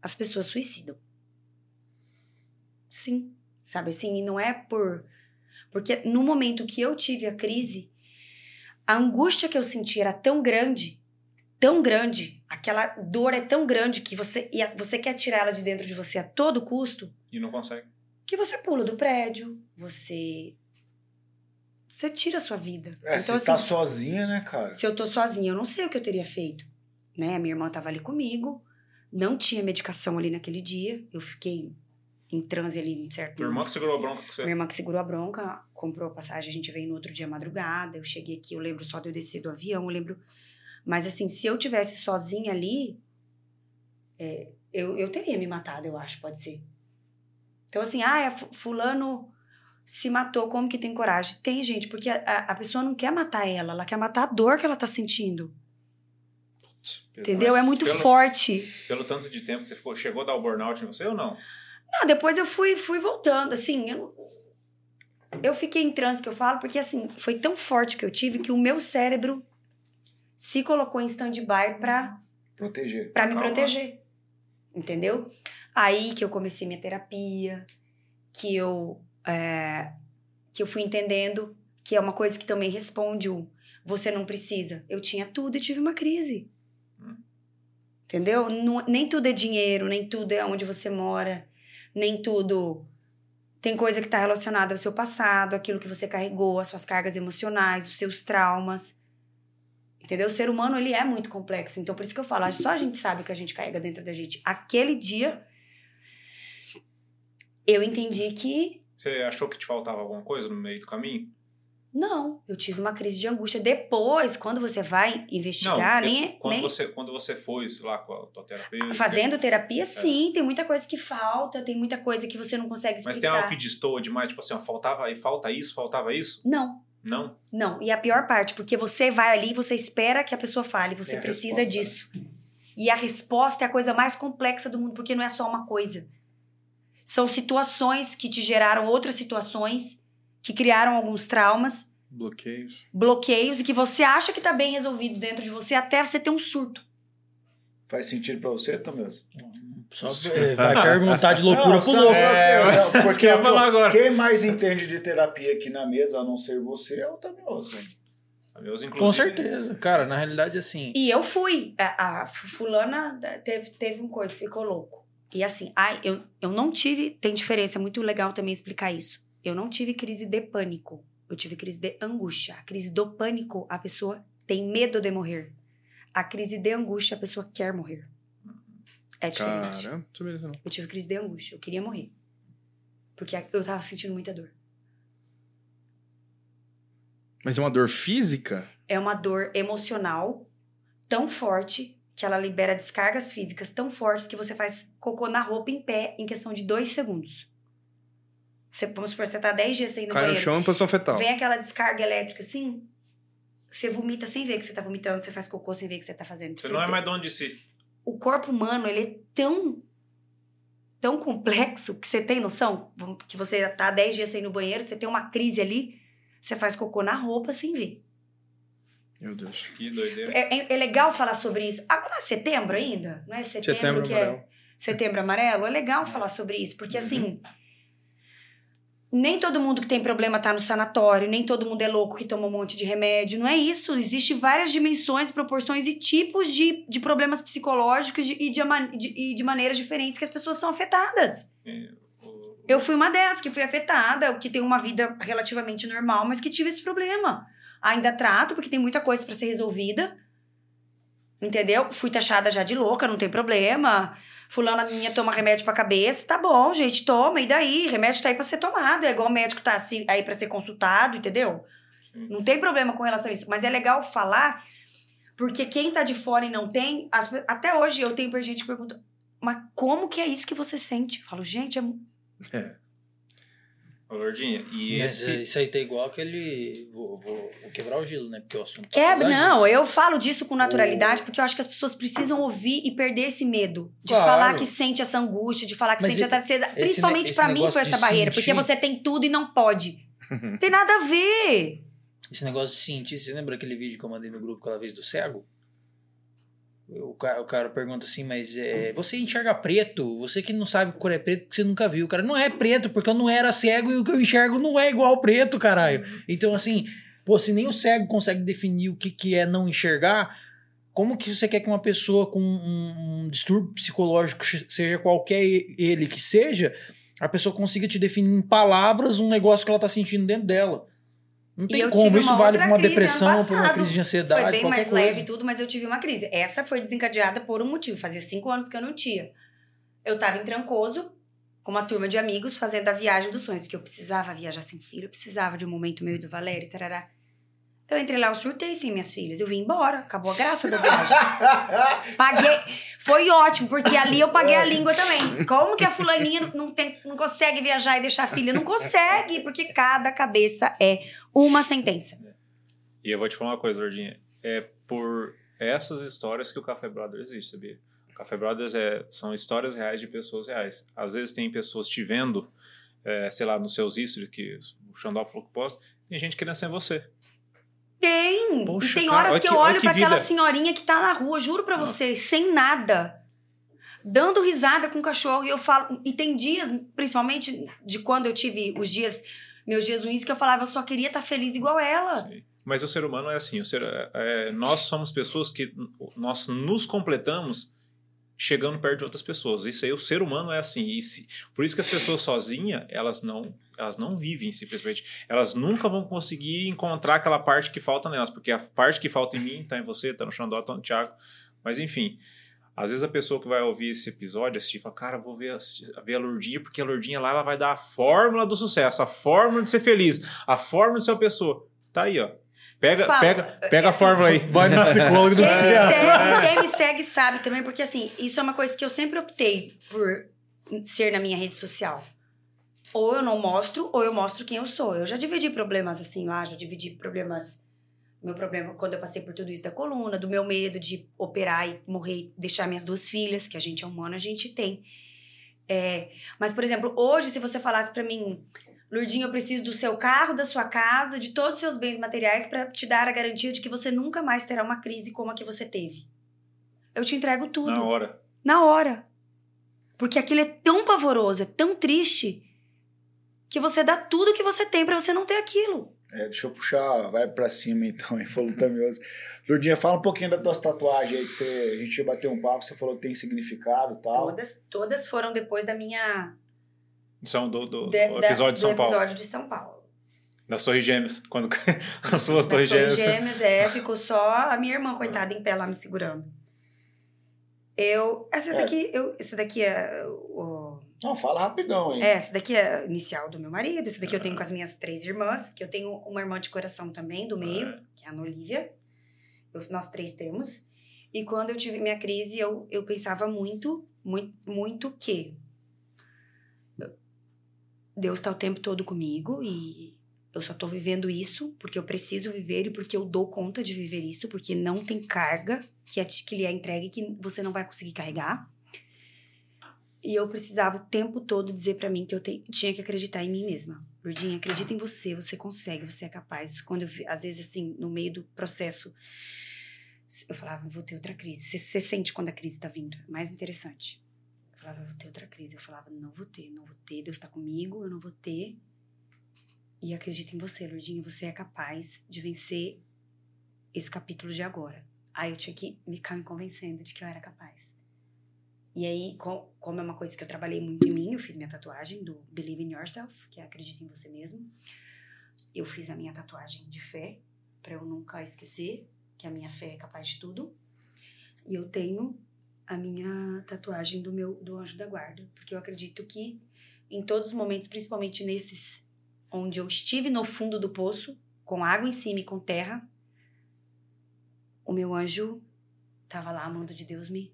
Speaker 1: As pessoas suicidam. Sim. Sabe assim? E não é por. Porque no momento que eu tive a crise, a angústia que eu senti era tão grande tão grande, aquela dor é tão grande que você você quer tirar ela de dentro de você a todo custo,
Speaker 5: E não consegue.
Speaker 1: Que você pula do prédio, você você tira a sua vida.
Speaker 3: É,
Speaker 1: então
Speaker 3: você tá
Speaker 1: assim,
Speaker 3: sozinha, né, cara?
Speaker 1: se eu tô sozinha, eu não sei o que eu teria feito, né? A minha irmã tava ali comigo, não tinha medicação ali naquele dia, eu fiquei em transe ali em certo
Speaker 5: Tua irmã que segurou a bronca com você.
Speaker 1: minha irmã que segurou a bronca, comprou a passagem, a gente veio no outro dia madrugada. Eu cheguei aqui, eu lembro só de eu descer do avião, eu lembro. Mas assim, se eu tivesse sozinha ali, é, eu, eu teria me matado, eu acho, pode ser. Então, assim, ah, é fu- fulano se matou, como que tem coragem? Tem, gente, porque a, a- pessoa não quer matar ela, ela quer matar a dor que ela tá sentindo. Entendeu?
Speaker 5: Mas
Speaker 1: é muito
Speaker 5: pelo,
Speaker 1: forte.
Speaker 5: Pelo tanto de tempo que você ficou, chegou a dar o burnout em você ou não?
Speaker 1: Não, depois eu fui, fui voltando, assim, eu, eu fiquei em transe que eu falo, porque assim, foi tão forte que eu tive que o meu cérebro se colocou em stand-by pra,
Speaker 3: Proteger.
Speaker 1: pra me
Speaker 5: Calma.
Speaker 1: proteger. Entendeu? Aí que eu comecei minha terapia, que eu, é, que eu fui entendendo que é uma coisa que também responde o você não precisa. Eu tinha tudo e tive uma crise.
Speaker 5: Hum.
Speaker 1: Entendeu? Não- nem tudo é dinheiro, nem tudo é onde você mora, nem tudo. Tem coisa que está relacionada ao seu passado, aquilo que você carregou, as suas cargas emocionais, os seus traumas. Entendeu? O ser humano, ele é muito complexo. Então, por isso que eu falo, só a gente sabe o que a gente carrega dentro da gente. Aquele dia, eu entendi que
Speaker 5: Você achou que te faltava alguma coisa no meio do caminho?
Speaker 1: não, eu tive uma crise de angústia. Depois, quando você vai investigar,
Speaker 5: eu-
Speaker 1: nem, é,
Speaker 5: quando,
Speaker 1: nem
Speaker 5: você, quando você foi lá com a tua terapeuta.
Speaker 1: fazendo terapia, sim, tem muita coisa que falta, tem muita coisa que você não consegue explicar.
Speaker 5: Mas tem algo que destoa demais, tipo assim, ó, faltava e falta isso, faltava isso?
Speaker 1: Não,
Speaker 5: Não?
Speaker 1: não. E a pior parte, porque você vai ali e você espera que a pessoa fale, você precisa
Speaker 3: resposta, né?
Speaker 1: disso. E a resposta é a coisa mais complexa do mundo, porque não é só uma coisa. São situações que te geraram outras situações, que criaram alguns traumas,
Speaker 2: Bloqueios.
Speaker 1: bloqueios, e que você acha que tá bem resolvido dentro de você até você ter um surto.
Speaker 3: Faz sentido pra você, Tomeu?
Speaker 4: Só é, vai perguntar de loucura pro louco.
Speaker 5: É,
Speaker 3: não,
Speaker 5: isso
Speaker 3: porque
Speaker 5: que eu falar agora.
Speaker 3: Quem mais entende de terapia aqui na mesa, a não ser você, é o Tomeu.
Speaker 5: Meus, inclusive,
Speaker 4: Com certeza. Cara, na realidade, assim.
Speaker 1: E eu fui. A, a fulana teve, teve um coisa, ficou louco. E assim, ai, eu, eu não tive. Tem diferença, é muito legal também explicar isso. Eu não tive crise de pânico. Eu tive crise de angústia. A crise do pânico, a pessoa tem medo de morrer. A crise de angústia, a pessoa quer morrer. É diferente.
Speaker 2: Cara, não.
Speaker 1: Eu tive crise de angústia. Eu queria morrer. Porque eu tava sentindo muita dor.
Speaker 2: Mas é uma dor física?
Speaker 1: é uma dor emocional tão forte que ela libera descargas físicas tão fortes que você faz cocô na roupa em pé em questão de dois segundos. Você, vamos supor, você tá 10 dias sem ir no
Speaker 2: Cai no
Speaker 1: banheiro.
Speaker 2: chão e posição fetal.
Speaker 1: Vem aquela descarga elétrica assim. Você vomita sem ver que você tá vomitando, você faz cocô sem ver que você tá fazendo.
Speaker 5: Você não é mais dono de si.
Speaker 1: O corpo humano, ele é tão tão complexo que você tem noção que você tá 10 dias sem ir no banheiro, você tem uma crise ali, você faz cocô na roupa sem ver.
Speaker 2: Meu Deus.
Speaker 5: Que doideira.
Speaker 1: É, é- é legal falar sobre isso. Agora é setembro ainda, não é setembro,
Speaker 2: Setembro
Speaker 1: que
Speaker 2: amarelo.
Speaker 1: é setembro amarelo. É legal falar sobre isso, porque assim, nem todo mundo que tem problema tá no sanatório, nem todo mundo é louco que toma um monte de remédio. Não é isso. Existem várias dimensões, proporções e tipos de, de problemas psicológicos de- e, de, de- de maneiras diferentes que as pessoas são afetadas.
Speaker 5: É, o-
Speaker 1: Eu fui uma dessas que fui afetada, que tem uma vida relativamente normal, mas que tive esse problema. Ainda trato, porque tem muita coisa pra ser resolvida. Entendeu? Fui taxada já de louca, não tem problema. Fulana minha toma remédio pra cabeça. Tá bom, gente, toma. E daí? Remédio tá aí pra ser tomado. É igual o médico tá aí pra ser consultado, entendeu? Não tem problema com relação a isso. Mas é legal falar, porque quem tá de fora e não tem. as até hoje eu tenho gente que pergunta, mas como que é isso que você sente? Eu falo, gente, é
Speaker 5: Ô, Lordinha, e
Speaker 4: Mas,
Speaker 5: esse.
Speaker 4: é, isso aí tá igual aquele. Vou, vou- vou quebrar o gelo, né? Porque o assunto. tá
Speaker 1: É,
Speaker 4: pesadíssimo.
Speaker 1: não, eu falo disso com naturalidade porque eu acho que as pessoas precisam ouvir e perder esse medo de
Speaker 4: Claro.
Speaker 1: falar que sente essa angústia, de falar que
Speaker 4: Mas
Speaker 1: sente
Speaker 4: e-
Speaker 1: a tristeza. Principalmente pra mim foi essa barreira, porque você tem tudo e não pode. Não tem nada a ver.
Speaker 4: Esse negócio de sentir, você lembra aquele vídeo que eu mandei no grupo aquela vez do cego? O cara, o cara pergunta assim, mas é, você enxerga preto? Você que não sabe cor é preto, porque você nunca viu. O cara, não é preto, porque eu não era cego e o que eu enxergo não é igual preto, caralho. Então, assim, pô, se nem o cego consegue definir o que, que é não enxergar, como que você quer que uma pessoa com um, um distúrbio psicológico, seja qualquer ele que seja, a pessoa consiga te definir em palavras um negócio que ela tá sentindo dentro dela? Não
Speaker 1: E
Speaker 4: tem como, isso vale pra uma depressão, pra uma crise de ansiedade,
Speaker 1: Foi bem mais
Speaker 4: coisa.
Speaker 1: leve e tudo, mas eu tive uma crise. Essa foi desencadeada por um motivo. Fazia cinco anos que eu não tinha. Eu tava em Trancoso, com uma turma de amigos, fazendo a viagem dos sonhos, porque eu precisava viajar sem filho, eu precisava de um momento meio do Valério, tarará. Eu entrei lá, eu surtei sem minhas filhas. Eu vim embora, acabou a graça da viagem. Paguei. Foi ótimo, porque ali eu paguei a língua também. Como que a fulaninha não, tem, não consegue viajar e deixar a filha? Não consegue, porque cada cabeça é uma sentença.
Speaker 5: E eu vou te falar uma coisa, Lordinha. É por essas histórias que o Café Brothers existe, sabia? O Café Brothers é, são histórias reais de pessoas reais. Às vezes tem pessoas te vendo, é, sei lá, nos seus stories, que o Xandó falou que posta, tem gente querendo ser você.
Speaker 1: Tem!
Speaker 5: Poxa,
Speaker 1: e tem
Speaker 5: cara,
Speaker 1: horas
Speaker 5: olha
Speaker 1: que
Speaker 5: que-
Speaker 1: eu
Speaker 5: olha
Speaker 1: olho
Speaker 5: que
Speaker 1: pra aquela senhorinha que tá na rua, juro pra você, sem nada. Dando risada com o cachorro. E eu falo. E tem dias, principalmente de quando eu tive os dias, meus dias ruins, que eu falava, eu só queria estar feliz igual ela.
Speaker 5: Sim. Mas o ser humano é assim. O ser, é, nós somos pessoas que nós nos completamos chegando perto de outras pessoas. Isso aí, o ser humano é assim. E se- por isso que as pessoas sozinhas, elas não, elas não vivem simplesmente. Elas nunca vão conseguir encontrar aquela parte que falta nelas, porque a parte que falta em mim está em você, está no Xandó, está no Thiago. Mas enfim, às vezes a pessoa que vai ouvir esse episódio assistir fala, cara, vou ver, assistir- ver a Lourdinha, porque a Lourdinha lá ela vai dar a fórmula do sucesso, a fórmula de ser feliz, a fórmula de ser uma pessoa. Tá aí, ó. Pega,
Speaker 1: Fala,
Speaker 5: pega, pega a
Speaker 1: assim,
Speaker 5: fórmula aí.
Speaker 4: Vai no psicólogo do
Speaker 1: Quem me,
Speaker 4: psiquiatra.
Speaker 1: segue, quem me segue sabe também, porque assim, isso é uma coisa que eu sempre optei por ser na minha rede social. Ou eu não mostro, ou eu mostro quem eu sou. Eu já dividi problemas assim lá, já dividi problemas. Meu problema quando eu passei por tudo isso da coluna, do meu medo de operar e morrer e deixar minhas duas filhas, que a gente é humano, a gente tem. É, mas, por exemplo, hoje, se você falasse pra mim, Lurdinho, eu preciso do seu carro, da sua casa, de todos os seus bens materiais para te dar a garantia de que você nunca mais terá uma crise como a que você teve. eu te entrego tudo.
Speaker 5: Na hora.
Speaker 1: Na hora. Porque aquilo é tão pavoroso, é tão triste, que você dá tudo que você tem pra você não ter aquilo.
Speaker 3: É, deixa eu puxar, vai pra cima então, hein, falou Tamioso. Lourdinha, fala um pouquinho das tuas tatuagens aí, que você, a gente ia bater um papo, você falou que tem significado e tal.
Speaker 1: Todas, todas foram depois da minha.
Speaker 5: São do, do,
Speaker 1: de-
Speaker 5: do
Speaker 1: da-
Speaker 5: episódio de São
Speaker 1: do
Speaker 5: Paulo.
Speaker 1: episódio de São Paulo.
Speaker 5: Das Torres Gêmeas. Quando as suas
Speaker 1: Das
Speaker 5: Torres Gêmeas.
Speaker 1: Gêmeas, é, ficou só a minha irmã, coitada, em pé lá me segurando. Eu. Essa
Speaker 3: É.
Speaker 1: daqui, eu, essa daqui é o.
Speaker 3: Não, fala rapidão, hein.
Speaker 1: É, essa daqui é inicial do meu marido. Essa daqui eu tenho com as minhas três irmãs, que eu tenho uma irmã de coração também, do meio,
Speaker 5: É.
Speaker 1: que é a Ana Olivia. Eu- nós três temos. E quando eu tive minha crise, eu, eu pensava muito, muito, muito que Deus está o tempo todo comigo e eu só tô vivendo isso porque eu preciso viver e porque eu dou conta de viver isso, porque não tem carga que, é, que lhe é entregue que você não vai conseguir carregar. E eu precisava o tempo todo dizer pra mim que eu te- tinha que acreditar em mim mesma. Lourdinha, acredita em você, você consegue, você é capaz. Quando eu, às vezes, assim, no meio do processo, eu falava, vou ter outra crise. Você, você sente quando a crise tá vindo. É mais interessante. Eu falava, vou ter outra crise. Eu falava, não vou ter, não vou ter. Deus tá comigo, eu não vou ter. E acredita em você, Lourdinha, você é capaz de vencer esse capítulo de agora. Aí eu tinha que ficar me convencendo de que eu era capaz. E aí, com- como é uma coisa que eu trabalhei muito em mim, eu fiz minha tatuagem do Believe in Yourself, que é acredita em você mesmo. Eu fiz a minha tatuagem de fé, pra eu nunca esquecer que a minha fé é capaz de tudo. E eu tenho a minha tatuagem do meu do anjo da guarda, porque eu acredito que em todos os momentos, principalmente nesses onde eu estive no fundo do poço, com água em cima e com terra, o meu anjo tava lá, a mão de Deus me,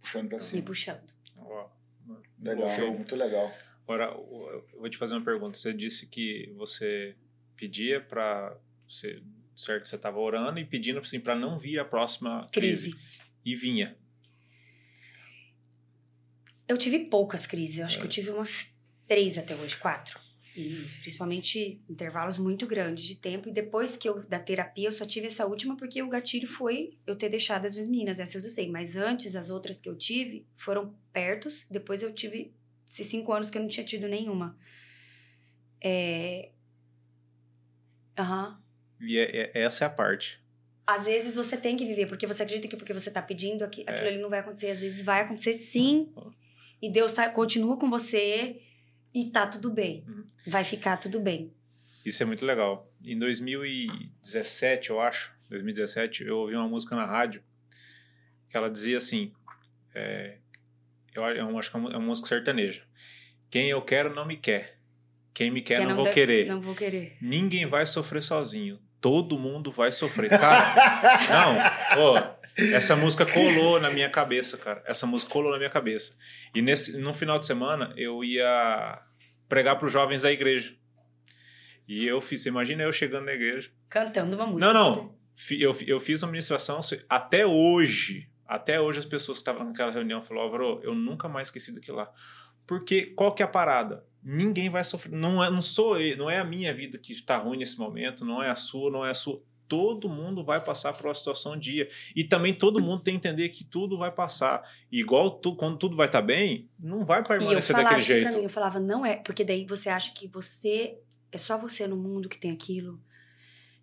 Speaker 3: Puxando
Speaker 1: me
Speaker 3: cima.
Speaker 1: puxando.
Speaker 5: Ó,
Speaker 3: Legal,
Speaker 5: Show.
Speaker 3: muito legal.
Speaker 5: Agora, eu vou te fazer uma pergunta. Você disse que você pedia pra. Você, certo, você estava orando e pedindo assim, para não vir a próxima crise.
Speaker 1: Crise.
Speaker 5: E vinha.
Speaker 1: Eu tive poucas crises, eu acho que eu tive umas três até hoje, quatro. E principalmente intervalos muito grandes de tempo. E depois que eu da terapia, eu só tive essa última porque o gatilho foi eu ter deixado as minhas meninas, essas eu sei. Mas antes, as outras que eu tive foram pertos. Depois eu tive esses cinco anos que eu não tinha tido nenhuma. É. Aham.
Speaker 5: E é- é- essa é a parte.
Speaker 1: Às vezes você tem que viver, porque você acredita que porque você tá pedindo,
Speaker 5: É.
Speaker 1: aquilo ali não vai acontecer. Às vezes vai acontecer sim. E Deus tá, continua com você e tá tudo bem.
Speaker 5: Uhum.
Speaker 1: Vai ficar tudo bem.
Speaker 5: Isso é muito legal. Em 2017, eu acho, 2017, eu ouvi uma música na rádio que ela dizia assim: é, eu, eu acho que é uma é uma música sertaneja. Quem eu quero não me quer. Quem me quer
Speaker 1: Quem
Speaker 5: não, vou
Speaker 1: dá-
Speaker 5: querer.
Speaker 1: Não vou querer.
Speaker 5: Ninguém vai sofrer sozinho. Todo mundo vai sofrer. Cara, não. Ô, essa música colou na minha cabeça, cara. Essa música colou na minha cabeça. E nesse, no final de semana eu ia pregar para os jovens da igreja. E eu fiz, imagina eu chegando na igreja.
Speaker 1: Cantando uma música.
Speaker 5: Não, não. Eu, eu fiz uma ministração até hoje. Até hoje as pessoas que estavam naquela reunião falaram, Álvaro, eu nunca mais esqueci daquilo lá. Porque qual que é a parada? Ninguém vai sofrer. Não é, não sou eu, não é a minha vida que está ruim nesse momento, não é a sua, não é a sua. Todo mundo vai passar por uma situação um dia. E também todo mundo tem que entender que tudo vai passar. Igual tu, quando tudo vai estar bem, não vai
Speaker 1: E
Speaker 5: permanecer daquele jeito.
Speaker 1: mim. Eu falava, não é. Porque daí você acha que você... É só você no mundo que tem aquilo.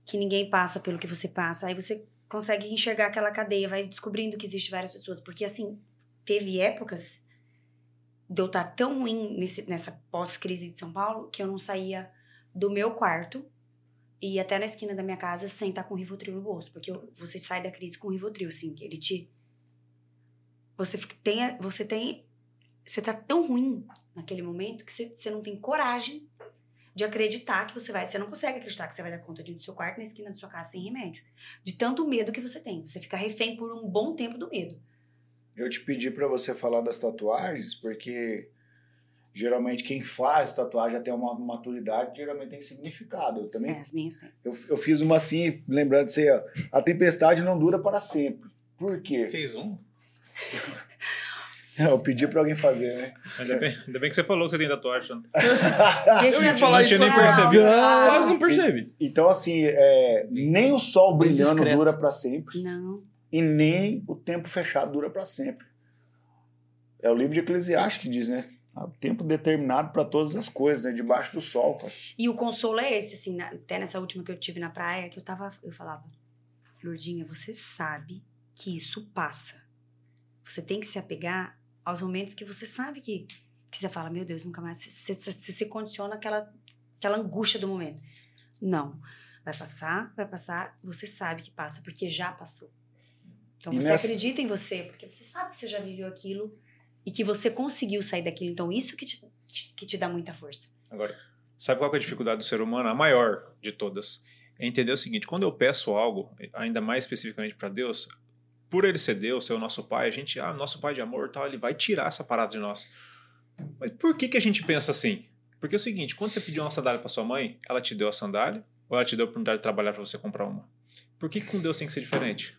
Speaker 1: Que ninguém passa pelo que você passa. Aí você consegue enxergar aquela cadeia. Vai descobrindo que existe várias pessoas. Porque assim, teve épocas de eu estar tão ruim nesse, nessa pós-crise de São Paulo que eu não saía do meu quarto e ia até na esquina da minha casa sem estar com o Rivotril no bolso. Porque você sai da crise com o Rivotril, assim, ele te... Você tem... Você tem... Você tá tão ruim naquele momento que você, você não tem coragem de acreditar que você vai... Você não consegue acreditar que você vai dar conta de ir no seu quarto na esquina da sua casa sem remédio. De tanto medo que você tem. Você fica refém por um bom tempo do medo.
Speaker 3: Eu te pedi pra você falar das tatuagens, porque geralmente quem faz tatuagem até uma maturidade geralmente tem significado. Eu também
Speaker 1: É, as minhas têm.
Speaker 3: eu, eu fiz uma assim, lembrando de você, ó, a tempestade não dura para sempre. Por quê?
Speaker 4: Fez um?
Speaker 3: Eu pedi pra alguém fazer, né?
Speaker 5: Ainda bem, ainda bem que você falou que você tem tatuagem.
Speaker 2: Eu ia falar
Speaker 5: não
Speaker 2: isso
Speaker 5: tinha nem percebido.
Speaker 2: Quase não percebe.
Speaker 3: Então, assim, é, nem o sol brilhando dura para sempre.
Speaker 1: Não.
Speaker 3: E nem o tempo fechado dura para sempre. É o livro de Eclesiastes que diz, né? Há tempo determinado para todas as coisas, né? Debaixo do sol, cara.
Speaker 1: E o consolo é esse, assim, na- até nessa última que eu tive na praia, que eu tava, eu falava, Lourdinha, você sabe que isso passa. Você tem que se apegar aos momentos que você sabe que, que você fala, meu Deus, nunca mais. Você, se condiciona aquela, aquela angústia do momento. Não. Vai passar, vai passar, você sabe que passa, porque já passou. Então
Speaker 3: E
Speaker 1: você
Speaker 3: nessa-
Speaker 1: acredita em você, porque você sabe que você já viveu aquilo e que você conseguiu sair daquilo. Então isso que te, que te dá muita força.
Speaker 5: Agora, sabe qual é a dificuldade do ser humano? A maior de todas. É entender o seguinte: quando eu peço algo, ainda mais especificamente para Deus, por ele ser Deus, ser o nosso pai, a gente, ah, nosso pai de amor, tal, ele vai tirar essa parada de nós. Mas por que, que a gente pensa assim? Porque é o seguinte: quando você pediu uma sandália para sua mãe, ela te deu a sandália ou ela te deu a oportunidade de trabalhar para você comprar uma? Por que, que com Deus tem que ser diferente?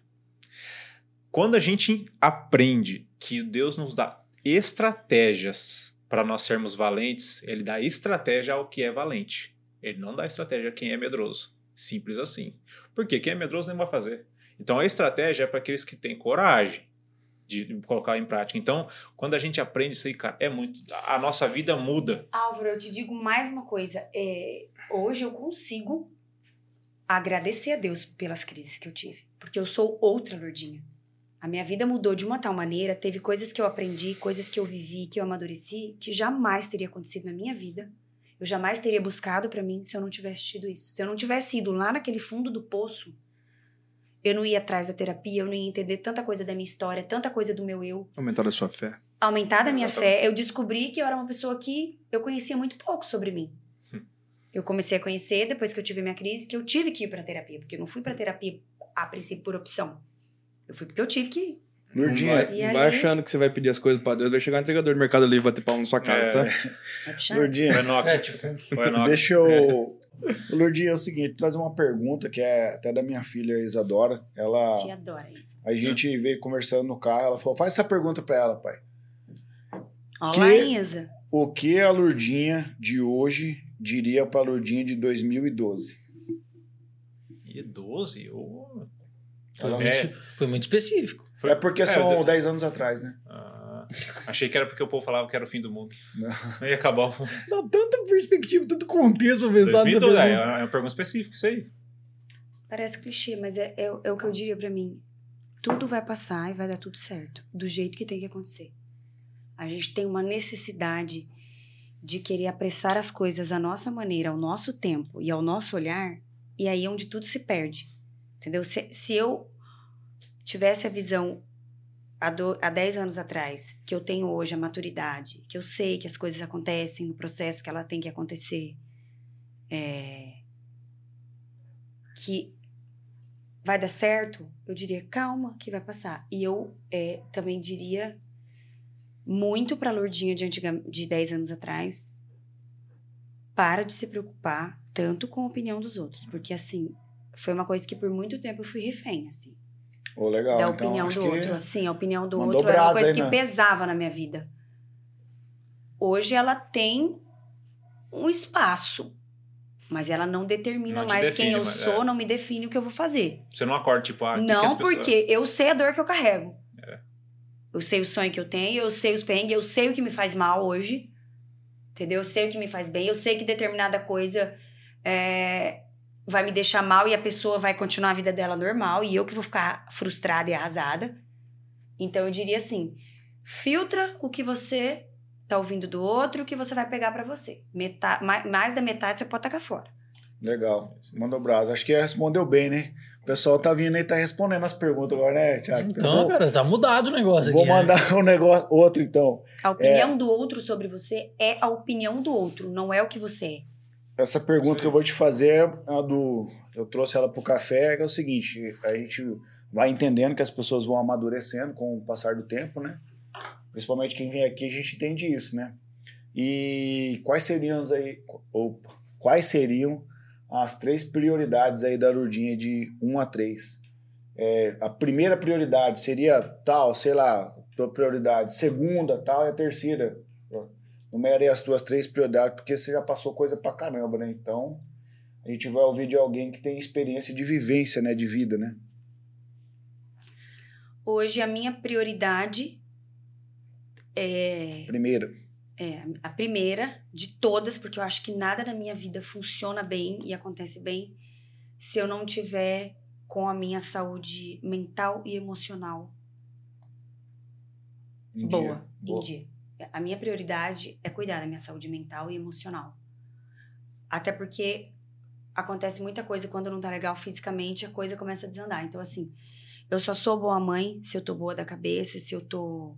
Speaker 5: Quando a gente aprende que Deus nos dá estratégias para nós sermos valentes, ele dá estratégia ao que é valente. Ele não dá estratégia a quem é medroso. Simples assim. Porque quem é medroso nem vai fazer. Então a estratégia é para aqueles que têm coragem de colocar em prática. Então, quando a gente aprende isso aí, cara, é muito. A nossa vida muda.
Speaker 1: Álvaro, eu te digo mais uma coisa. É, hoje eu consigo agradecer a Deus pelas crises que eu tive. Porque eu sou outra Lourdinha. A minha vida mudou de uma tal maneira, teve coisas que eu aprendi, coisas que eu vivi, que eu amadureci, que jamais teria acontecido na minha vida. Eu jamais teria buscado pra mim se eu não tivesse tido isso. Se eu não tivesse ido lá naquele fundo do poço, eu não ia atrás da terapia, eu não ia entender tanta coisa da minha história, tanta coisa do meu eu
Speaker 2: Aumentar a sua fé.
Speaker 1: aumentar a minha fé, eu descobri que eu era uma pessoa que eu conhecia muito pouco sobre mim.
Speaker 5: Hum.
Speaker 1: Eu comecei a conhecer depois que eu tive minha crise, que eu tive que ir pra terapia, porque eu não fui pra terapia a princípio por opção. Eu fui porque eu tive que ir.
Speaker 2: Não
Speaker 3: Lourdinha,
Speaker 2: vai, não vai
Speaker 1: ali-
Speaker 2: achando que você vai pedir as coisas pra Deus, vai chegar um entregador do Mercado Livre bater palma na sua casa,
Speaker 5: É.
Speaker 2: tá?
Speaker 1: É.
Speaker 3: Lourdinha,
Speaker 5: O Enoch.
Speaker 4: É, tipo,
Speaker 3: deixa eu. Lourdinha, é o seguinte, trazer uma pergunta que é até da minha filha Isadora. Ela.
Speaker 1: Te adora isso.
Speaker 3: A gente veio conversando no carro, ela falou: faz essa pergunta pra ela, pai.
Speaker 1: Olá,
Speaker 3: Que-
Speaker 1: Isa.
Speaker 3: O que a Lourdinha de hoje diria pra Lourdinha de 2012?
Speaker 5: E 12? Ô.
Speaker 4: foi,
Speaker 3: Ela-
Speaker 4: muito,
Speaker 5: É.
Speaker 4: foi muito específico.
Speaker 5: Foi-
Speaker 3: É porque
Speaker 5: É,
Speaker 3: são
Speaker 5: eu-
Speaker 3: 10 anos atrás, né?
Speaker 5: Ah, achei que era porque o povo falava que era o fim do mundo.
Speaker 3: Não.
Speaker 5: Não ia acabar o mundo.
Speaker 4: Dá tanta perspectiva, tanto contexto pra pensar
Speaker 5: 2012,
Speaker 4: nessa
Speaker 5: é,
Speaker 4: pergunta.
Speaker 5: é uma pergunta específica, isso aí.
Speaker 1: Parece clichê, mas é, é, é o que eu diria pra mim. Tudo vai passar e vai dar tudo certo, do jeito que tem que acontecer. A gente tem uma necessidade de querer apressar as coisas à nossa maneira, ao nosso tempo e ao nosso olhar, e aí é onde tudo se perde. Entendeu? Se, se eu tivesse a visão há, do, há 10 anos atrás, que eu tenho hoje, a maturidade, que eu sei que as coisas acontecem no processo que ela tem que acontecer, é, que vai dar certo, eu diria, calma, que vai passar. E eu é, também diria muito pra Lourdinha de, antiga, de 10 anos atrás, para de se preocupar tanto com a opinião dos outros. Porque, assim, foi uma coisa que por muito tempo eu fui refém, assim.
Speaker 3: Ô, legal.
Speaker 1: da
Speaker 3: então,
Speaker 1: opinião
Speaker 3: acho
Speaker 1: do outro. Assim, a opinião do outro era uma coisa
Speaker 3: aí,
Speaker 1: que
Speaker 3: né?
Speaker 1: pesava na minha vida. Hoje ela tem um espaço. Mas ela não determina
Speaker 5: Não
Speaker 1: mais quem
Speaker 5: define,
Speaker 1: eu
Speaker 5: mas
Speaker 1: sou,
Speaker 5: é.
Speaker 1: não me define o que eu vou fazer.
Speaker 5: Você não acorda, tipo, ah, o que que
Speaker 1: Não,
Speaker 5: as pessoas-
Speaker 1: porque eu sei a dor que eu carrego.
Speaker 5: É.
Speaker 1: Eu sei o sonho que eu tenho, eu sei os perrengues, eu sei o que me faz mal hoje. Entendeu? Eu sei o que me faz bem, eu sei que determinada coisa é, vai me deixar mal e a pessoa vai continuar a vida dela normal e eu que vou ficar frustrada e arrasada. Então eu diria assim: filtra o que você tá ouvindo do outro, o que você vai pegar pra você. Meta mais, mais da metade você pode tacar fora.
Speaker 3: Legal. Mandou brasa. Acho que respondeu bem, né? O pessoal tá vindo aí, tá respondendo as perguntas agora, né, Thiago?
Speaker 4: Então,
Speaker 3: vou,
Speaker 4: cara, tá mudado o negócio
Speaker 3: vou
Speaker 4: aqui. né?
Speaker 3: mandar um negócio, outro então.
Speaker 1: A opinião do outro sobre você é a opinião do outro, não é o que você é.
Speaker 3: Essa pergunta que eu vou te fazer é a do. Eu trouxe ela pro café, que é o seguinte: a gente vai entendendo que as pessoas vão amadurecendo com o passar do tempo, né? Principalmente quem vem aqui, a gente entende isso, né? E quais seriam as aí. Opa, quais seriam as três prioridades aí da Lourdinha de 1 a 3? É, a primeira prioridade seria tal, sei lá, tua prioridade. Segunda, tal, e a terceira. Numere as tuas três prioridades, porque você já passou coisa pra caramba, né? Então, a gente vai ouvir de alguém que tem experiência de vivência, né? De vida, né?
Speaker 1: Hoje a minha prioridade é,
Speaker 3: Primeiro.
Speaker 1: é a primeira de todas, porque eu acho que nada na minha vida funciona bem e acontece bem se eu não tiver com a minha saúde mental e emocional
Speaker 3: Em
Speaker 1: boa,
Speaker 3: dia.
Speaker 1: em
Speaker 3: Boa.
Speaker 1: dia. A minha prioridade é cuidar da minha saúde mental e emocional. Até porque acontece muita coisa quando não tá legal fisicamente, a coisa começa a desandar. Então, assim, eu só sou boa mãe se eu tô boa da cabeça, se eu tô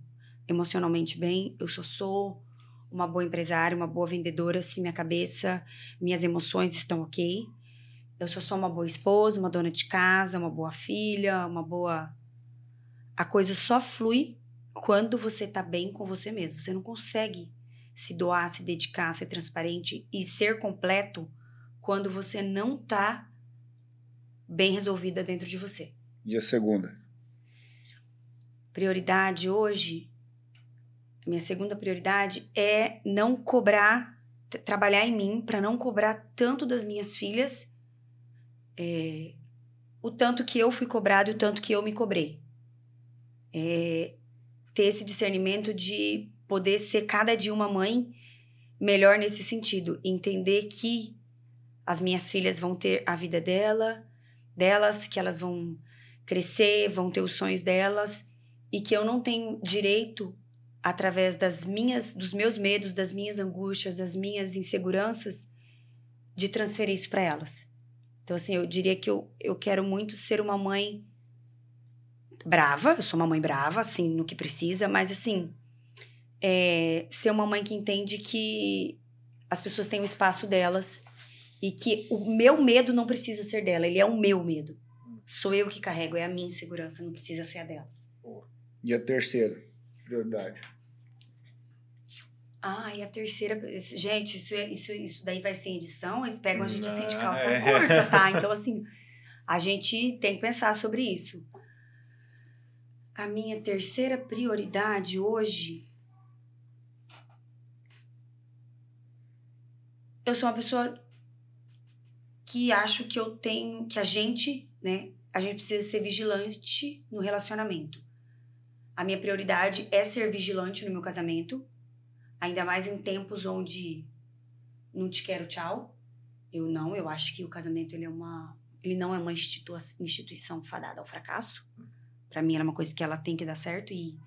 Speaker 1: emocionalmente bem. Eu só sou uma boa empresária, uma boa vendedora se minha cabeça, minhas emoções estão ok. Eu só sou uma boa esposa, uma dona de casa, uma boa filha, uma boa. A coisa só flui quando você tá bem com você mesmo. Você não consegue se doar, se dedicar, ser transparente e ser completo quando você não tá bem resolvida dentro de você.
Speaker 3: E a segunda?
Speaker 1: Prioridade hoje, minha segunda prioridade é não cobrar, trabalhar em mim para não cobrar tanto das minhas filhas é, o tanto que eu fui cobrado e o tanto que eu me cobrei. É, ter esse discernimento de poder ser cada dia uma mãe melhor nesse sentido. Entender que as minhas filhas vão ter a vida dela, delas, que elas vão crescer, vão ter os sonhos delas e que eu não tenho direito através das minhas, dos meus medos, das minhas angústias, das minhas inseguranças, de transferir isso para elas. Então, assim, eu diria que eu, eu quero muito ser uma mãe brava, eu sou uma mãe brava, assim, no que precisa, mas, assim, é, ser uma mãe que entende que as pessoas têm o espaço delas e que o meu medo não precisa ser dela, ele é o meu medo. Sou eu que carrego, é a minha insegurança, não precisa ser a delas.
Speaker 3: E a terceira prioridade?
Speaker 1: Ah, e a terceira. Gente, isso, é- isso, isso daí vai ser edição, eles pegam a gente assim de calça
Speaker 5: é.
Speaker 1: curta, tá? Então, assim, a gente tem que pensar sobre isso. A minha terceira prioridade hoje. Eu sou uma pessoa que acho que eu tenho. que a gente, né? A gente precisa ser vigilante no relacionamento. A minha prioridade é ser vigilante no meu casamento. Ainda mais em tempos onde não te quero tchau. Eu não, eu acho que o casamento ele é uma, ele não é uma institua- instituição fadada ao fracasso. Para mim ela é uma coisa que ela tem que dar certo e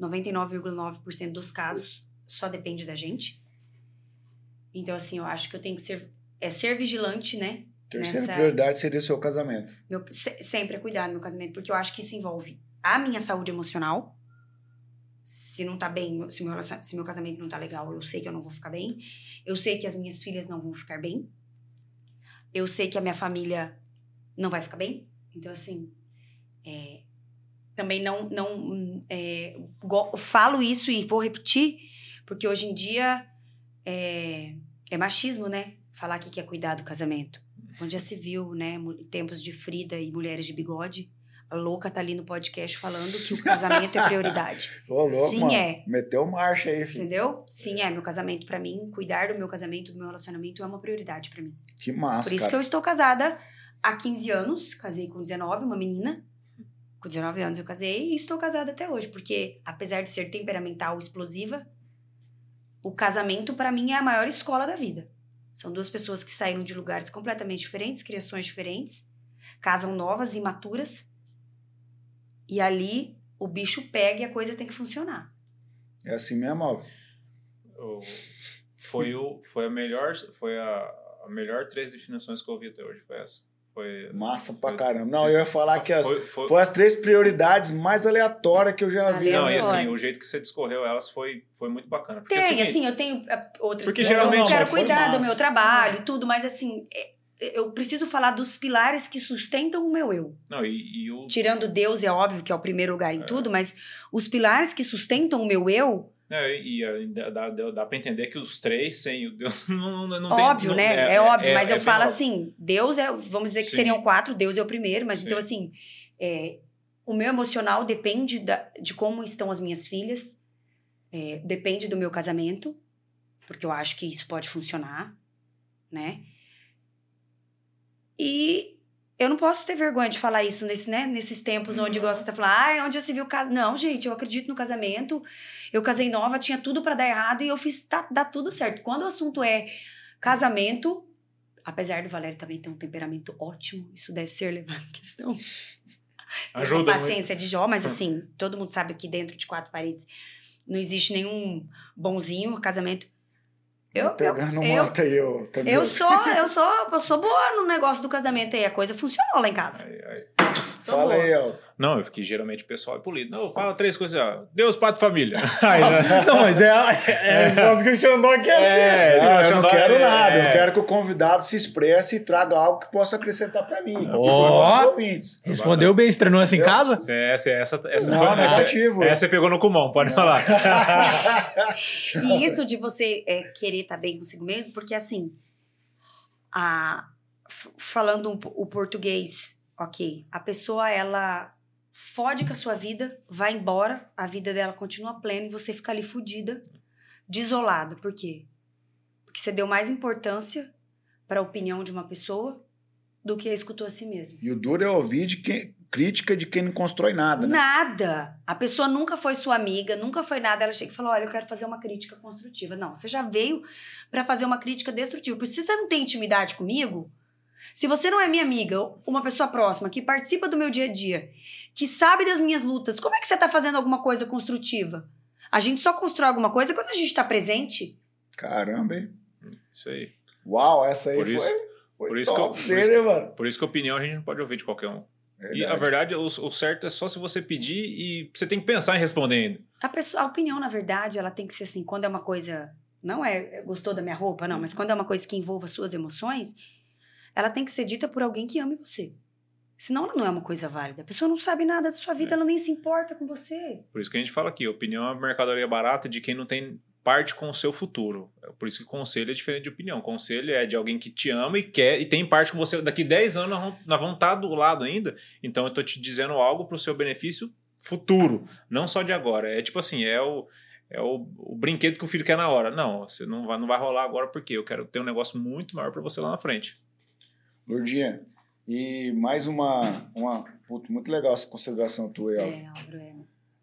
Speaker 1: 99,9% dos casos só depende da gente. Então assim, eu acho que eu tenho que ser é ser vigilante, né?
Speaker 3: Terceira
Speaker 1: Nessa-
Speaker 3: prioridade seria o seu casamento.
Speaker 1: Meu, se- sempre é cuidar do meu casamento, porque eu acho que isso envolve a minha saúde emocional. Se não tá bem, se meu, se meu casamento não tá legal, eu sei que eu não vou ficar bem. Eu sei que as minhas filhas não vão ficar bem. Eu sei que a minha família não vai ficar bem. Então, assim, é, também não, não é, falo isso e vou repetir, porque hoje em dia é, é machismo, né? Falar que quer cuidar do casamento. Onde já se viu, né? Tempos de Frida e mulheres de bigode. A louca tá ali no podcast falando que o casamento é prioridade.
Speaker 3: Ô, louco,
Speaker 1: Sim,
Speaker 3: mano.
Speaker 1: é.
Speaker 3: Meteu marcha aí, filho.
Speaker 1: Entendeu? Sim, é. Meu casamento pra mim, cuidar do meu casamento, do meu relacionamento é uma prioridade pra mim.
Speaker 3: Que massa,
Speaker 1: Por isso
Speaker 3: cara.
Speaker 1: que eu estou casada há 15 anos, casei com 19, uma menina. Com 19 anos eu casei e estou casada até hoje, porque apesar de ser temperamental, explosiva, o casamento pra mim é a maior escola da vida. São duas pessoas que saíram de lugares completamente diferentes, criações diferentes, casam novas, imaturas. E ali o bicho pega e a coisa tem que funcionar.
Speaker 3: É assim mesmo,
Speaker 5: Foi, o, foi a melhor, foi a, a melhor três definições que eu ouvi até hoje, foi essa. Foi,
Speaker 3: Massa pra
Speaker 5: foi-
Speaker 3: caramba. Não, eu ia falar que as,
Speaker 5: foi, foi-
Speaker 3: foi as três prioridades mais aleatórias que eu já vi.
Speaker 5: Não, e assim, o jeito que você discorreu elas foi, foi muito bacana. Porque é o
Speaker 1: Tem,
Speaker 5: seguinte,
Speaker 1: assim, eu tenho ah, outras
Speaker 5: Porque
Speaker 1: eu
Speaker 5: geralmente-
Speaker 1: quero
Speaker 3: mas foi
Speaker 1: cuidar do
Speaker 3: massa.
Speaker 1: meu trabalho, e tudo, mas assim, é- eu preciso falar dos pilares que sustentam o meu eu.
Speaker 5: Não, e, e o,
Speaker 1: Tirando Deus, é óbvio que é o primeiro lugar em
Speaker 5: É.
Speaker 1: tudo, mas os pilares que sustentam o meu eu,
Speaker 5: É, e e dá, dá, dá pra entender que os três sem o Deus não, não, não tem...
Speaker 1: óbvio,
Speaker 5: não-
Speaker 1: né? É, óbvio, mas eu
Speaker 5: bem
Speaker 1: falo
Speaker 5: óbvio.
Speaker 1: assim, Deus é, vamos dizer que
Speaker 5: Sim.
Speaker 1: seriam quatro, Deus é o primeiro, mas
Speaker 5: Sim.
Speaker 1: então assim, é, o meu emocional depende da- de como estão as minhas filhas, é, depende do meu casamento, porque eu acho que isso pode funcionar, né? E eu não posso ter vergonha de falar isso nesse, né, nesses tempos onde gosta de falar, ah, onde já se viu caso. Não, gente, eu acredito no casamento. Eu casei nova, tinha tudo pra dar errado e eu fiz tá, dar tudo certo. Quando o assunto é casamento, apesar do Valério também ter um temperamento ótimo, isso deve ser levado em questão.
Speaker 5: Ajuda
Speaker 1: a
Speaker 5: muito.
Speaker 1: paciência de Jó, mas assim, todo mundo sabe que dentro de quatro paredes não existe nenhum bonzinho casamento. Eu,
Speaker 3: Pegando
Speaker 1: eu,
Speaker 3: moto aí, eu. tá
Speaker 1: eu sou, eu sou, eu sou boa no negócio do casamento aí. A coisa funcionou lá em casa.
Speaker 5: Ai, ai.
Speaker 1: Sou
Speaker 3: Fala
Speaker 1: boa.
Speaker 3: aí, ó.
Speaker 5: Não, é porque geralmente o pessoal é polido. Não, fala três coisas, ó. Deus, pato, família. Aí, né?
Speaker 4: Não, mas é, é a resposta que o Xandó quer
Speaker 5: É,
Speaker 3: Não,
Speaker 5: você
Speaker 3: eu
Speaker 5: acha
Speaker 3: não
Speaker 5: da-
Speaker 3: quero
Speaker 5: é,
Speaker 3: nada.
Speaker 5: é.
Speaker 3: Eu quero que o convidado se expresse e traga algo que possa acrescentar pra mim.
Speaker 4: Ó.
Speaker 3: Para nossos ouvintes.
Speaker 4: Respondeu bem, estrenou essa em casa?
Speaker 5: Essa, essa, essa, essa,
Speaker 3: Não,
Speaker 5: foi- essa,
Speaker 3: negativo.
Speaker 5: essa você pegou no pulmão, pode falar.
Speaker 1: E isso de você é, querer estar bem consigo mesmo, porque assim, a, falando um o português, ok, a pessoa ela fode com a sua vida, vai embora, a vida dela continua plena e você fica ali fudida, desolada. Por quê? Porque você deu mais importância para a opinião de uma pessoa do que escutou a si mesmo.
Speaker 3: E o duro é ouvir de quem, crítica de quem não constrói nada, né?
Speaker 1: Nada. A pessoa nunca foi sua amiga, nunca foi nada. Ela chega e falou: Olha, eu quero fazer uma crítica construtiva. Não, você já veio pra fazer uma crítica destrutiva. Por se você não tem intimidade comigo, se você não é minha amiga, uma pessoa próxima, que participa do meu dia a dia, que sabe das minhas lutas, como é que você tá fazendo alguma coisa construtiva? A gente só constrói alguma coisa quando a gente tá presente.
Speaker 3: Caramba, hein?
Speaker 5: Isso aí.
Speaker 3: Uau, essa aí
Speaker 5: Por
Speaker 3: foi,
Speaker 5: isso-
Speaker 3: foi
Speaker 5: por isso que por isso
Speaker 3: né, mano?
Speaker 5: Por isso que a opinião a gente não pode ouvir de qualquer um. E a
Speaker 3: Verdade.
Speaker 5: verdade, o, o certo é só se você pedir e você tem que pensar em responder ainda.
Speaker 1: A, pessoa, a opinião, na verdade, ela tem que ser assim, quando é uma coisa. Não é gostou da minha roupa, não, mas quando é uma coisa que envolva suas emoções, ela tem que ser dita por alguém que ame você. Senão ela não é uma coisa válida. A pessoa não sabe nada da sua vida,
Speaker 5: É.
Speaker 1: ela nem se importa com você.
Speaker 5: Por isso que a gente fala aqui, opinião é uma mercadoria barata de quem não tem parte com o seu futuro. É Por isso que conselho é diferente de opinião. Conselho é de alguém que te ama e quer e tem parte com você. Daqui 10 anos nós vamos- estar do lado ainda. Então eu tô te dizendo algo pro seu benefício futuro, não só de agora. É tipo assim, é o é o, o brinquedo que o filho quer na hora. Não, você não vai, não vai rolar agora porque eu quero ter um negócio muito maior para você lá na frente.
Speaker 3: Lourdinha, e mais uma, uma puto, muito legal essa consideração tua aí, ó.
Speaker 1: É, Álvaro,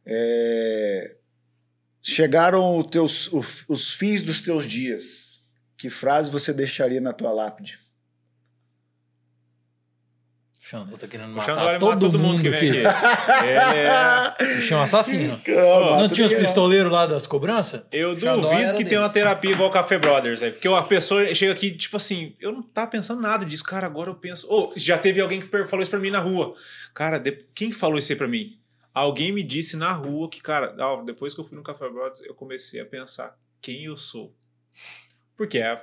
Speaker 1: é.
Speaker 3: Chegaram os, teus, o- os fins dos teus dias. Que frase você deixaria na tua lápide?
Speaker 4: O Xandó tá querendo matar
Speaker 5: Xandó vai
Speaker 4: todo,
Speaker 5: matar todo mundo
Speaker 4: mundo
Speaker 5: que vem aqui. É,
Speaker 4: Bichão assassino.
Speaker 3: Calma,
Speaker 4: Não
Speaker 3: tudo
Speaker 4: tinha os pistoleiros lá das cobranças?
Speaker 5: Eu
Speaker 4: Xandó
Speaker 5: duvido que tenha uma terapia igual Café Brothers, velho. Porque a pessoa chega aqui, tipo assim, eu não tava pensando nada disso. Cara, agora eu penso. Ô, já teve alguém que falou isso pra mim na rua. Cara, de- quem falou isso aí pra mim? Alguém me disse na rua que, cara, ó, depois que eu fui no Café Brothers, eu comecei a pensar quem eu sou. Porque é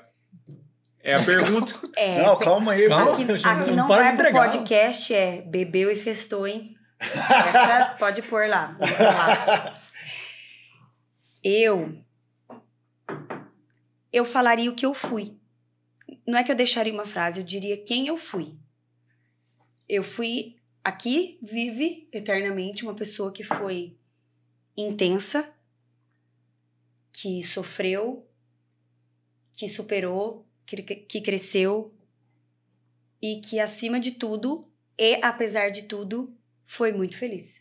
Speaker 5: é a pergunta.
Speaker 1: É,
Speaker 3: Não, calma aí,
Speaker 4: Calma.
Speaker 1: Aqui, aqui
Speaker 4: Não
Speaker 1: não
Speaker 4: para
Speaker 1: vai
Speaker 4: de
Speaker 1: pro podcast, é bebeu e festou, hein? Essa pode pôr lá. lá. Eu. Eu falaria o que eu fui. Não é que eu deixaria uma frase, eu diria quem eu fui. Eu fui. Aqui vive eternamente uma pessoa que foi intensa, que sofreu, que superou, que, cresceu e que, acima de tudo, e apesar de tudo, foi muito feliz.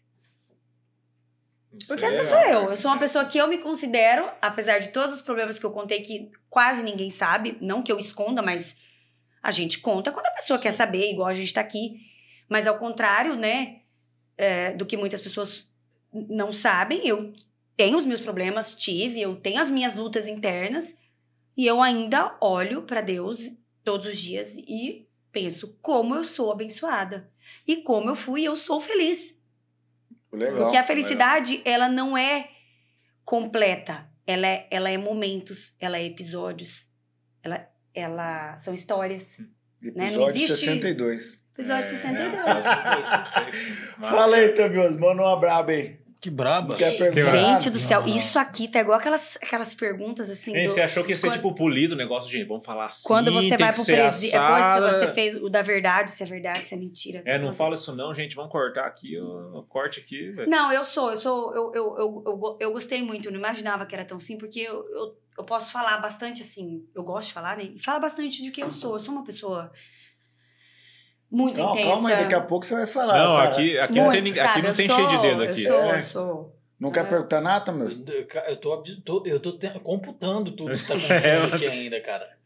Speaker 1: Porque essa sou eu. Eu sou uma pessoa que eu me considero, apesar de todos os problemas que eu contei, que quase ninguém sabe, não que eu esconda, mas a gente conta quando a pessoa quer saber, igual a gente tá aqui. Mas ao contrário, né, é, do que muitas pessoas não sabem, eu tenho os meus problemas, tive, eu tenho as minhas lutas internas, e eu ainda olho pra Deus todos os dias e penso como eu sou abençoada. E como eu fui, eu sou feliz.
Speaker 3: Legal.
Speaker 1: Porque a felicidade, ela não é completa. Ela é, ela é momentos, ela é episódios. Ela, ela são histórias. né? Não
Speaker 3: Episódio
Speaker 1: existe-
Speaker 3: 62.
Speaker 1: Episódio
Speaker 5: É,
Speaker 1: 62.
Speaker 5: é,
Speaker 3: Fala aí, Tamioso. Manda uma braba aí.
Speaker 4: Que braba.
Speaker 1: Gente do céu,
Speaker 4: Não, não.
Speaker 1: isso aqui tá igual aquelas, aquelas perguntas assim.
Speaker 5: Hein,
Speaker 1: do-
Speaker 5: você achou que ia ser
Speaker 1: quando-
Speaker 5: tipo polido o negócio, gente? Vamos falar assim.
Speaker 1: Quando você
Speaker 5: tem
Speaker 1: vai
Speaker 5: que
Speaker 1: pro presídio.
Speaker 5: assada.
Speaker 1: Você fez o da verdade, se é verdade, se é mentira.
Speaker 5: É, não fala isso não, gente. Vamos cortar aqui, corte aqui, velho.
Speaker 1: Não, eu sou, eu sou, eu, eu, eu, eu, eu gostei muito, eu não imaginava que era tão assim, porque eu, eu, eu posso falar bastante assim, eu gosto de falar, né? E fala bastante de quem eu sou. Eu sou uma pessoa muito
Speaker 3: Calma,
Speaker 1: intensa.
Speaker 3: calma aí, daqui a pouco você vai falar.
Speaker 5: Não,
Speaker 3: sabe?
Speaker 5: aqui, aqui não
Speaker 1: Muito,
Speaker 5: tem, ninguém- aqui não
Speaker 1: Eu
Speaker 5: tem
Speaker 1: sou-
Speaker 5: cheio de dedo aqui.
Speaker 1: Eu sou,
Speaker 3: É.
Speaker 1: eu sou.
Speaker 3: Não quer
Speaker 1: É.
Speaker 3: perguntar nada, meu?
Speaker 4: Eu tô, tô- eu tô te- computando tudo que tá
Speaker 5: É,
Speaker 4: acontecendo
Speaker 5: mas-
Speaker 4: aqui ainda, cara.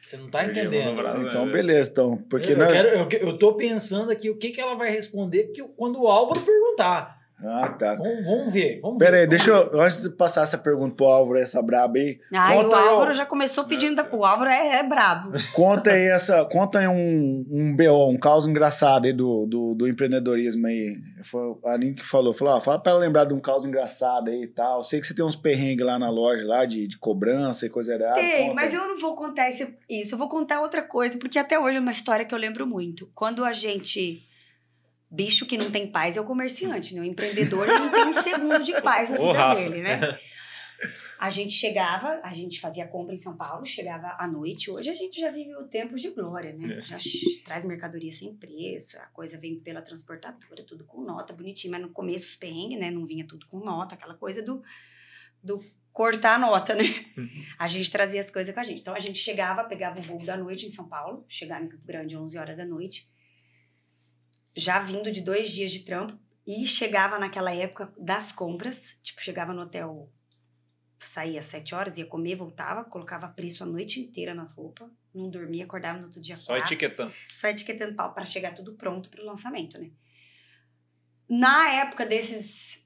Speaker 4: Você não tá entendendo.
Speaker 5: dobrar.
Speaker 3: Então, beleza, então. Porque
Speaker 4: eu,
Speaker 3: nós-
Speaker 4: quero, eu, eu tô pensando aqui o que, que ela vai responder que, eu- quando o Álvaro perguntar.
Speaker 3: Ah, tá.
Speaker 4: Vamos, vamos ver. Vamos
Speaker 3: Pera
Speaker 4: ver,
Speaker 3: aí,
Speaker 4: vamos
Speaker 3: deixa
Speaker 4: ver.
Speaker 3: eu. Antes de passar essa pergunta pro Álvaro, essa braba aí.
Speaker 1: Ai, o. Álvaro já começou pedindo da. O Álvaro é, é brabo.
Speaker 3: Conta aí essa. Conta aí um, um BO, um caos engraçado aí do, do, do empreendedorismo aí. Foi a Aline que falou. Falou, ó, fala pra ela lembrar de um caos engraçado aí e tal. Sei que você tem uns perrengues lá na loja, lá, de, de cobrança e coisa errada.
Speaker 1: Tem,
Speaker 3: Conta
Speaker 1: mas
Speaker 3: aí.
Speaker 1: eu não vou contar esse- isso. Eu vou contar outra coisa, porque até hoje é uma história que eu lembro muito. Quando a gente. Bicho que não tem paz é o comerciante, né? O empreendedor não tem um segundo de paz na vida
Speaker 5: raça.
Speaker 1: dele, né? A gente chegava, a gente fazia compra em São Paulo, chegava à noite. Hoje a gente já vive o tempo de glória, né?
Speaker 5: É.
Speaker 1: Já traz mercadoria sem preço, a coisa vem pela transportadora, tudo com nota, bonitinho. Mas no começo os perrengues, né? Não vinha tudo com nota, aquela coisa do, do cortar a nota, né? A gente trazia as coisas com a gente. Então a gente chegava, pegava o voo da noite em São Paulo, chegava em Campo Grande 11 horas da noite, já vindo de dois dias de trampo, e chegava naquela época das compras, tipo, chegava no hotel, saía às 7 horas, ia comer, voltava, colocava preço a noite inteira nas roupas, não dormia, acordava no outro dia
Speaker 5: Só
Speaker 1: quatro,
Speaker 5: etiquetando.
Speaker 1: só etiquetando pau para chegar tudo pronto para o lançamento, né? Na época desses.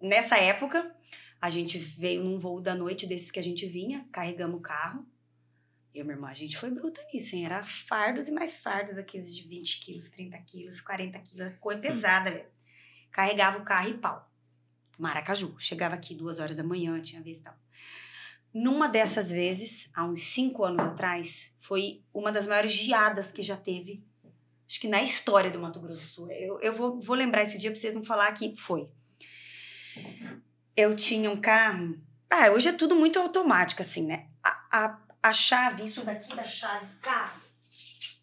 Speaker 1: Nessa época, a gente veio num voo da noite desses que a gente vinha, carregamos o carro. Eu e minha irmã, a gente foi bruta nisso, hein? Era fardos e mais fardos, aqueles de 20 quilos, 30 quilos, 40 quilos, coisa pesada, velho. Carregava o carro e pau. Maracaju. Chegava aqui duas horas da manhã, tinha vez e tal. Numa dessas vezes, há uns cinco anos atrás, foi uma das maiores geadas que já teve, acho que na história do Mato Grosso do Sul. Eu, eu vou, vou lembrar esse dia pra vocês não falar que foi. Eu tinha um carro. Ah, hoje é tudo muito automático, assim, né? A, a, a chave, isso daqui da chave carro,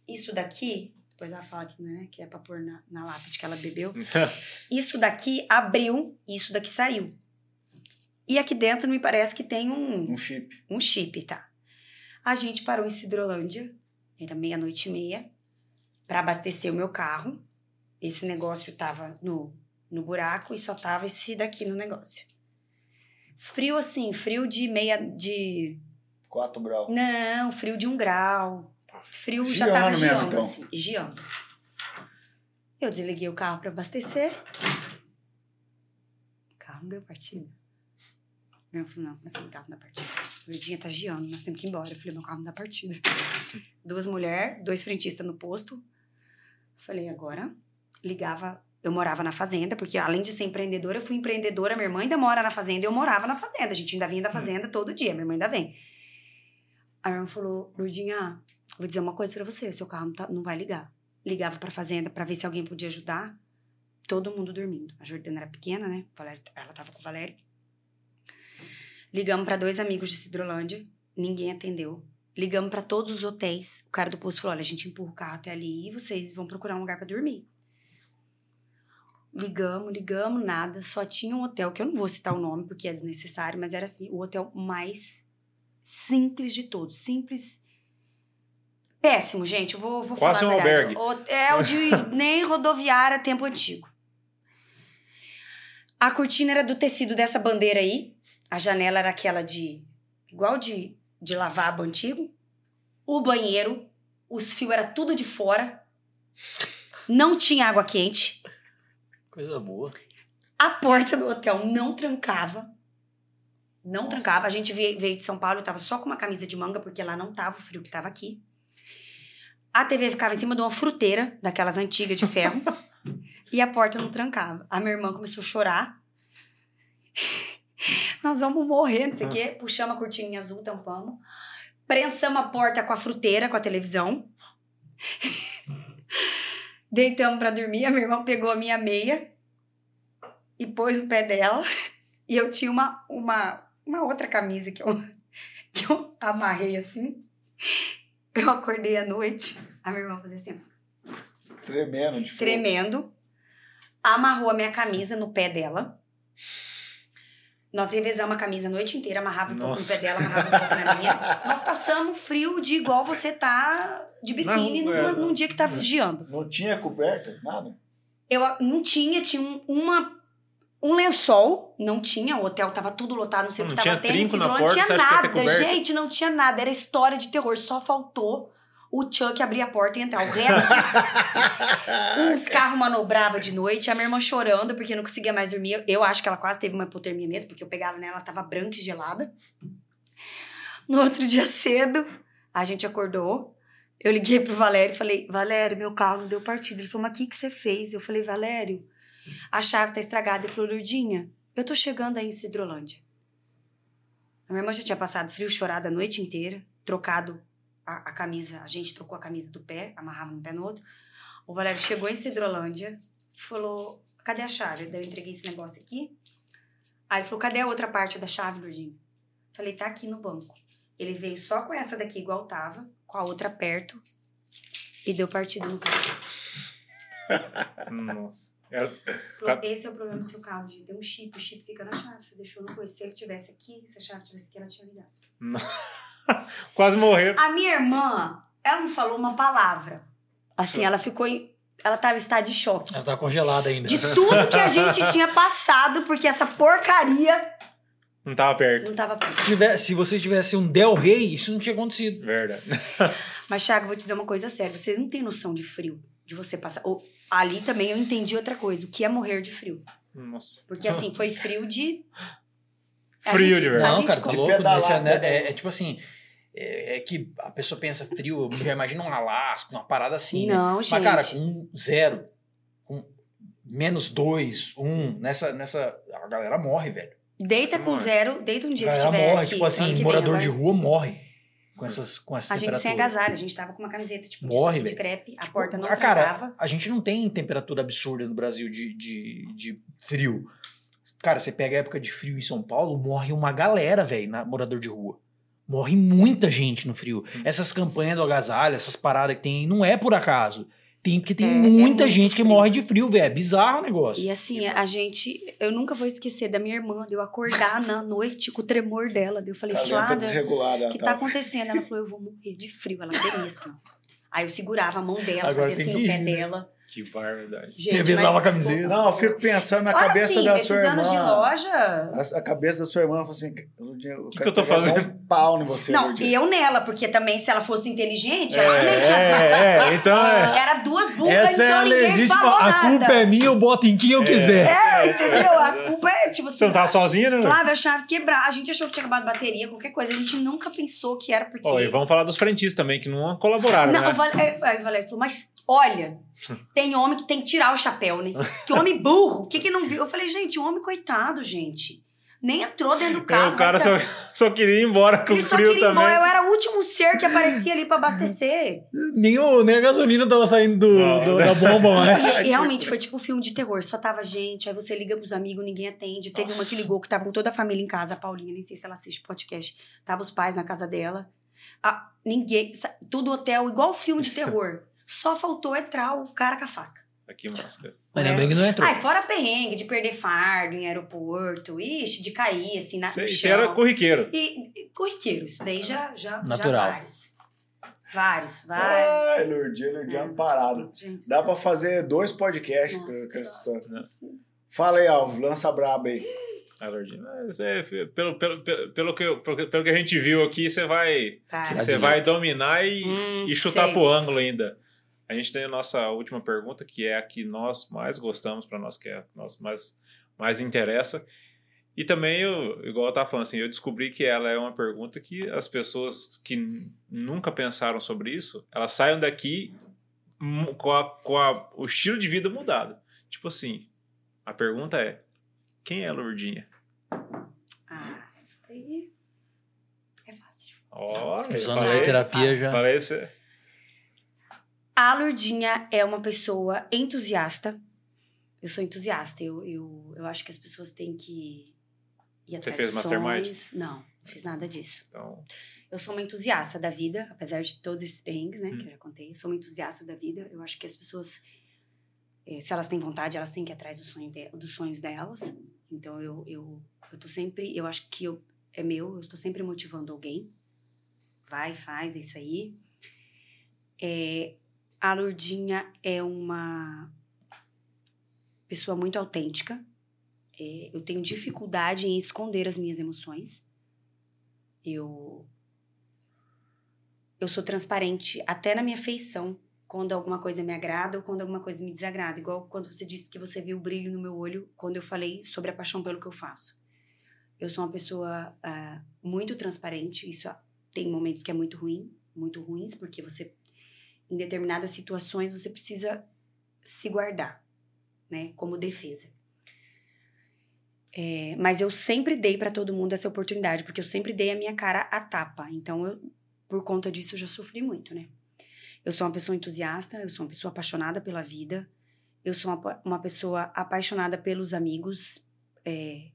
Speaker 1: isso daqui, depois ela fala que, né, que é pra pôr na, na lápide que ela bebeu. Isso daqui abriu, isso daqui saiu. E aqui dentro me parece que tem um,
Speaker 3: Um chip.
Speaker 1: um chip, tá? A gente parou em Cidrolândia, era meia-noite e meia, pra abastecer o meu carro. Esse negócio tava no, no buraco e só tava esse daqui no negócio. Frio assim, frio de meia. de.
Speaker 3: 4 graus.
Speaker 1: Não, frio de um grau. Frio já
Speaker 3: Giando
Speaker 1: tava
Speaker 3: mesmo,
Speaker 1: geando,
Speaker 3: então.
Speaker 1: assim, geando. Eu desliguei o carro pra abastecer. O carro não deu partida. Eu falei, não, mas o carro não dá partida. Verdinha tá geando, nós temos que ir embora. Eu falei, meu carro não dá partida. Duas mulheres, dois frentistas no posto. Falei, agora ligava. Eu morava na fazenda, porque além de ser empreendedora, eu fui empreendedora. Minha irmã ainda mora na fazenda, eu morava na fazenda. A gente ainda vinha da fazenda todo dia, minha irmã ainda vem. Aí minha falou, Lourdinha, vou dizer uma coisa pra você, o seu carro não, tá- não vai ligar. Ligava pra fazenda pra ver se alguém podia ajudar. Todo mundo dormindo. A Jordana era pequena, né? Ela tava com o Valério. Ligamos pra dois amigos de Cidrolândia, ninguém atendeu. Ligamos pra todos os hotéis. O cara do posto falou: olha, a gente empurra o carro até ali e vocês vão procurar um lugar pra dormir. Ligamos, ligamos, nada. Só tinha um hotel, que eu não vou citar o nome porque é desnecessário, mas era assim, o hotel mais simples de todos. Simples. Péssimo, gente. Eu vou, vou
Speaker 5: Quase
Speaker 1: falar
Speaker 5: um
Speaker 1: a verdade.
Speaker 5: albergue.
Speaker 1: Hotel de nem rodoviária tempo antigo. A cortina era do tecido dessa bandeira aí. A janela era aquela de. igual de, de lavabo antigo. O banheiro, os fios era tudo de fora. Não tinha água quente.
Speaker 4: Coisa boa.
Speaker 1: A porta do hotel não trancava. Não
Speaker 3: Nossa.
Speaker 1: trancava. A gente veio de São Paulo, eu tava só com uma camisa de manga, porque lá não tava o frio que tava aqui. A TV ficava em cima de uma fruteira, daquelas antigas de ferro. e a porta não trancava. A minha irmã começou a chorar. Nós vamos morrer, não sei o quê. Puxamos a cortininha azul, tampamos. Prensamos a porta com a fruteira, com a televisão. Deitamos pra dormir. A minha irmã pegou a minha meia e pôs no pé dela. E eu tinha uma, uma, uma outra camisa que eu, que eu amarrei assim. Eu acordei à noite. A minha irmã fazia assim,
Speaker 3: Tremendo de frio.
Speaker 1: tremendo. Amarrou a minha camisa no pé dela. Nós revezamos a camisa a noite inteira, amarrava um pouco no pé dela, amarrava um pouco na minha. Nós passamos frio de igual você tá de biquíni numa-
Speaker 5: é.
Speaker 1: num dia que tá geando.
Speaker 3: Não tinha coberta? Nada?
Speaker 1: Eu não tinha, tinha um, uma, um lençol, não tinha, o hotel tava tudo lotado, não sei o que tava tendo, não
Speaker 5: porta,
Speaker 1: tinha nada, gente, não tinha nada, era história de terror, só faltou o Chuck abrir a porta e entrar. O resto, uns carros manobravam de noite, a minha irmã chorando porque não conseguia mais dormir. Eu acho que ela quase teve uma hipotermia mesmo, porque eu pegava nela, ela tava branca e gelada. No outro dia cedo, a gente acordou. Eu liguei pro Valério e falei: Valério, meu carro não deu partida. Ele falou: Mas o que, que você fez? Eu falei: Valério, a chave tá estragada. Ele falou: Lourdinha, eu tô chegando aí em Cidrolândia. A minha irmã já tinha passado frio, chorado a noite inteira, trocado a, a camisa. A gente trocou a camisa do pé, amarrava um pé no outro. O Valério chegou em Cidrolândia, falou: Cadê a chave? Daí eu entreguei esse negócio aqui. Aí ele falou: Cadê a outra parte da chave, Lourdinha? Falei: Tá aqui no banco. Ele veio só com essa daqui, igual tava, com a outra perto, e deu partida no carro.
Speaker 5: Nossa.
Speaker 1: Falou, esse é o problema do seu carro, gente. Tem um chip, o chip fica na chave. Você deixou no coisa. Se ele tivesse aqui, se a chave tivesse aqui, ela tinha ligado.
Speaker 5: Quase morreu.
Speaker 1: A minha irmã, ela não falou uma palavra. Assim, ela ficou em. Ela tava em estado de choque.
Speaker 4: Ela tá congelada ainda.
Speaker 1: De tudo que a gente tinha passado, porque essa porcaria
Speaker 5: Não tava perto.
Speaker 1: não tava perto.
Speaker 4: Se, tivesse- se você tivesse um Del Rey, isso não tinha acontecido.
Speaker 5: Verdade.
Speaker 1: Mas, Thiago, vou te dizer uma coisa séria. Vocês não têm noção de frio. De você passar. Ou, ali também eu entendi outra coisa. O que é morrer de frio.
Speaker 5: Nossa.
Speaker 1: Porque, assim, foi frio de. a
Speaker 5: Frio
Speaker 1: gente-
Speaker 5: de
Speaker 1: a
Speaker 5: verdade.
Speaker 4: Não, cara, tá
Speaker 3: de
Speaker 4: louco.
Speaker 3: pedalar,
Speaker 4: Nesse- né, é, é tipo assim. É, é que a pessoa pensa frio, já imagina um Alasca, uma parada assim. né?
Speaker 1: Não, gente.
Speaker 4: Mas, cara, com zero, com menos dois, um, nessa, nessa. A galera morre, velho.
Speaker 1: Deita com
Speaker 5: Morre.
Speaker 1: zero, deita um
Speaker 4: A
Speaker 1: dia que
Speaker 4: galera
Speaker 1: tiver
Speaker 4: morre,
Speaker 1: aqui,
Speaker 4: tipo assim,
Speaker 1: que
Speaker 4: morador de rua morre com essas, com essas
Speaker 1: A gente sem
Speaker 4: temperaturas.
Speaker 1: agasalho, a gente tava com uma camiseta tipo de
Speaker 4: Morre,
Speaker 1: saco de
Speaker 4: velho.
Speaker 1: crepe, a porta não
Speaker 4: Ah, cara, a gente não tem temperatura absurda no Brasil de, de, de frio. Cara, você pega a época de frio em São Paulo, morre uma galera, velho, na morador de rua. Morre muita gente no frio.
Speaker 1: Hum.
Speaker 4: Essas campanhas do agasalho, essas paradas que tem, não é por acaso. Tem porque tem
Speaker 1: É, é
Speaker 4: muita
Speaker 1: muito
Speaker 4: gente que
Speaker 1: frio.
Speaker 4: morre de frio, velho. É bizarro o negócio.
Speaker 1: E assim, a gente. Eu nunca vou esquecer da minha irmã, de eu acordar na noite com o tremor dela. Eu falei, Flávia,
Speaker 3: desregulada.
Speaker 1: o que tá
Speaker 3: tá.
Speaker 1: acontecendo? Ela falou, eu vou morrer de frio. Ela queria assim. Aí eu segurava a mão dela,
Speaker 4: Agora
Speaker 1: fazia assim
Speaker 4: que
Speaker 1: no pé
Speaker 4: né?
Speaker 1: dela.
Speaker 5: Que barbaridade.
Speaker 1: Gente,
Speaker 4: Revezava
Speaker 1: mas-
Speaker 4: a camiseta.
Speaker 3: Não, eu fico pensando na
Speaker 1: Fala
Speaker 3: cabeça
Speaker 1: assim,
Speaker 3: da sua irmã.
Speaker 1: anos de loja.
Speaker 3: A, a cabeça da sua irmã falou assim: o
Speaker 5: Que que eu tô fazendo?
Speaker 3: Um pau em você,
Speaker 1: Não, e eu nela, porque também se ela fosse inteligente, ela também
Speaker 5: É,
Speaker 1: tinha
Speaker 5: é, é, então é.
Speaker 1: Era duas bundas,
Speaker 4: Essa é
Speaker 1: então
Speaker 4: a
Speaker 1: ninguém
Speaker 4: legítima.
Speaker 1: falou
Speaker 4: A
Speaker 1: nada.
Speaker 4: culpa é minha, eu boto em quem eu quiser.
Speaker 1: É, entendeu? A culpa é tipo assim.
Speaker 5: Você não tava sozinha, né?
Speaker 1: Flávia, a chave quebrar. A gente achou que tinha acabado a bateria, qualquer coisa. A gente nunca pensou que era porque.
Speaker 5: Ó, e vamos falar dos frentistas também, que não colaboraram,
Speaker 1: não,
Speaker 5: né?
Speaker 1: o Valério, aí o Valério falou, mas olha, tem homem que tem que tirar o chapéu, né? Que homem burro, o que que não viu? Eu falei, gente, o homem coitado, gente. Nem entrou dentro do
Speaker 5: É,
Speaker 1: carro.
Speaker 5: o cara
Speaker 1: vai
Speaker 5: só, só queria ir embora com
Speaker 1: Ele só
Speaker 5: frio
Speaker 1: queria ir
Speaker 5: também.
Speaker 1: embora. Eu era o último ser que aparecia ali pra abastecer.
Speaker 4: Nem, o- nem a gasolina tava saindo do-
Speaker 5: Não.
Speaker 4: do- da bomba mais.
Speaker 1: E, realmente foi tipo um filme de terror. Só tava gente, aí você liga pros amigos, ninguém atende. Teve uma que ligou que tava com toda a família em casa, a Paulinha, nem sei se ela assiste podcast. Tava os pais na casa dela. Ah, ninguém. Tudo hotel, igual filme de terror. Só faltou entrar o cara com a faca.
Speaker 5: Aqui, máscara.
Speaker 4: Ainda bem que não entrou.
Speaker 1: Ai, fora perrengue de perder fardo em aeroporto, ixi, de cair assim na, chão.
Speaker 5: era corriqueiro.
Speaker 1: E, e corriqueiro, isso daí já, já,
Speaker 4: Natural.
Speaker 1: já vários. Vários, vários.
Speaker 3: Ai, Lourdinha, Lourdinha é uma parada.
Speaker 1: Gente,
Speaker 3: Dá pra fazer dois podcasts com,
Speaker 1: Nossa.
Speaker 3: com essa história.
Speaker 5: Né?
Speaker 3: Fala aí, Alvo, lança braba aí.
Speaker 5: Alergia. Mas é, pelo, pelo, pelo, pelo, que, pelo, pelo que a gente viu aqui, você vai, você vai dominar e,
Speaker 1: Hum,
Speaker 5: e chutar
Speaker 1: sei.
Speaker 5: pro ângulo ainda. A gente tem a nossa última pergunta, que é a que nós mais gostamos, para nós, que é a que nós mais, mais interessa. E também, eu, igual eu tava falando assim, eu descobri que ela é uma pergunta que as pessoas que nunca pensaram sobre isso, elas saiam daqui com, a, com a- o estilo de vida mudado. Tipo assim, a pergunta é, quem é a Lourdinha?
Speaker 1: Ah, isso daí é fácil.
Speaker 5: Ó, falei-
Speaker 4: de terapia já.
Speaker 5: cê-
Speaker 1: A Lourdinha é uma pessoa entusiasta. Eu sou entusiasta. Eu, eu, eu acho que as pessoas têm que ir atrás
Speaker 5: fez
Speaker 1: dos
Speaker 5: mastermind?
Speaker 1: Não, não fiz nada disso.
Speaker 5: Então,
Speaker 1: Eu sou uma entusiasta da vida, apesar de todos esses perrengues, né,
Speaker 5: Hum.
Speaker 1: que eu já contei. Eu sou uma entusiasta da vida. Eu acho que as pessoas, eh, se elas têm vontade, elas têm que ir atrás do sonho de- dos sonhos delas. Então eu, eu, eu tô sempre, eu acho que eu, é meu, eu tô sempre motivando alguém. Vai, faz, é isso aí. É, a Lourdinha é uma pessoa muito autêntica. É, eu tenho dificuldade em esconder as minhas emoções. Eu eu sou transparente até na minha feição, quando alguma coisa me agrada ou quando alguma coisa me desagrada. Igual quando você disse que você viu o brilho no meu olho quando eu falei sobre a paixão pelo que eu faço. Eu sou uma pessoa uh, muito transparente. Isso tem momentos que é muito ruim, muito ruins, porque você, em determinadas situações, você precisa se guardar, né, como defesa. É, mas eu sempre dei para todo mundo essa oportunidade, porque eu sempre dei a minha cara a tapa. Então, eu, por conta disso, eu já sofri muito, né? Eu sou uma pessoa entusiasta, eu sou uma pessoa apaixonada pela vida, eu sou uma, uma pessoa apaixonada pelos amigos, é,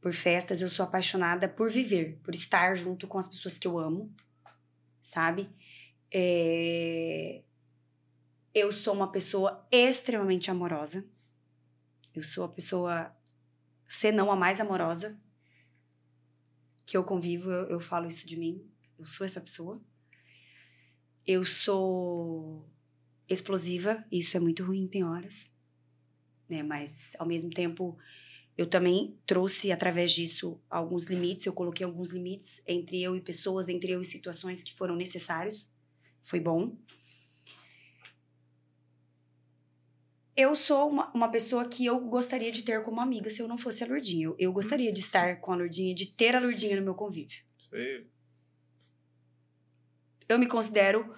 Speaker 1: por festas, eu sou apaixonada por viver, por estar junto com as pessoas que eu amo, sabe? É, eu sou uma pessoa extremamente amorosa. Eu sou a pessoa, se não a mais amorosa que eu convivo, eu, eu falo isso de mim. Eu sou essa pessoa. Eu sou explosiva, isso é muito ruim, tem horas. Né? Mas, ao mesmo tempo, eu também trouxe, através disso, alguns limites. Eu coloquei alguns limites entre eu e pessoas, entre eu e situações que foram necessários. Foi bom. Eu sou uma, uma pessoa que eu gostaria de ter como amiga se eu não fosse a Lourdinha. Eu, eu gostaria de estar com a Lourdinha, de ter a Lourdinha no meu convívio.
Speaker 5: Sei.
Speaker 1: Eu me considero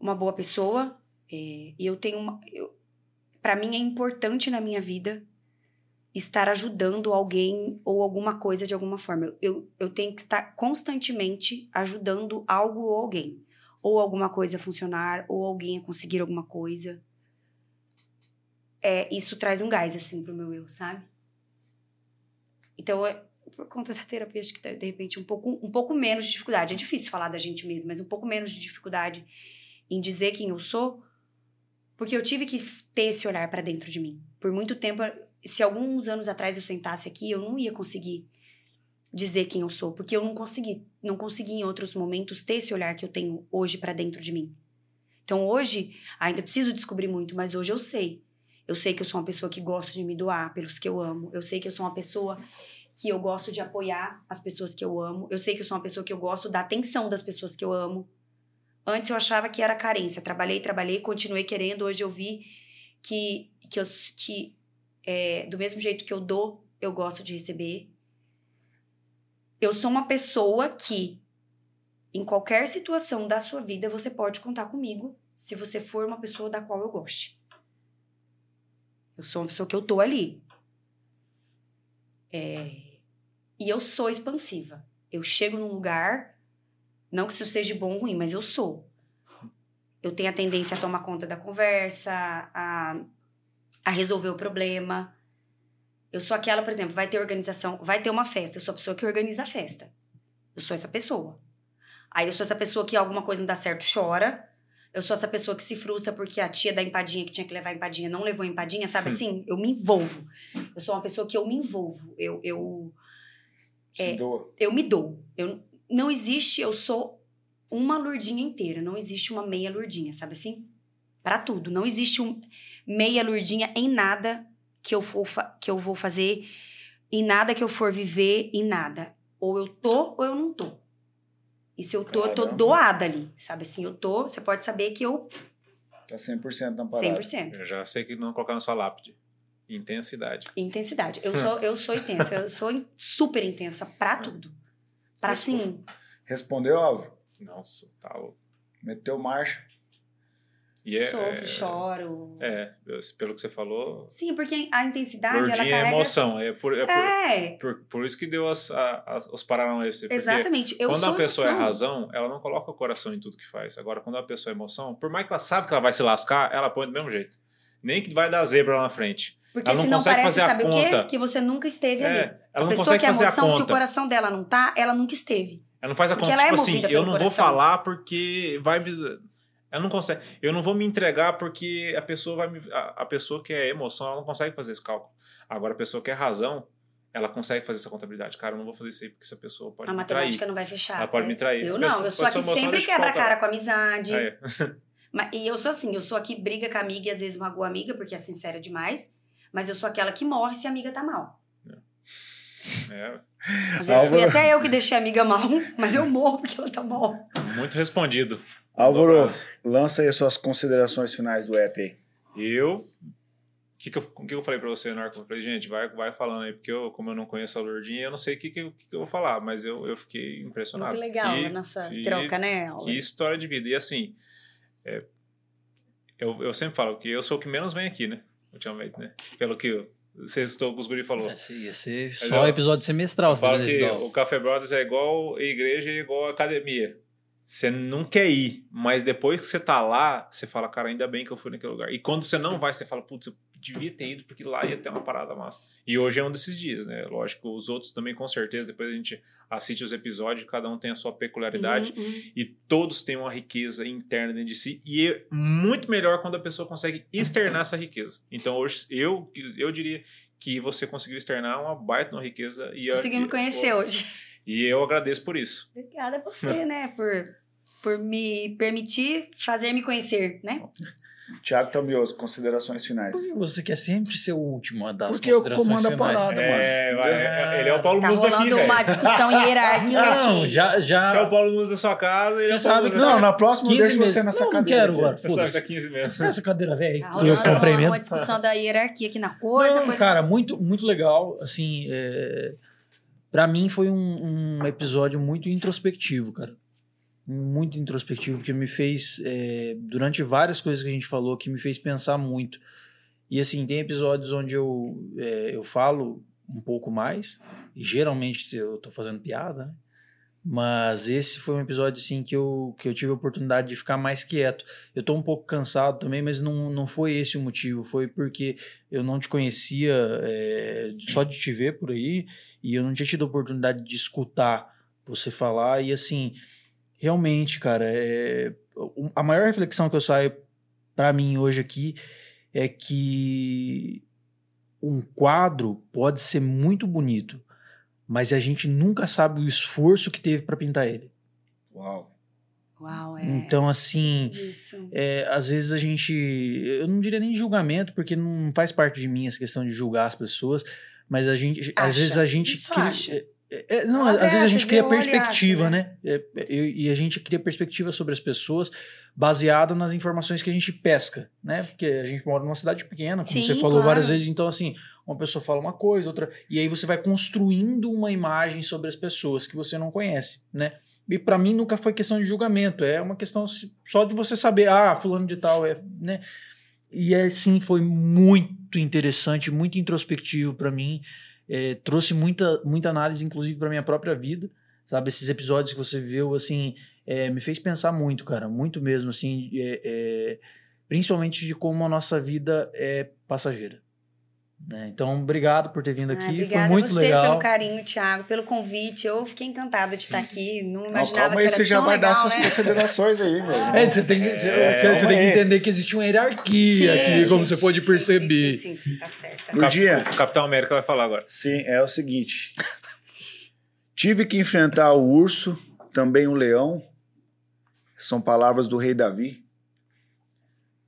Speaker 1: uma boa pessoa é, e eu tenho uma. Para mim é importante na minha vida estar ajudando alguém ou alguma coisa de alguma forma. Eu, eu tenho que estar constantemente ajudando algo ou alguém. Ou alguma coisa funcionar, ou alguém a conseguir alguma coisa. É, isso traz um gás, assim, pro meu eu, sabe? Então, é, por conta da terapia, acho que de repente um pouco, um pouco menos de dificuldade. É difícil falar da gente mesmo, mas um pouco menos de dificuldade em dizer quem eu sou, porque eu tive que ter esse olhar para dentro de mim. Por muito tempo, se alguns anos atrás eu sentasse aqui, eu não ia conseguir dizer quem eu sou, porque eu não consegui, não consegui em outros momentos ter esse olhar que eu tenho hoje para dentro de mim. Então hoje ainda preciso descobrir muito, mas hoje eu sei. Eu sei que eu sou uma pessoa que gosto de me doar pelos que eu amo. Eu sei que eu sou uma pessoa que eu gosto de apoiar as pessoas que eu amo. Eu sei que eu sou uma pessoa que eu gosto da atenção das pessoas que eu amo. Antes eu achava que era carência. Trabalhei, trabalhei, continuei querendo. Hoje eu vi que, que, eu, que é, do mesmo jeito que eu dou, eu gosto de receber. Eu sou uma pessoa que, em qualquer situação da sua vida, você pode contar comigo se você for uma pessoa da qual eu goste. Eu sou uma pessoa que eu tô ali. É, e eu sou expansiva. Eu chego num lugar, não que isso seja bom ou ruim, mas eu sou. Eu tenho a tendência a tomar conta da conversa, a, a resolver o problema. Eu sou aquela, por exemplo, vai ter organização, vai ter uma festa, eu sou a pessoa que organiza a festa. Eu sou essa pessoa. Aí eu sou essa pessoa que alguma coisa não dá certo, chora. Eu sou essa pessoa que se frustra porque a tia da empadinha que tinha que levar a empadinha não levou a empadinha, sabe assim? Eu me envolvo. Eu sou uma pessoa que eu me envolvo. Eu, eu
Speaker 3: é, doa.
Speaker 1: Eu me dou. Eu, não existe, eu sou uma lurdinha inteira, não existe uma meia lurdinha, sabe assim? Para tudo. Não existe um meia lurdinha em nada que eu, for, que eu vou fazer, em nada que eu for viver, em nada. Ou eu tô ou eu não tô. E se eu tô, Caramba. eu tô doada ali, sabe assim? Eu tô, você pode saber que eu.
Speaker 3: Tá 100% na parada.
Speaker 1: 100%.
Speaker 5: Eu já sei que não colocar na sua lápide. Intensidade.
Speaker 1: Intensidade. Eu sou, eu sou intensa, eu sou super intensa pra tudo. Pra sim.
Speaker 3: Respondeu, Álvaro?
Speaker 5: Nossa, tá louco.
Speaker 3: Meteu marcha.
Speaker 5: E é,
Speaker 1: Sofro, choro.
Speaker 5: É, pelo que você falou.
Speaker 1: Sim, porque a intensidade ela
Speaker 5: é
Speaker 1: carrega...
Speaker 5: é emoção. É por, é,
Speaker 1: é.
Speaker 5: Por, por, por, isso que deu as, a, os paranauês.
Speaker 1: Exatamente. Eu
Speaker 5: quando
Speaker 1: a
Speaker 5: pessoa
Speaker 1: emoção.
Speaker 5: é razão, ela não coloca o coração em tudo que faz. Agora, quando a pessoa é emoção, por mais que ela sabe que ela vai se lascar, ela põe do mesmo jeito. Nem que vai dar zebra lá na frente.
Speaker 1: Porque
Speaker 5: ela não
Speaker 1: senão
Speaker 5: consegue
Speaker 1: parece,
Speaker 5: fazer
Speaker 1: sabe o quê? Que você nunca esteve
Speaker 5: É,
Speaker 1: ali.
Speaker 5: ela
Speaker 1: a
Speaker 5: não
Speaker 1: pessoa que é emoção, se o coração dela não tá, ela nunca esteve.
Speaker 5: Ela não faz a
Speaker 1: Porque
Speaker 5: conta,
Speaker 1: é
Speaker 5: tipo assim, eu não vou
Speaker 1: coração.
Speaker 5: falar porque vai. Ela não consegue. Eu não vou me entregar porque a pessoa vai me. A, a pessoa que é emoção, ela não consegue fazer esse cálculo. Agora, a pessoa que é razão, ela consegue fazer essa contabilidade. Cara, eu não vou fazer isso aí porque essa pessoa pode
Speaker 1: A
Speaker 5: me trair.
Speaker 1: matemática não vai fechar.
Speaker 5: Ela pode
Speaker 1: é.
Speaker 5: me trair.
Speaker 1: Eu
Speaker 5: A
Speaker 1: não,
Speaker 5: pessoa-
Speaker 1: eu sou
Speaker 5: a
Speaker 1: a que sempre quebra a cara com amizade.
Speaker 5: É.
Speaker 1: Mas- E eu sou assim, eu sou a que briga com a amiga e às vezes magoa a amiga, porque é sincera demais. Mas eu sou aquela que morre se a amiga tá mal.
Speaker 5: É,
Speaker 1: Às vezes fui
Speaker 3: Álvaro-
Speaker 1: até eu que deixei a amiga mal, mas eu morro porque ela tá mal.
Speaker 5: muito respondido.
Speaker 3: Álvaro, lança aí as suas considerações finais do app aí.
Speaker 5: Eu. O que, que, eu, o que eu falei pra você na hora que eu falei, gente, vai, vai falando aí, porque eu, como eu não conheço a Lourdinha, eu não sei o que, que, eu- que eu vou falar, mas eu, eu fiquei impressionado.
Speaker 1: Muito legal
Speaker 5: Que-
Speaker 1: a nossa
Speaker 5: que-
Speaker 1: troca, né, Aula?
Speaker 5: Que história de vida. E assim, é, eu, eu sempre falo que eu sou o que menos vem aqui, né? Ultimamente, né? Pelo que eu- vocês estou os guri falou.
Speaker 4: Esse ia ser
Speaker 5: Mas
Speaker 4: só
Speaker 5: eu-
Speaker 4: episódio semestral, você tá
Speaker 5: falo
Speaker 4: vendo,
Speaker 5: que o Café Brothers é igual a igreja e igual a academia. Você não quer ir, mas depois que você tá lá, você fala, cara, ainda bem que eu fui naquele lugar. E quando você não vai, você fala, putz, eu devia ter ido, porque lá ia ter uma parada massa. E hoje é um desses dias, né? Lógico, os outros também, com certeza. Depois a gente assiste os episódios, cada um tem a sua peculiaridade.
Speaker 1: Uhum, uhum.
Speaker 5: E todos têm uma riqueza interna dentro de si. E é muito melhor quando a pessoa consegue externar essa riqueza. Então, hoje, eu, eu diria que você conseguiu externar uma baita uma riqueza. E
Speaker 1: Consegui me conhecer hoje.
Speaker 5: E eu agradeço por isso.
Speaker 1: Obrigada a você, né, por, por me permitir fazer me conhecer, né?
Speaker 3: Tiago Tambioso, considerações finais.
Speaker 4: Por que você quer sempre ser o último a dar as
Speaker 3: Porque eu
Speaker 4: considerações
Speaker 3: comando a
Speaker 4: finais?
Speaker 3: parada,
Speaker 5: É,
Speaker 3: mano.
Speaker 5: vai, ele é o Paulo
Speaker 1: Tá
Speaker 5: Musa daqui,
Speaker 1: rolando
Speaker 5: velho.
Speaker 1: uma discussão hierárquica
Speaker 4: Não,
Speaker 1: aqui.
Speaker 4: já, já...
Speaker 5: Se é o Paulo Musa da sua casa, ele é o
Speaker 4: Você
Speaker 5: Paulo
Speaker 4: sabe que-
Speaker 3: Não, na próxima
Speaker 4: 15
Speaker 3: deixa
Speaker 4: meses.
Speaker 3: você nessa
Speaker 4: Não, não
Speaker 3: cadeira.
Speaker 4: quero
Speaker 3: aqui.
Speaker 4: agora. Foda-se.
Speaker 5: que tá 15 meses.
Speaker 4: Essa cadeira, velho.
Speaker 1: Tá
Speaker 4: eu
Speaker 1: rolando
Speaker 4: comprei
Speaker 1: uma,
Speaker 4: mesmo.
Speaker 1: uma discussão da hierarquia aqui na coisa.
Speaker 4: Não,
Speaker 1: coisa...
Speaker 4: cara, muito, muito legal. Assim, é... para mim foi um, um episódio muito introspectivo, cara. Muito introspectivo, porque me fez, é, durante várias coisas que a gente falou, que me fez pensar muito. E assim, tem episódios onde eu, é, eu falo um pouco mais, e geralmente eu tô fazendo piada, né? Mas esse foi um episódio assim que eu, que eu tive a oportunidade de ficar mais quieto. Eu tô um pouco cansado também, mas não, não foi esse o motivo. Foi porque eu não te conhecia é, só de te ver por aí e eu não tinha tido a oportunidade de escutar você falar. E assim, realmente, cara, é, a maior reflexão que eu saio para mim hoje aqui é que um quadro pode ser muito bonito, mas a gente nunca sabe o esforço que teve para pintar ele.
Speaker 3: Uau.
Speaker 1: Uau, é.
Speaker 4: Então, assim,
Speaker 1: Isso.
Speaker 4: é, às vezes a gente. Eu não diria nem julgamento, porque não faz parte de mim essa questão de julgar as pessoas, mas a gente. às
Speaker 1: Acha.
Speaker 4: vezes a gente.
Speaker 1: Isso
Speaker 4: cria-
Speaker 1: acha.
Speaker 4: É, é, não, às vezes a gente cria
Speaker 1: e
Speaker 4: perspectiva,
Speaker 1: acha,
Speaker 4: né? É, eu- e a gente cria perspectiva sobre as pessoas baseado nas informações que a gente pesca, né? Porque a gente mora numa cidade pequena, como
Speaker 1: Sim,
Speaker 4: você falou
Speaker 1: claro.
Speaker 4: várias vezes, então assim, uma pessoa fala uma coisa, outra, e aí você vai construindo uma imagem sobre as pessoas que você não conhece, né? E pra mim nunca foi questão de julgamento, é uma questão só de você saber, ah, fulano de tal é, né? E assim foi muito interessante, muito introspectivo pra mim, é, trouxe muita muita análise inclusive pra minha própria vida, sabe? Esses episódios que você viveu assim, é, me fez pensar muito, cara, muito mesmo, assim, é, é, principalmente de como a nossa vida é passageira. Né? Então, obrigado por ter vindo
Speaker 1: Ah,
Speaker 4: aqui,
Speaker 1: obrigada
Speaker 4: foi muito
Speaker 1: a você
Speaker 4: legal.
Speaker 1: pelo carinho, Thiago, pelo convite. Eu fiquei encantada de estar aqui. Não imaginava
Speaker 3: calma aí,
Speaker 1: que era
Speaker 3: você já vai dar
Speaker 1: legal,
Speaker 3: suas
Speaker 1: né?
Speaker 3: considerações aí, meu.
Speaker 4: É, você tem, que, você-
Speaker 3: É,
Speaker 4: você, tem que
Speaker 3: aí.
Speaker 4: entender que existe uma hierarquia aqui, como você pode
Speaker 1: sim,
Speaker 4: perceber.
Speaker 1: Sim, sim, sim, tá certo. Tá certo.
Speaker 5: Cap- o Capitão América vai falar agora.
Speaker 3: Sim, é o seguinte. Tive que enfrentar o urso, também o leão. São palavras do rei Davi.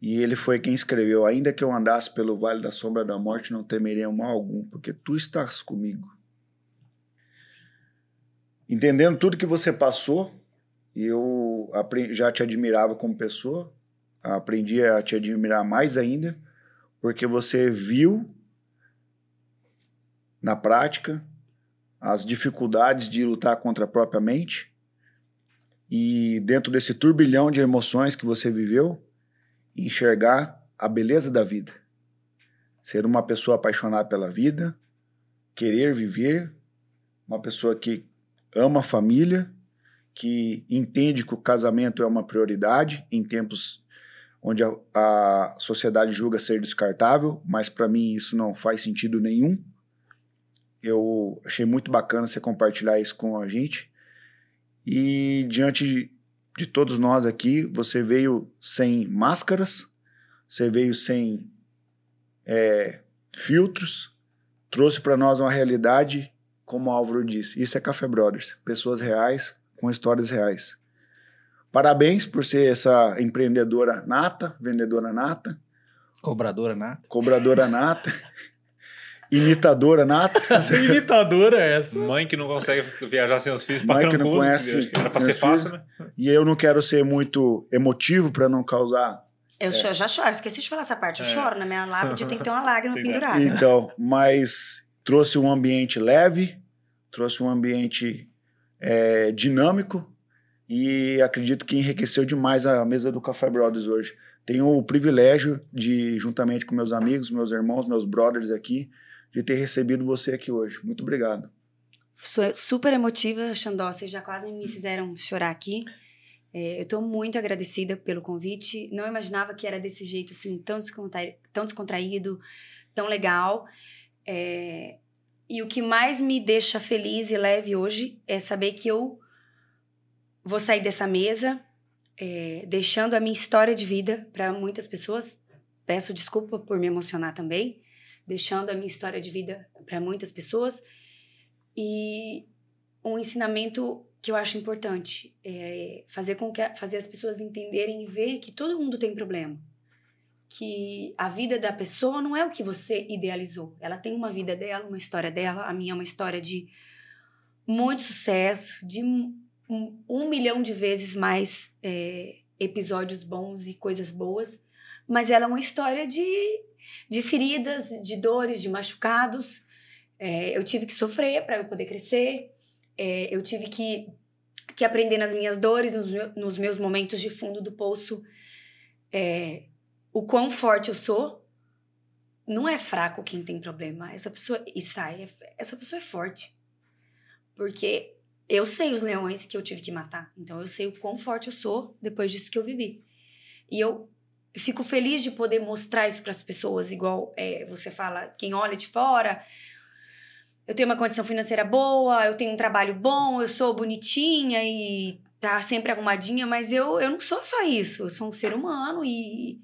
Speaker 3: E ele foi quem escreveu: Ainda que eu andasse pelo vale da sombra da morte, não temerei mal algum, porque tu estás comigo. Entendendo tudo que você passou, eu já te admirava como pessoa, aprendi a te admirar mais ainda, porque você viu na prática as dificuldades de lutar contra a própria mente e dentro desse turbilhão de emoções que você viveu, enxergar a beleza da vida. Ser uma pessoa apaixonada pela vida, querer viver, uma pessoa que ama a família, que entende que o casamento é uma prioridade em tempos onde a, a sociedade julga ser descartável, mas para mim isso não faz sentido nenhum. Eu achei muito bacana você compartilhar isso com a gente. E diante de todos nós aqui, você veio sem máscaras, você veio sem é, filtros, trouxe para nós uma realidade, como o Álvaro disse. Isso é Café Brothers, pessoas reais com histórias reais. Parabéns por ser essa empreendedora nata, vendedora nata,
Speaker 4: Cobradora nata.
Speaker 3: cobradora nata, imitadora nata.
Speaker 4: Imitadora é essa.
Speaker 5: Mãe que não consegue viajar sem os filhos
Speaker 3: Mãe
Speaker 5: pra
Speaker 3: que não conhece
Speaker 5: que Era pra ser fácil,
Speaker 3: filhos.
Speaker 5: né?
Speaker 3: E eu não quero ser muito emotivo para não causar
Speaker 1: Eu cho- já choro, esqueci de falar essa parte. Eu
Speaker 5: É.
Speaker 1: choro na minha lápide, tem que ter uma lágrima pendurada.
Speaker 3: Então, mas trouxe um ambiente leve, trouxe um ambiente é, dinâmico e acredito que enriqueceu demais a mesa do Café Brothers hoje. Tenho o privilégio de, juntamente com meus amigos, meus irmãos, meus brothers aqui, de ter recebido você aqui hoje. Muito obrigado.
Speaker 1: Sou super emotiva, Xandó. Vocês já quase me fizeram chorar aqui. É, eu estou muito agradecida pelo convite. Não imaginava que era desse jeito, assim, tão, descontra... tão descontraído, tão legal. É, E o que mais me deixa feliz e leve hoje é saber que eu vou sair dessa mesa é, deixando a minha história de vida para muitas pessoas. Peço desculpa por me emocionar também. Deixando a minha história de vida para muitas pessoas. E um ensinamento que eu acho importante é fazer com que fazer as pessoas entenderem e ver que todo mundo tem problema. Que a vida da pessoa não é o que você idealizou. Ela tem uma vida dela uma história dela. A minha é uma história de muito sucesso de um, um- milhão de vezes mais é, episódios bons e coisas boas. Mas ela é uma história de de feridas de dores de machucados é, eu tive que sofrer para eu poder crescer. É, eu tive que, que aprender nas minhas dores, nos, nos meus momentos de fundo do poço, é, o quão forte eu sou. Não é fraco quem tem problema. Essa pessoa e sai. é- Essa pessoa é forte, porque eu sei os leões que eu tive que matar. Então eu sei o quão forte eu sou depois disso que eu vivi. E eu fico feliz de poder mostrar isso para as pessoas, igual é, você fala, quem olha de fora. Eu tenho uma condição financeira boa, eu tenho um trabalho bom, eu sou bonitinha e tá sempre arrumadinha, mas eu, eu não sou só isso, eu sou um ser humano e,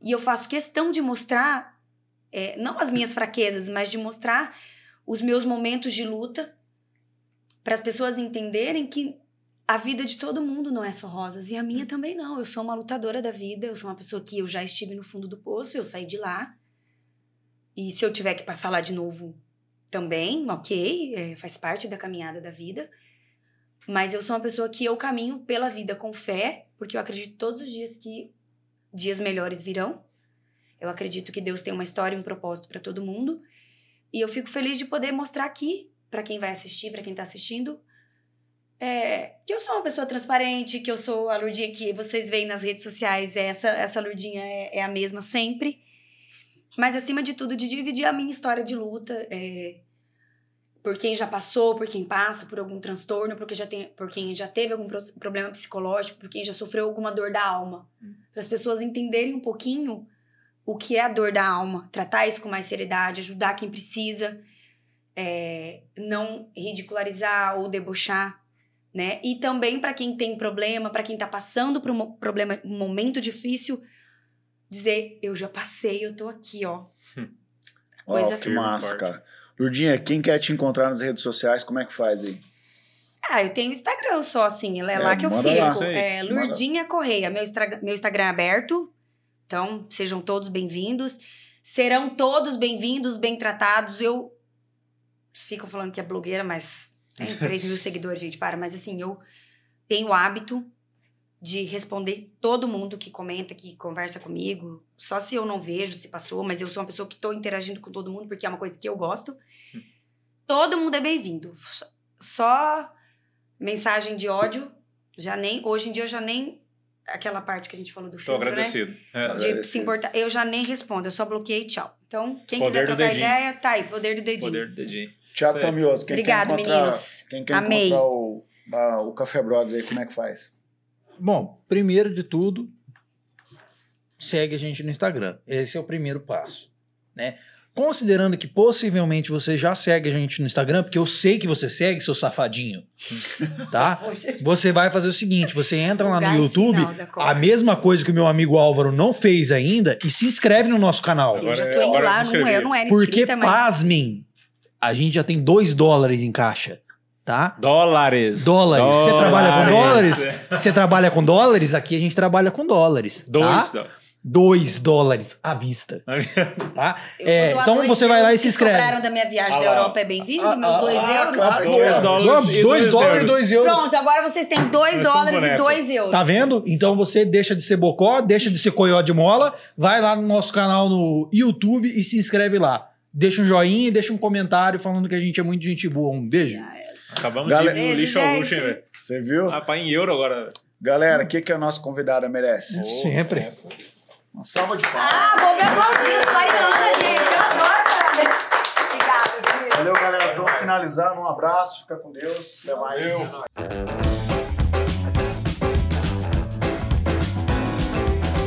Speaker 1: e eu faço questão de mostrar, é, não as minhas fraquezas, mas de mostrar os meus momentos de luta para as pessoas entenderem que a vida de todo mundo não é só rosas e a minha também não. Eu sou uma lutadora da vida, eu sou uma pessoa que eu já estive no fundo do poço, eu saí de lá. E se eu tiver que passar lá de novo, também, ok, é, faz parte da caminhada da vida. Mas eu sou uma pessoa que eu caminho pela vida com fé, porque eu acredito todos os dias que dias melhores virão. Eu acredito que Deus tem uma história e um propósito para todo mundo. E eu fico feliz de poder mostrar aqui, para quem vai assistir, para quem tá assistindo, é, que eu sou uma pessoa transparente, que eu sou a Lurdinha que vocês veem nas redes sociais, essa, essa Lurdinha é, é a mesma sempre. Mas, acima de tudo, de dividir a minha história de luta é, por quem já passou, por quem passa por algum transtorno, por quem já, tem, por quem já teve algum pro- problema psicológico, por quem já sofreu alguma dor da alma. Para as pessoas entenderem um pouquinho o que é a dor da alma, tratar isso com mais seriedade, ajudar quem precisa, é, não ridicularizar ou debochar. Né? E também para quem tem problema, para quem tá passando por um problema, um momento difícil, dizer, eu já passei, eu tô aqui, ó.
Speaker 3: Ó,
Speaker 1: Coisa
Speaker 3: que
Speaker 5: firme,
Speaker 3: massa,
Speaker 5: forte.
Speaker 3: cara. Lurdinha, quem quer te encontrar nas redes sociais, como é que faz aí?
Speaker 1: Ah, eu tenho Instagram só, assim. É,
Speaker 3: É,
Speaker 1: lá que eu
Speaker 3: manda
Speaker 1: fico.
Speaker 3: lá.
Speaker 1: É Lurdinha Correia. Meu, Instra- meu Instagram é aberto. Então, sejam todos bem-vindos. Serão todos bem-vindos, bem tratados. Eu. Ficam falando que é blogueira, mas tem 3 mil seguidores, gente, para. Mas assim, eu tenho o hábito de responder todo mundo que comenta, que conversa comigo. Só se eu não vejo, se passou, mas eu sou uma pessoa que estou interagindo com todo mundo, porque é uma coisa que eu gosto. Todo mundo é bem-vindo. Só- mensagem de ódio, já nem. Hoje em dia eu já nem. Aquela parte que a gente falou do
Speaker 5: Tô
Speaker 1: filtro, né?
Speaker 5: agradecido. É.
Speaker 3: Tá.
Speaker 1: De
Speaker 3: Agradecido.
Speaker 1: se importar. Eu já nem respondo, eu só bloqueei e tchau. Então, quem
Speaker 5: Poder
Speaker 1: quiser trocar ideia, tá aí, poder do dedinho.
Speaker 5: Poder do dedinho. Aí.
Speaker 3: Tamioso, quem
Speaker 1: Obrigado,
Speaker 3: quer
Speaker 1: meninos.
Speaker 3: Quem quer
Speaker 1: Amei.
Speaker 3: encontrar o, a- o Café Brothers aí, como é que faz?
Speaker 4: Bom, primeiro de tudo, segue a gente no Instagram. Esse é o primeiro passo, né? Considerando que possivelmente você já segue a gente no Instagram, porque eu sei que você segue, seu safadinho. Tá? Você vai fazer o seguinte: você entra lá no YouTube, a mesma coisa que o meu amigo Álvaro não fez ainda, e se inscreve no nosso canal.
Speaker 1: Eu já
Speaker 5: Agora
Speaker 1: tô
Speaker 5: é
Speaker 1: indo
Speaker 5: hora de
Speaker 1: lá, não, eu não era
Speaker 4: Porque,
Speaker 1: inscrita, mas...
Speaker 4: pasmem, a gente já tem 2 dólares em caixa, tá?
Speaker 5: Dólares.
Speaker 4: Dólares. Você trabalha com dólares?
Speaker 5: Dólares.
Speaker 4: Você trabalha com dólares? Aqui a gente trabalha com dólares.
Speaker 5: Dois.
Speaker 4: Tá?
Speaker 5: dó-
Speaker 4: 2 dólares à vista. Tá? É, então
Speaker 1: dois
Speaker 4: você vai lá e se inscreve.
Speaker 1: sobraram da minha viagem
Speaker 5: Ah
Speaker 1: da. Europa é bem-vindo,
Speaker 4: Ah,
Speaker 1: meus
Speaker 4: ah,
Speaker 1: dois
Speaker 3: ah,
Speaker 1: euros.
Speaker 3: claro.
Speaker 5: Dois dólares
Speaker 4: 2
Speaker 5: dois
Speaker 4: dólares e
Speaker 5: euros.
Speaker 4: 2 euros.
Speaker 1: Pronto, agora vocês têm dois
Speaker 5: Nós somos
Speaker 1: dólares e
Speaker 5: boneco.
Speaker 1: dois euros.
Speaker 4: Tá vendo? Então você deixa de ser bocó, deixa de ser coió de mola, vai lá no nosso canal no YouTube e se inscreve lá. Deixa um joinha e deixa um comentário falando que a gente é muito gente boa. Um beijo.
Speaker 5: Acabamos
Speaker 3: Galera-
Speaker 5: de ir no lixo ao luxo, hein, velho.
Speaker 3: Você viu?
Speaker 5: Rapaz, em euro agora.
Speaker 3: Galera, o que, que a nossa convidada merece?
Speaker 4: Sempre.
Speaker 3: Uma salva de palmas.
Speaker 1: Ah, vou me aplaudir Mariana, gente. Eu adoro parabéns. Obrigada, filho.
Speaker 3: Valeu, galera. Vamos finalizando. Um abraço. Fica com Deus. Até mais.